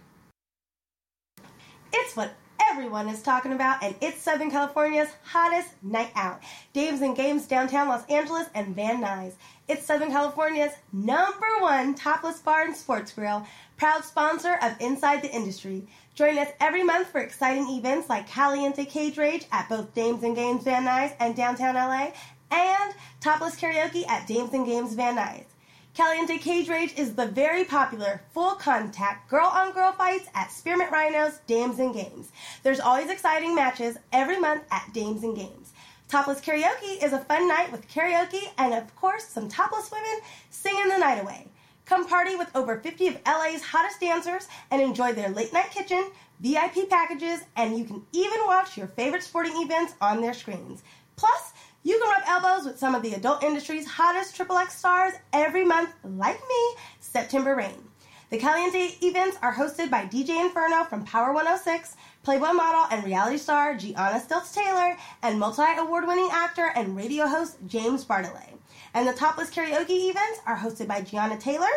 [SPEAKER 7] It's what everyone is talking about, and it's Southern California's hottest night out. Dames and Games downtown Los Angeles and Van Nuys. It's Southern California's number one topless bar and sports grill, proud sponsor of Inside the Industry. Join us every month for exciting events like Caliente Cage Rage at both Dames and Games Van Nuys and downtown LA, and topless karaoke at Dames and Games Van Nuys. Caliente Cage Rage is the very popular full contact girl on girl fights at Spearmint Rhinos Dames and Games. There's always exciting matches every month at Dames and Games. Topless Karaoke is a fun night with karaoke and, of course, some topless women singing the night away. Come party with over 50 of LA's hottest dancers and enjoy their late night kitchen, VIP packages, and you can even watch your favorite sporting events on their screens. Plus, you can rub elbows with some of the adult industry's hottest XXX stars every month, like me, September Rain. The Caliente events are hosted by DJ Inferno from Power 106, Playboy model and reality star Gianna Stilts Taylor, and multi award winning actor and radio host James Bartholet. And the Topless Karaoke events are hosted by Gianna Taylor,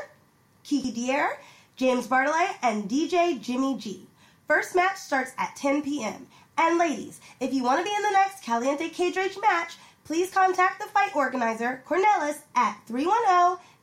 [SPEAKER 7] Kiki Daire, James Bartholet, and DJ Jimmy G. First match starts at 10 p.m. And ladies, if you want to be in the next Caliente Cage Rage match, please contact the fight organizer, Cornelis, at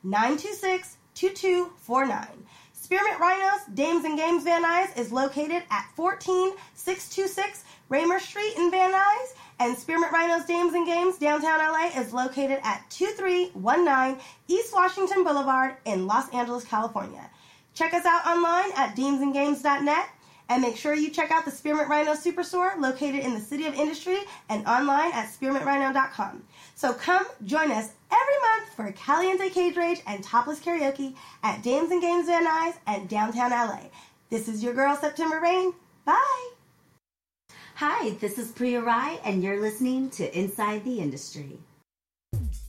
[SPEAKER 7] 310-926-2249. Spearmint Rhinos Dames and Games Van Nuys is located at 14626 Raymer Street in Van Nuys, and Spearmint Rhinos Dames and Games downtown LA is located at 2319 East Washington Boulevard in Los Angeles, California. Check us out online at damesandgames.net and make sure you check out the Spearmint Rhino Superstore located in the City of Industry and online at spearmintrhino.com. So come join us every month for Caliente Cage Rage and Topless Karaoke at Dames and Games Van Nuys and downtown LA. This is your girl, September Rain. Bye.
[SPEAKER 14] Hi, this is Priya Rai, and you're listening to Inside the Industry.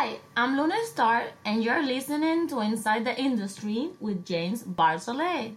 [SPEAKER 10] Hi, I'm Luna Star, and you're listening to Inside the Industry with James Bartholet.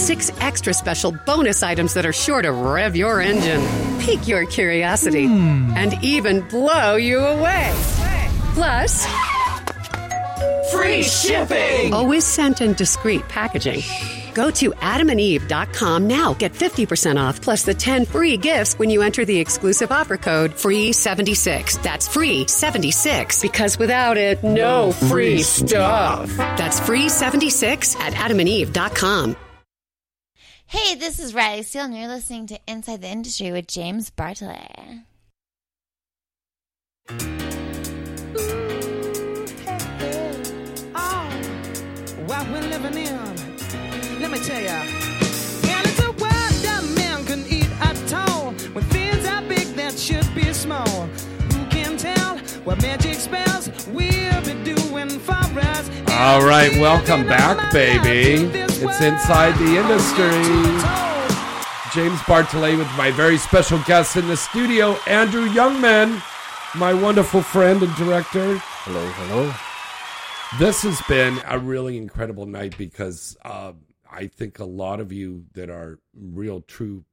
[SPEAKER 15] six extra special bonus items that are sure to rev your engine, pique your curiosity, hmm. and even blow you away. Plus,
[SPEAKER 11] Free shipping!
[SPEAKER 15] Always sent in discreet packaging. Go to adamandeve.com now. Get 50% off plus the 10 free gifts when you enter the exclusive offer code FREE76. That's FREE76 because without it, no free stuff. That's FREE76 at adamandeve.com.
[SPEAKER 16] Hey, this is Riley Steele, and you're listening to Inside the Industry with James Bartholet. Ah.
[SPEAKER 11] what we're living in. Let me tell ya. And it's a world that man can eat at all. When things are big that should be small. Who can tell what magic spells we'll be doing?
[SPEAKER 1] All right, welcome back, baby. It's Inside the Industry. James Bartholet with my very special guest in the studio, Andrew Youngman, my wonderful friend and director.
[SPEAKER 2] Hello, hello.
[SPEAKER 1] This has been a really incredible night because uh, I think a lot of you that are real, true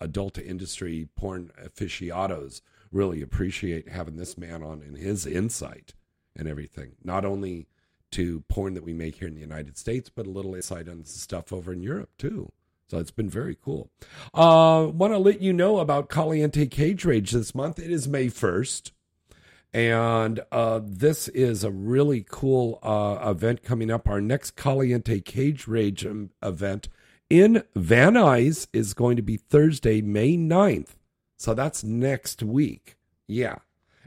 [SPEAKER 1] adult industry porn aficionados really appreciate having this man on and his insight and everything. Not only to porn that we make here in the United States, but a little insight on stuff over in Europe too. So it's been very cool. Uh, Want to let you know about Caliente Cage Rage this month. It is May 1st. And uh, this is a really cool uh, event coming up. Our next Caliente Cage Rage event in Van Nuys is going to be Thursday, May 9th. So that's next week. Yeah.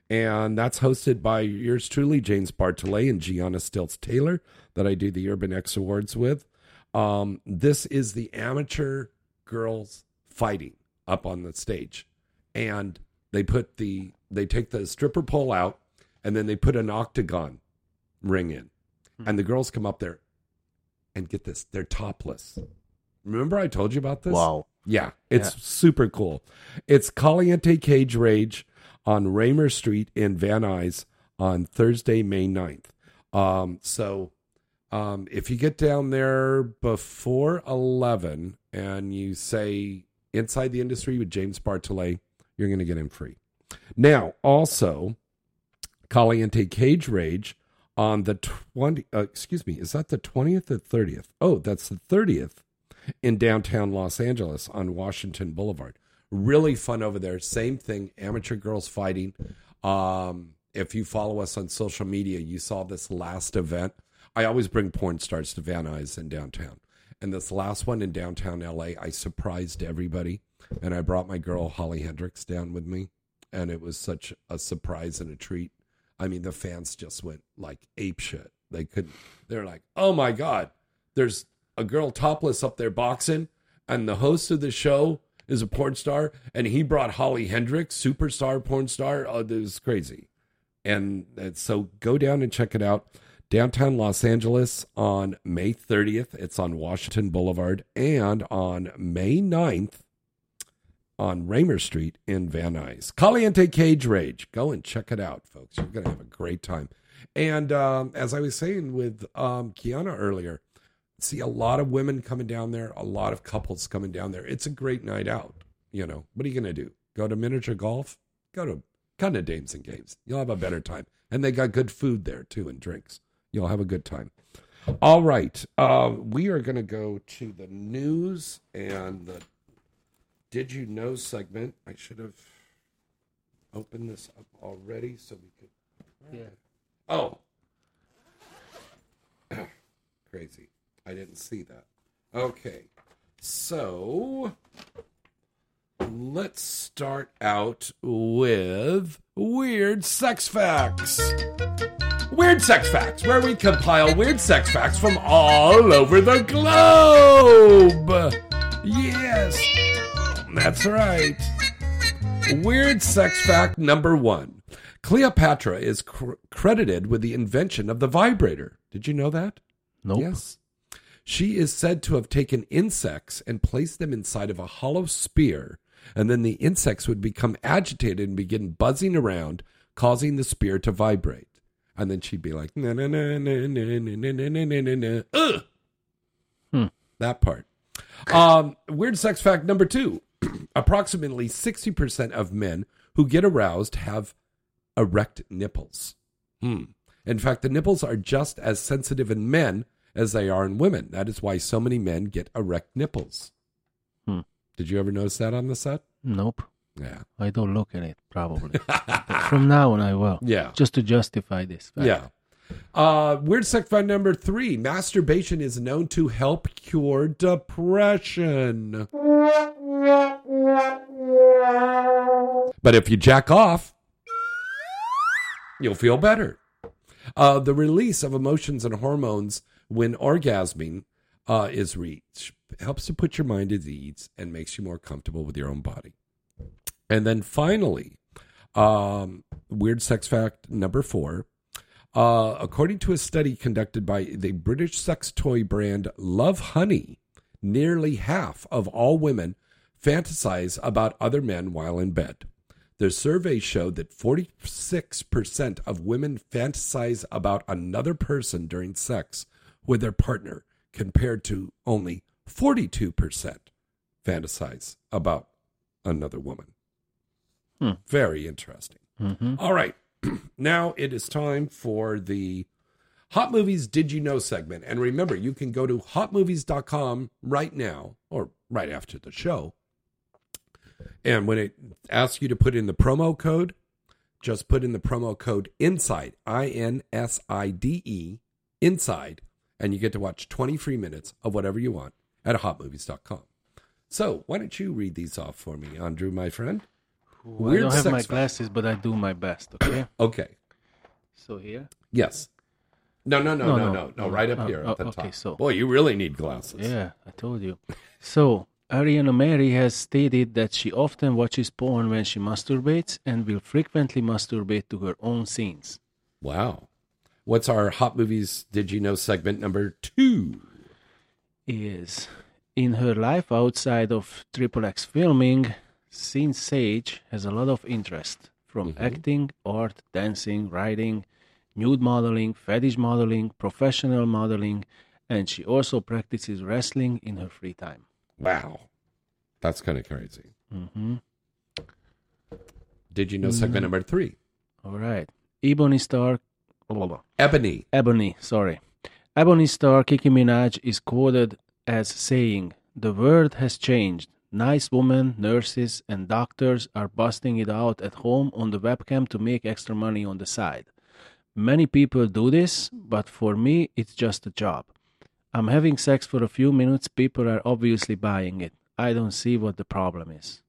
[SPEAKER 1] And that's hosted by yours truly, James Bartholet and Gianna Stilts Taylor, that I do the Urban X Awards with. Um, this is the amateur girls fighting up on the stage. And they put the they take the stripper pole out and then they put an octagon ring in. And the girls come up there and get this, they're topless. Remember I told you about this?
[SPEAKER 2] Wow.
[SPEAKER 1] Yeah, it's
[SPEAKER 2] Yeah.
[SPEAKER 1] super cool. It's Caliente Cage Rage on Raymer Street in Van Nuys on Thursday, May 9th. Um, so um, if you get down there before 11 and you say Inside the Industry with James Bartholet, you're going to get in free. Now, also, Caliente Cage Rage on the 20, uh, excuse me, is that the 20th or 30th? Oh, that's the 30th in downtown Los Angeles on Washington Boulevard. Really fun over there. Same thing, amateur girls fighting. Um, if you follow us on social media, you saw this last event. I always bring porn stars to Van Nuys in downtown. And this last one in downtown LA, I surprised everybody. And I brought my girl Holly Hendrix down with me. And it was such a surprise and a treat. I mean, the fans just went like ape shit. They couldn't, they're like, oh my God, there's a girl topless up there boxing. And the host of the show is a porn star. And he brought Holly Hendrix, superstar porn star. Oh, this is crazy. And, and so go down and check it out. Downtown Los Angeles on May 30th. It's on Washington Boulevard. And on May 9th on Raymer Street in Van Nuys. Caliente Cage Rage. Go and check it out, folks. You're going to have a great time. And um, as I was saying with um, Kiana earlier, see a lot of women coming down there, a lot of couples coming down there. It's a great night out. You know, what are you going to do? Go to miniature golf? Go to kind of dames and games. You'll have a better time. And they got good food there too and drinks. You'll have a good time. All right. Uh, we are going to go to the news and the Did You Know segment. I should have opened this up already so we could.
[SPEAKER 2] Yeah.
[SPEAKER 1] Oh. Crazy. I didn't see that. Okay. So let's start out with weird sex facts. Weird sex facts, where we compile weird sex facts from all over the globe. Yes, that's right. Weird sex fact number one Cleopatra is cr- credited with the invention of the vibrator. Did you know that?
[SPEAKER 2] Nope.
[SPEAKER 1] Yes. She is said to have taken insects and placed them inside of a hollow spear, and then the insects would become agitated and begin buzzing around, causing the spear to vibrate. And then she'd be like, na na na na na na na na na na na. Ugh.
[SPEAKER 2] Hmm.
[SPEAKER 1] That part. Um, weird sex fact number two approximately 60% of men who get aroused have erect nipples. Hmm. In fact, the nipples are just as sensitive in men as they are in women. That is why so many men get erect nipples.
[SPEAKER 2] Hmm.
[SPEAKER 1] Did you ever notice that on the set?
[SPEAKER 2] Nope.
[SPEAKER 1] Yeah.
[SPEAKER 2] I don't look at it, probably. From now on, I will.
[SPEAKER 1] Yeah.
[SPEAKER 2] Just to justify this. fact.
[SPEAKER 1] Yeah. Uh, weird sex fact number three masturbation is known to help cure depression. But if you jack off, you'll feel better. Uh, the release of emotions and hormones when orgasming uh, is reached helps to put your mind at ease and makes you more comfortable with your own body. And then finally, um, weird sex fact number four. Uh, according to a study conducted by the British sex toy brand Love Honey, nearly half of all women fantasize about other men while in bed. Their survey showed that 46% of women fantasize about another person during sex with their partner, compared to only 42% fantasize about another woman.
[SPEAKER 2] Hmm.
[SPEAKER 1] Very interesting.
[SPEAKER 2] Mhm.
[SPEAKER 1] All right. now it is time for the Hot Movies Did You Know segment. And remember, you can go to hotmovies.com right now or right after the show. And when it asks you to put in the promo code, just put in the promo code INSIDE, I N S I D E, INSIDE, and you get to watch 20 free minutes of whatever you want at hotmovies.com. So, why don't you read these off for me, Andrew, my friend?
[SPEAKER 2] I don't have my glasses, but I do my best, okay?
[SPEAKER 1] Okay.
[SPEAKER 2] so here?
[SPEAKER 1] Yes. No, no, no,
[SPEAKER 2] No,
[SPEAKER 1] no,
[SPEAKER 2] no,
[SPEAKER 1] right up
[SPEAKER 2] Uh,
[SPEAKER 1] here
[SPEAKER 2] uh,
[SPEAKER 1] at the
[SPEAKER 2] okay,
[SPEAKER 1] top.
[SPEAKER 2] so-
[SPEAKER 1] Boy, you really need glasses.
[SPEAKER 2] Yeah, I told you. So, Ariana Marie has stated that she often watches porn when she masturbates and will frequently masturbate to her own scenes.
[SPEAKER 1] Wow. What's our Hot Movies Did You Know segment number two?
[SPEAKER 2] Is in her life outside of Triple X filming, Sinn Sage has a lot of interest from acting, art, dancing, writing, nude modeling, fetish modeling, professional modeling, and she also practices wrestling in her free time.
[SPEAKER 1] Wow. That's kind of crazy.
[SPEAKER 2] hmm
[SPEAKER 1] Did you know segment
[SPEAKER 2] Mm.
[SPEAKER 1] number three?
[SPEAKER 2] All right. Ebony Star. Blah, blah, blah.
[SPEAKER 1] Ebony.
[SPEAKER 2] Ebony, sorry. Ebony Star Kiki Minaj is quoted as saying, The world has changed. Nice women, nurses, and doctors are busting it out at home on the webcam to make extra money on the side. Many people do this, but for me, it's just a job. I'm having sex for a few minutes, people are obviously buying it. I don't see what the problem is.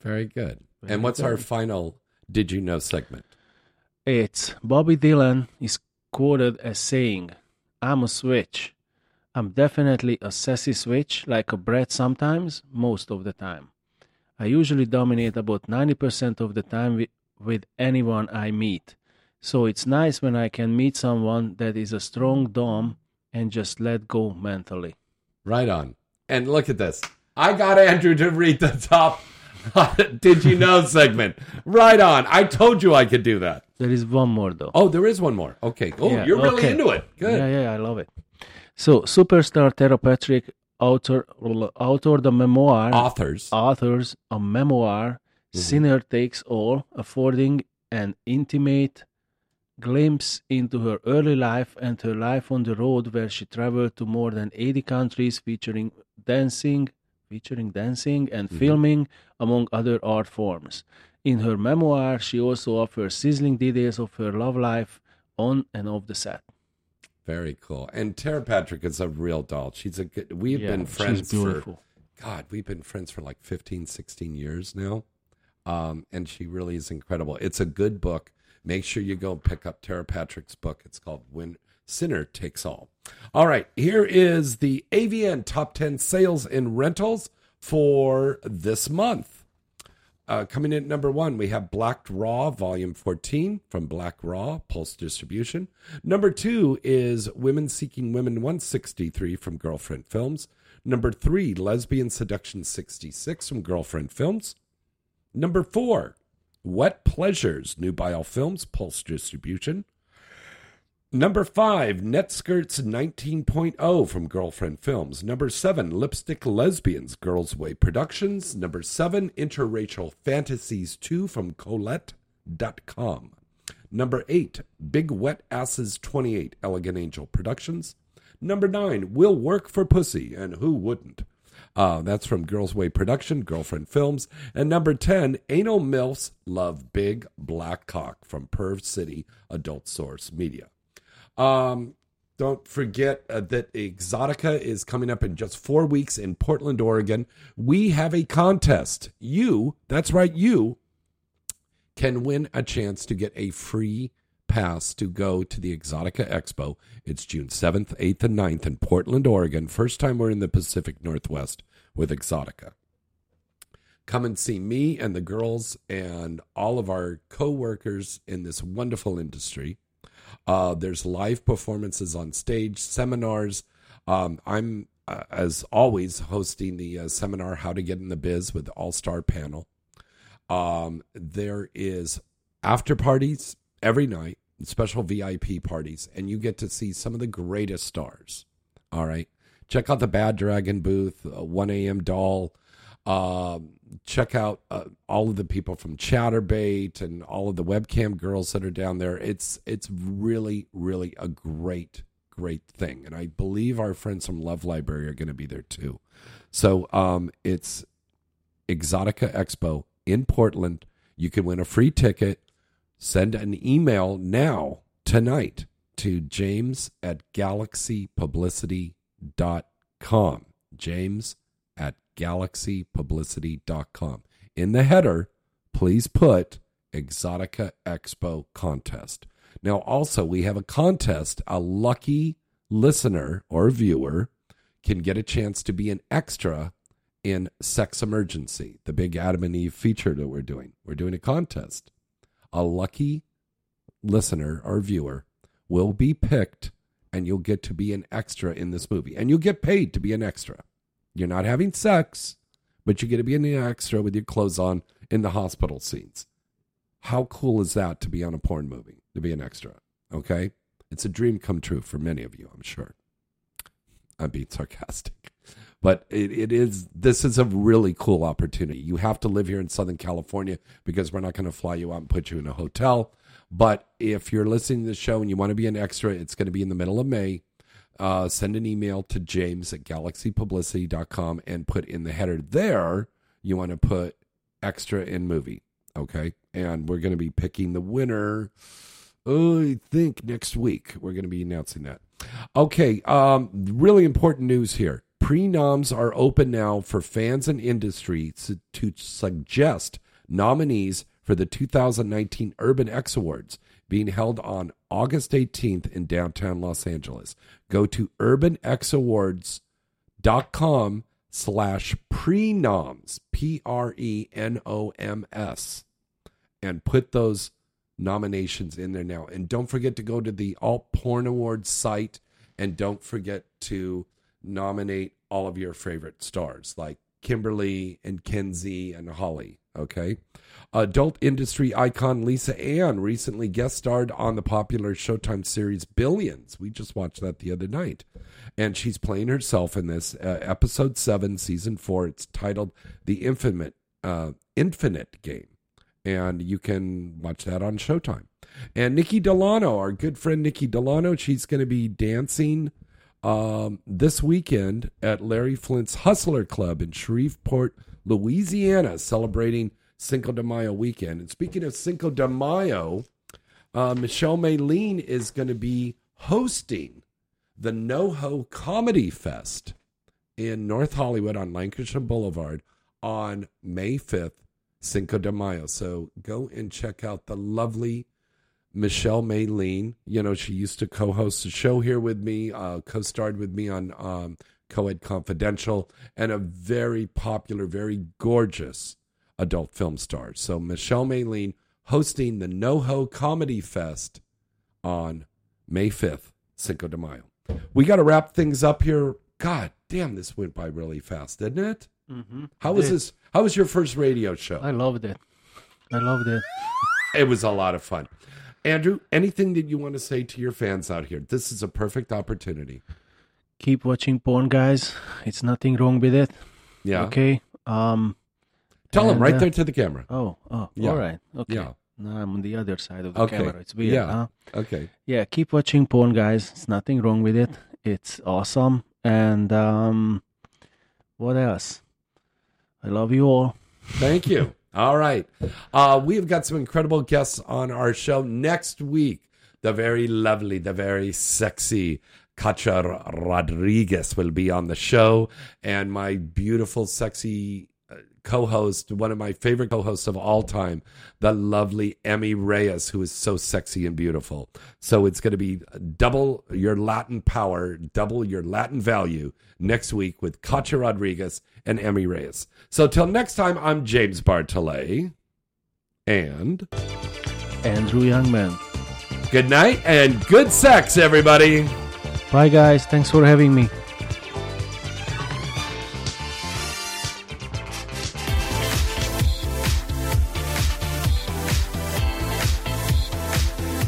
[SPEAKER 1] Very good.
[SPEAKER 2] Very
[SPEAKER 1] and what's our final Did You Know segment?
[SPEAKER 2] It's Bobbi Dylan is quoted as saying, I'm a switch. I'm definitely a sassy switch, like a brat sometimes, most of the time. I usually dominate about 90% of the time with, with anyone I meet. So it's nice when I can meet someone that is a strong dom and just let go mentally.
[SPEAKER 1] Right on. And look at this. I got Andrew to read the top Did You Know segment. Right on. I told you I could do that.
[SPEAKER 2] There is one more though.
[SPEAKER 1] Oh, there is one more. Okay. Oh,
[SPEAKER 2] Yeah,
[SPEAKER 1] you're really
[SPEAKER 2] okay.
[SPEAKER 1] into it. Good.
[SPEAKER 2] Yeah, yeah, I love it. So, superstar Tera Patrick author author the memoir
[SPEAKER 1] Authors.
[SPEAKER 2] authors a memoir mm-hmm. Sinner Takes All, affording an intimate glimpse into her early life and her life on the road where she traveled to more than 80 countries featuring dancing featuring dancing and filming among other art forms. In her memoir, she also offers sizzling details of her love life on and off the set.
[SPEAKER 1] Very cool. And Tera Patrick is a real doll. She's a good. We've
[SPEAKER 2] Yeah,
[SPEAKER 1] been
[SPEAKER 2] she's
[SPEAKER 1] friends for. God, we've been friends for like 15, 16 years now. Um, and she really is incredible. It's a good book. Make sure you go pick up Tera Patrick's book. It's called When Sinner Takes All. All right, here is the AVN top 10 sales and rentals for this month. Uh, coming in at number one, we have Black Raw Volume 14 from Black Raw, Pulse Distribution. Number two is Women Seeking Women 163 from Girlfriend Films. Number three, Lesbian Seduction 66 from Girlfriend Films. Number four, Wet Pleasures, Nubile Films, Pulse Distribution. Number five, Netskirts 19.0 from Girlfriend Films. Number seven, Lipstick Lesbians, Girls Way Productions. Number seven, Interracial Fantasies 2 from Colette.com. Number eight, Big Wet Asses 28, Elegant Angel Productions. Number nine, Will Work for Pussy, and who wouldn't? Uh, that's from Girls Way Production, Girlfriend Films. And number 10, Anal MILFs Love Big Black Cock from Perv City Adult Source Media. Um, don't forget uh, that Exotica is coming up in just four weeks in Portland, Oregon. We have a contest. You, that's right, you can win a chance to get a free pass to go to the Exotica Expo. It's June 7th, 8th, and 9th in Portland, Oregon. First time we're in the Pacific Northwest with Exotica. Come and see me and the girls and all of our co workers in this wonderful industry. Uh, there's live performances on stage, seminars. Um, I'm, uh, as always, hosting the uh, seminar How to Get in the Biz with All Star panel. Um, there is after parties every night, special VIP parties, and you get to see some of the greatest stars. All right. Check out the Bad Dragon booth, uh, 1 a.m. Doll. Uh, check out uh, all of the people from Chaturbate and all of the webcam girls that are down there. It's it's really really a great great thing, and I believe our friends from Love Library are going to be there too. So um, it's Exotica Expo in Portland. You can win a free ticket. Send an email now tonight to James at galaxypublicity.com. James galaxypublicity.com. In the header, please put Exotica Expo contest. Now, also, we have a contest. A lucky listener or viewer can get a chance to be an extra in Sex Emergency, the big Adam and Eve feature that we're doing. We're doing a contest. A lucky listener or viewer will be picked, and you'll get to be an extra in this movie. And you'll get paid to be an extra. You're not having sex, but you get to be an extra with your clothes on in the hospital scenes. How cool is that to be on a porn movie, to be an extra? Okay? It's a dream come true for many of you, I'm sure. I'm being sarcastic. But it, it is, this is a really cool opportunity. You have to live here in Southern California because we're not going to fly you out and put you in a hotel. But if you're listening to the show and you want to be an extra, it's going to be in the middle of May. Uh, send an email to james at galaxypublicity.com and put in the header there, you want to put extra in movie. Okay. And we're going to be picking the winner. Oh, I think next week we're going to be announcing that. Okay. Um, really important news here. Pre-noms are open now for fans and industry to, to suggest nominees for the 2019 Urban X Awards being held on August 18th in downtown Los Angeles. Go to urbanxawards.com slash prenoms, P-R-E-N-O-M-S, and put those nominations in there now. And don't forget to go to the Alt Porn Awards site and don't forget to nominate all of your favorite stars like Kimberly and Kenzie and Holly. Okay. Adult industry icon Lisa Ann recently guest starred on the popular Showtime series Billions. We just watched that the other night. And she's playing herself in this uh, episode 7, season 4. It's titled The Infinite uh, Infinite Game. And you can watch that on Showtime. And Nikki Delano, our good friend Nikki Delano, she's going to be dancing um, this weekend at Larry Flynt's Hustler Club in Shreveport, Louisiana, celebrating Cinco de Mayo weekend. And speaking of Cinco de Mayo, uh, Michelle Maylene is going to be hosting the NoHo Comedy Fest in North Hollywood on Lankershim Boulevard on May 5th, Cinco de Mayo. So go and check out the lovely Michelle Maylene. You know, she used to co host a show here with me, uh, co starred with me on um, Coed Confidential, and a very popular, very gorgeous adult film stars. So Michelle Maylene hosting the NoHo Comedy Fest on May 5th, Cinco de Mayo. We got to wrap things up here. God damn, this went by really fast, didn't it?
[SPEAKER 2] Mm-hmm.
[SPEAKER 1] How was
[SPEAKER 2] It-
[SPEAKER 1] this? How was your first radio show?
[SPEAKER 2] I loved it. I loved it.
[SPEAKER 1] It was a lot of fun. Andrew, anything that you want to say to your fans out here? This is a perfect opportunity.
[SPEAKER 2] Keep watching porn, guys. It's nothing wrong with it.
[SPEAKER 1] Yeah.
[SPEAKER 2] Okay. Um.
[SPEAKER 1] Tell them
[SPEAKER 2] and,
[SPEAKER 1] right
[SPEAKER 2] uh,
[SPEAKER 1] there to the camera.
[SPEAKER 2] Oh. Oh.
[SPEAKER 1] Yeah.
[SPEAKER 2] All right. Okay.
[SPEAKER 1] Yeah.
[SPEAKER 2] No, I'm on the other side of the
[SPEAKER 1] Okay.
[SPEAKER 2] camera. It's weird.
[SPEAKER 1] Yeah.
[SPEAKER 2] Huh?
[SPEAKER 1] Okay.
[SPEAKER 2] Yeah. Keep watching porn, guys. It's nothing wrong with it. It's awesome. And um, what else? I love you all.
[SPEAKER 1] Thank you. All right. Uh, we've got some incredible guests on our show next week. The very lovely, the very sexy Katya Rodriguez will be on the show. And my beautiful, sexy co host, one of my favorite co hosts of all time, the lovely Emmy Reyes, who is so sexy and beautiful. So it's going to be double your Latin power, double your Latin value next week with Katya Rodriguez and Emmy Reyes. So till next time, I'm James Bartholet. And
[SPEAKER 2] Andrew Youngman.
[SPEAKER 1] good night and good sex, everybody.
[SPEAKER 2] Bye, guys. Thanks for having me.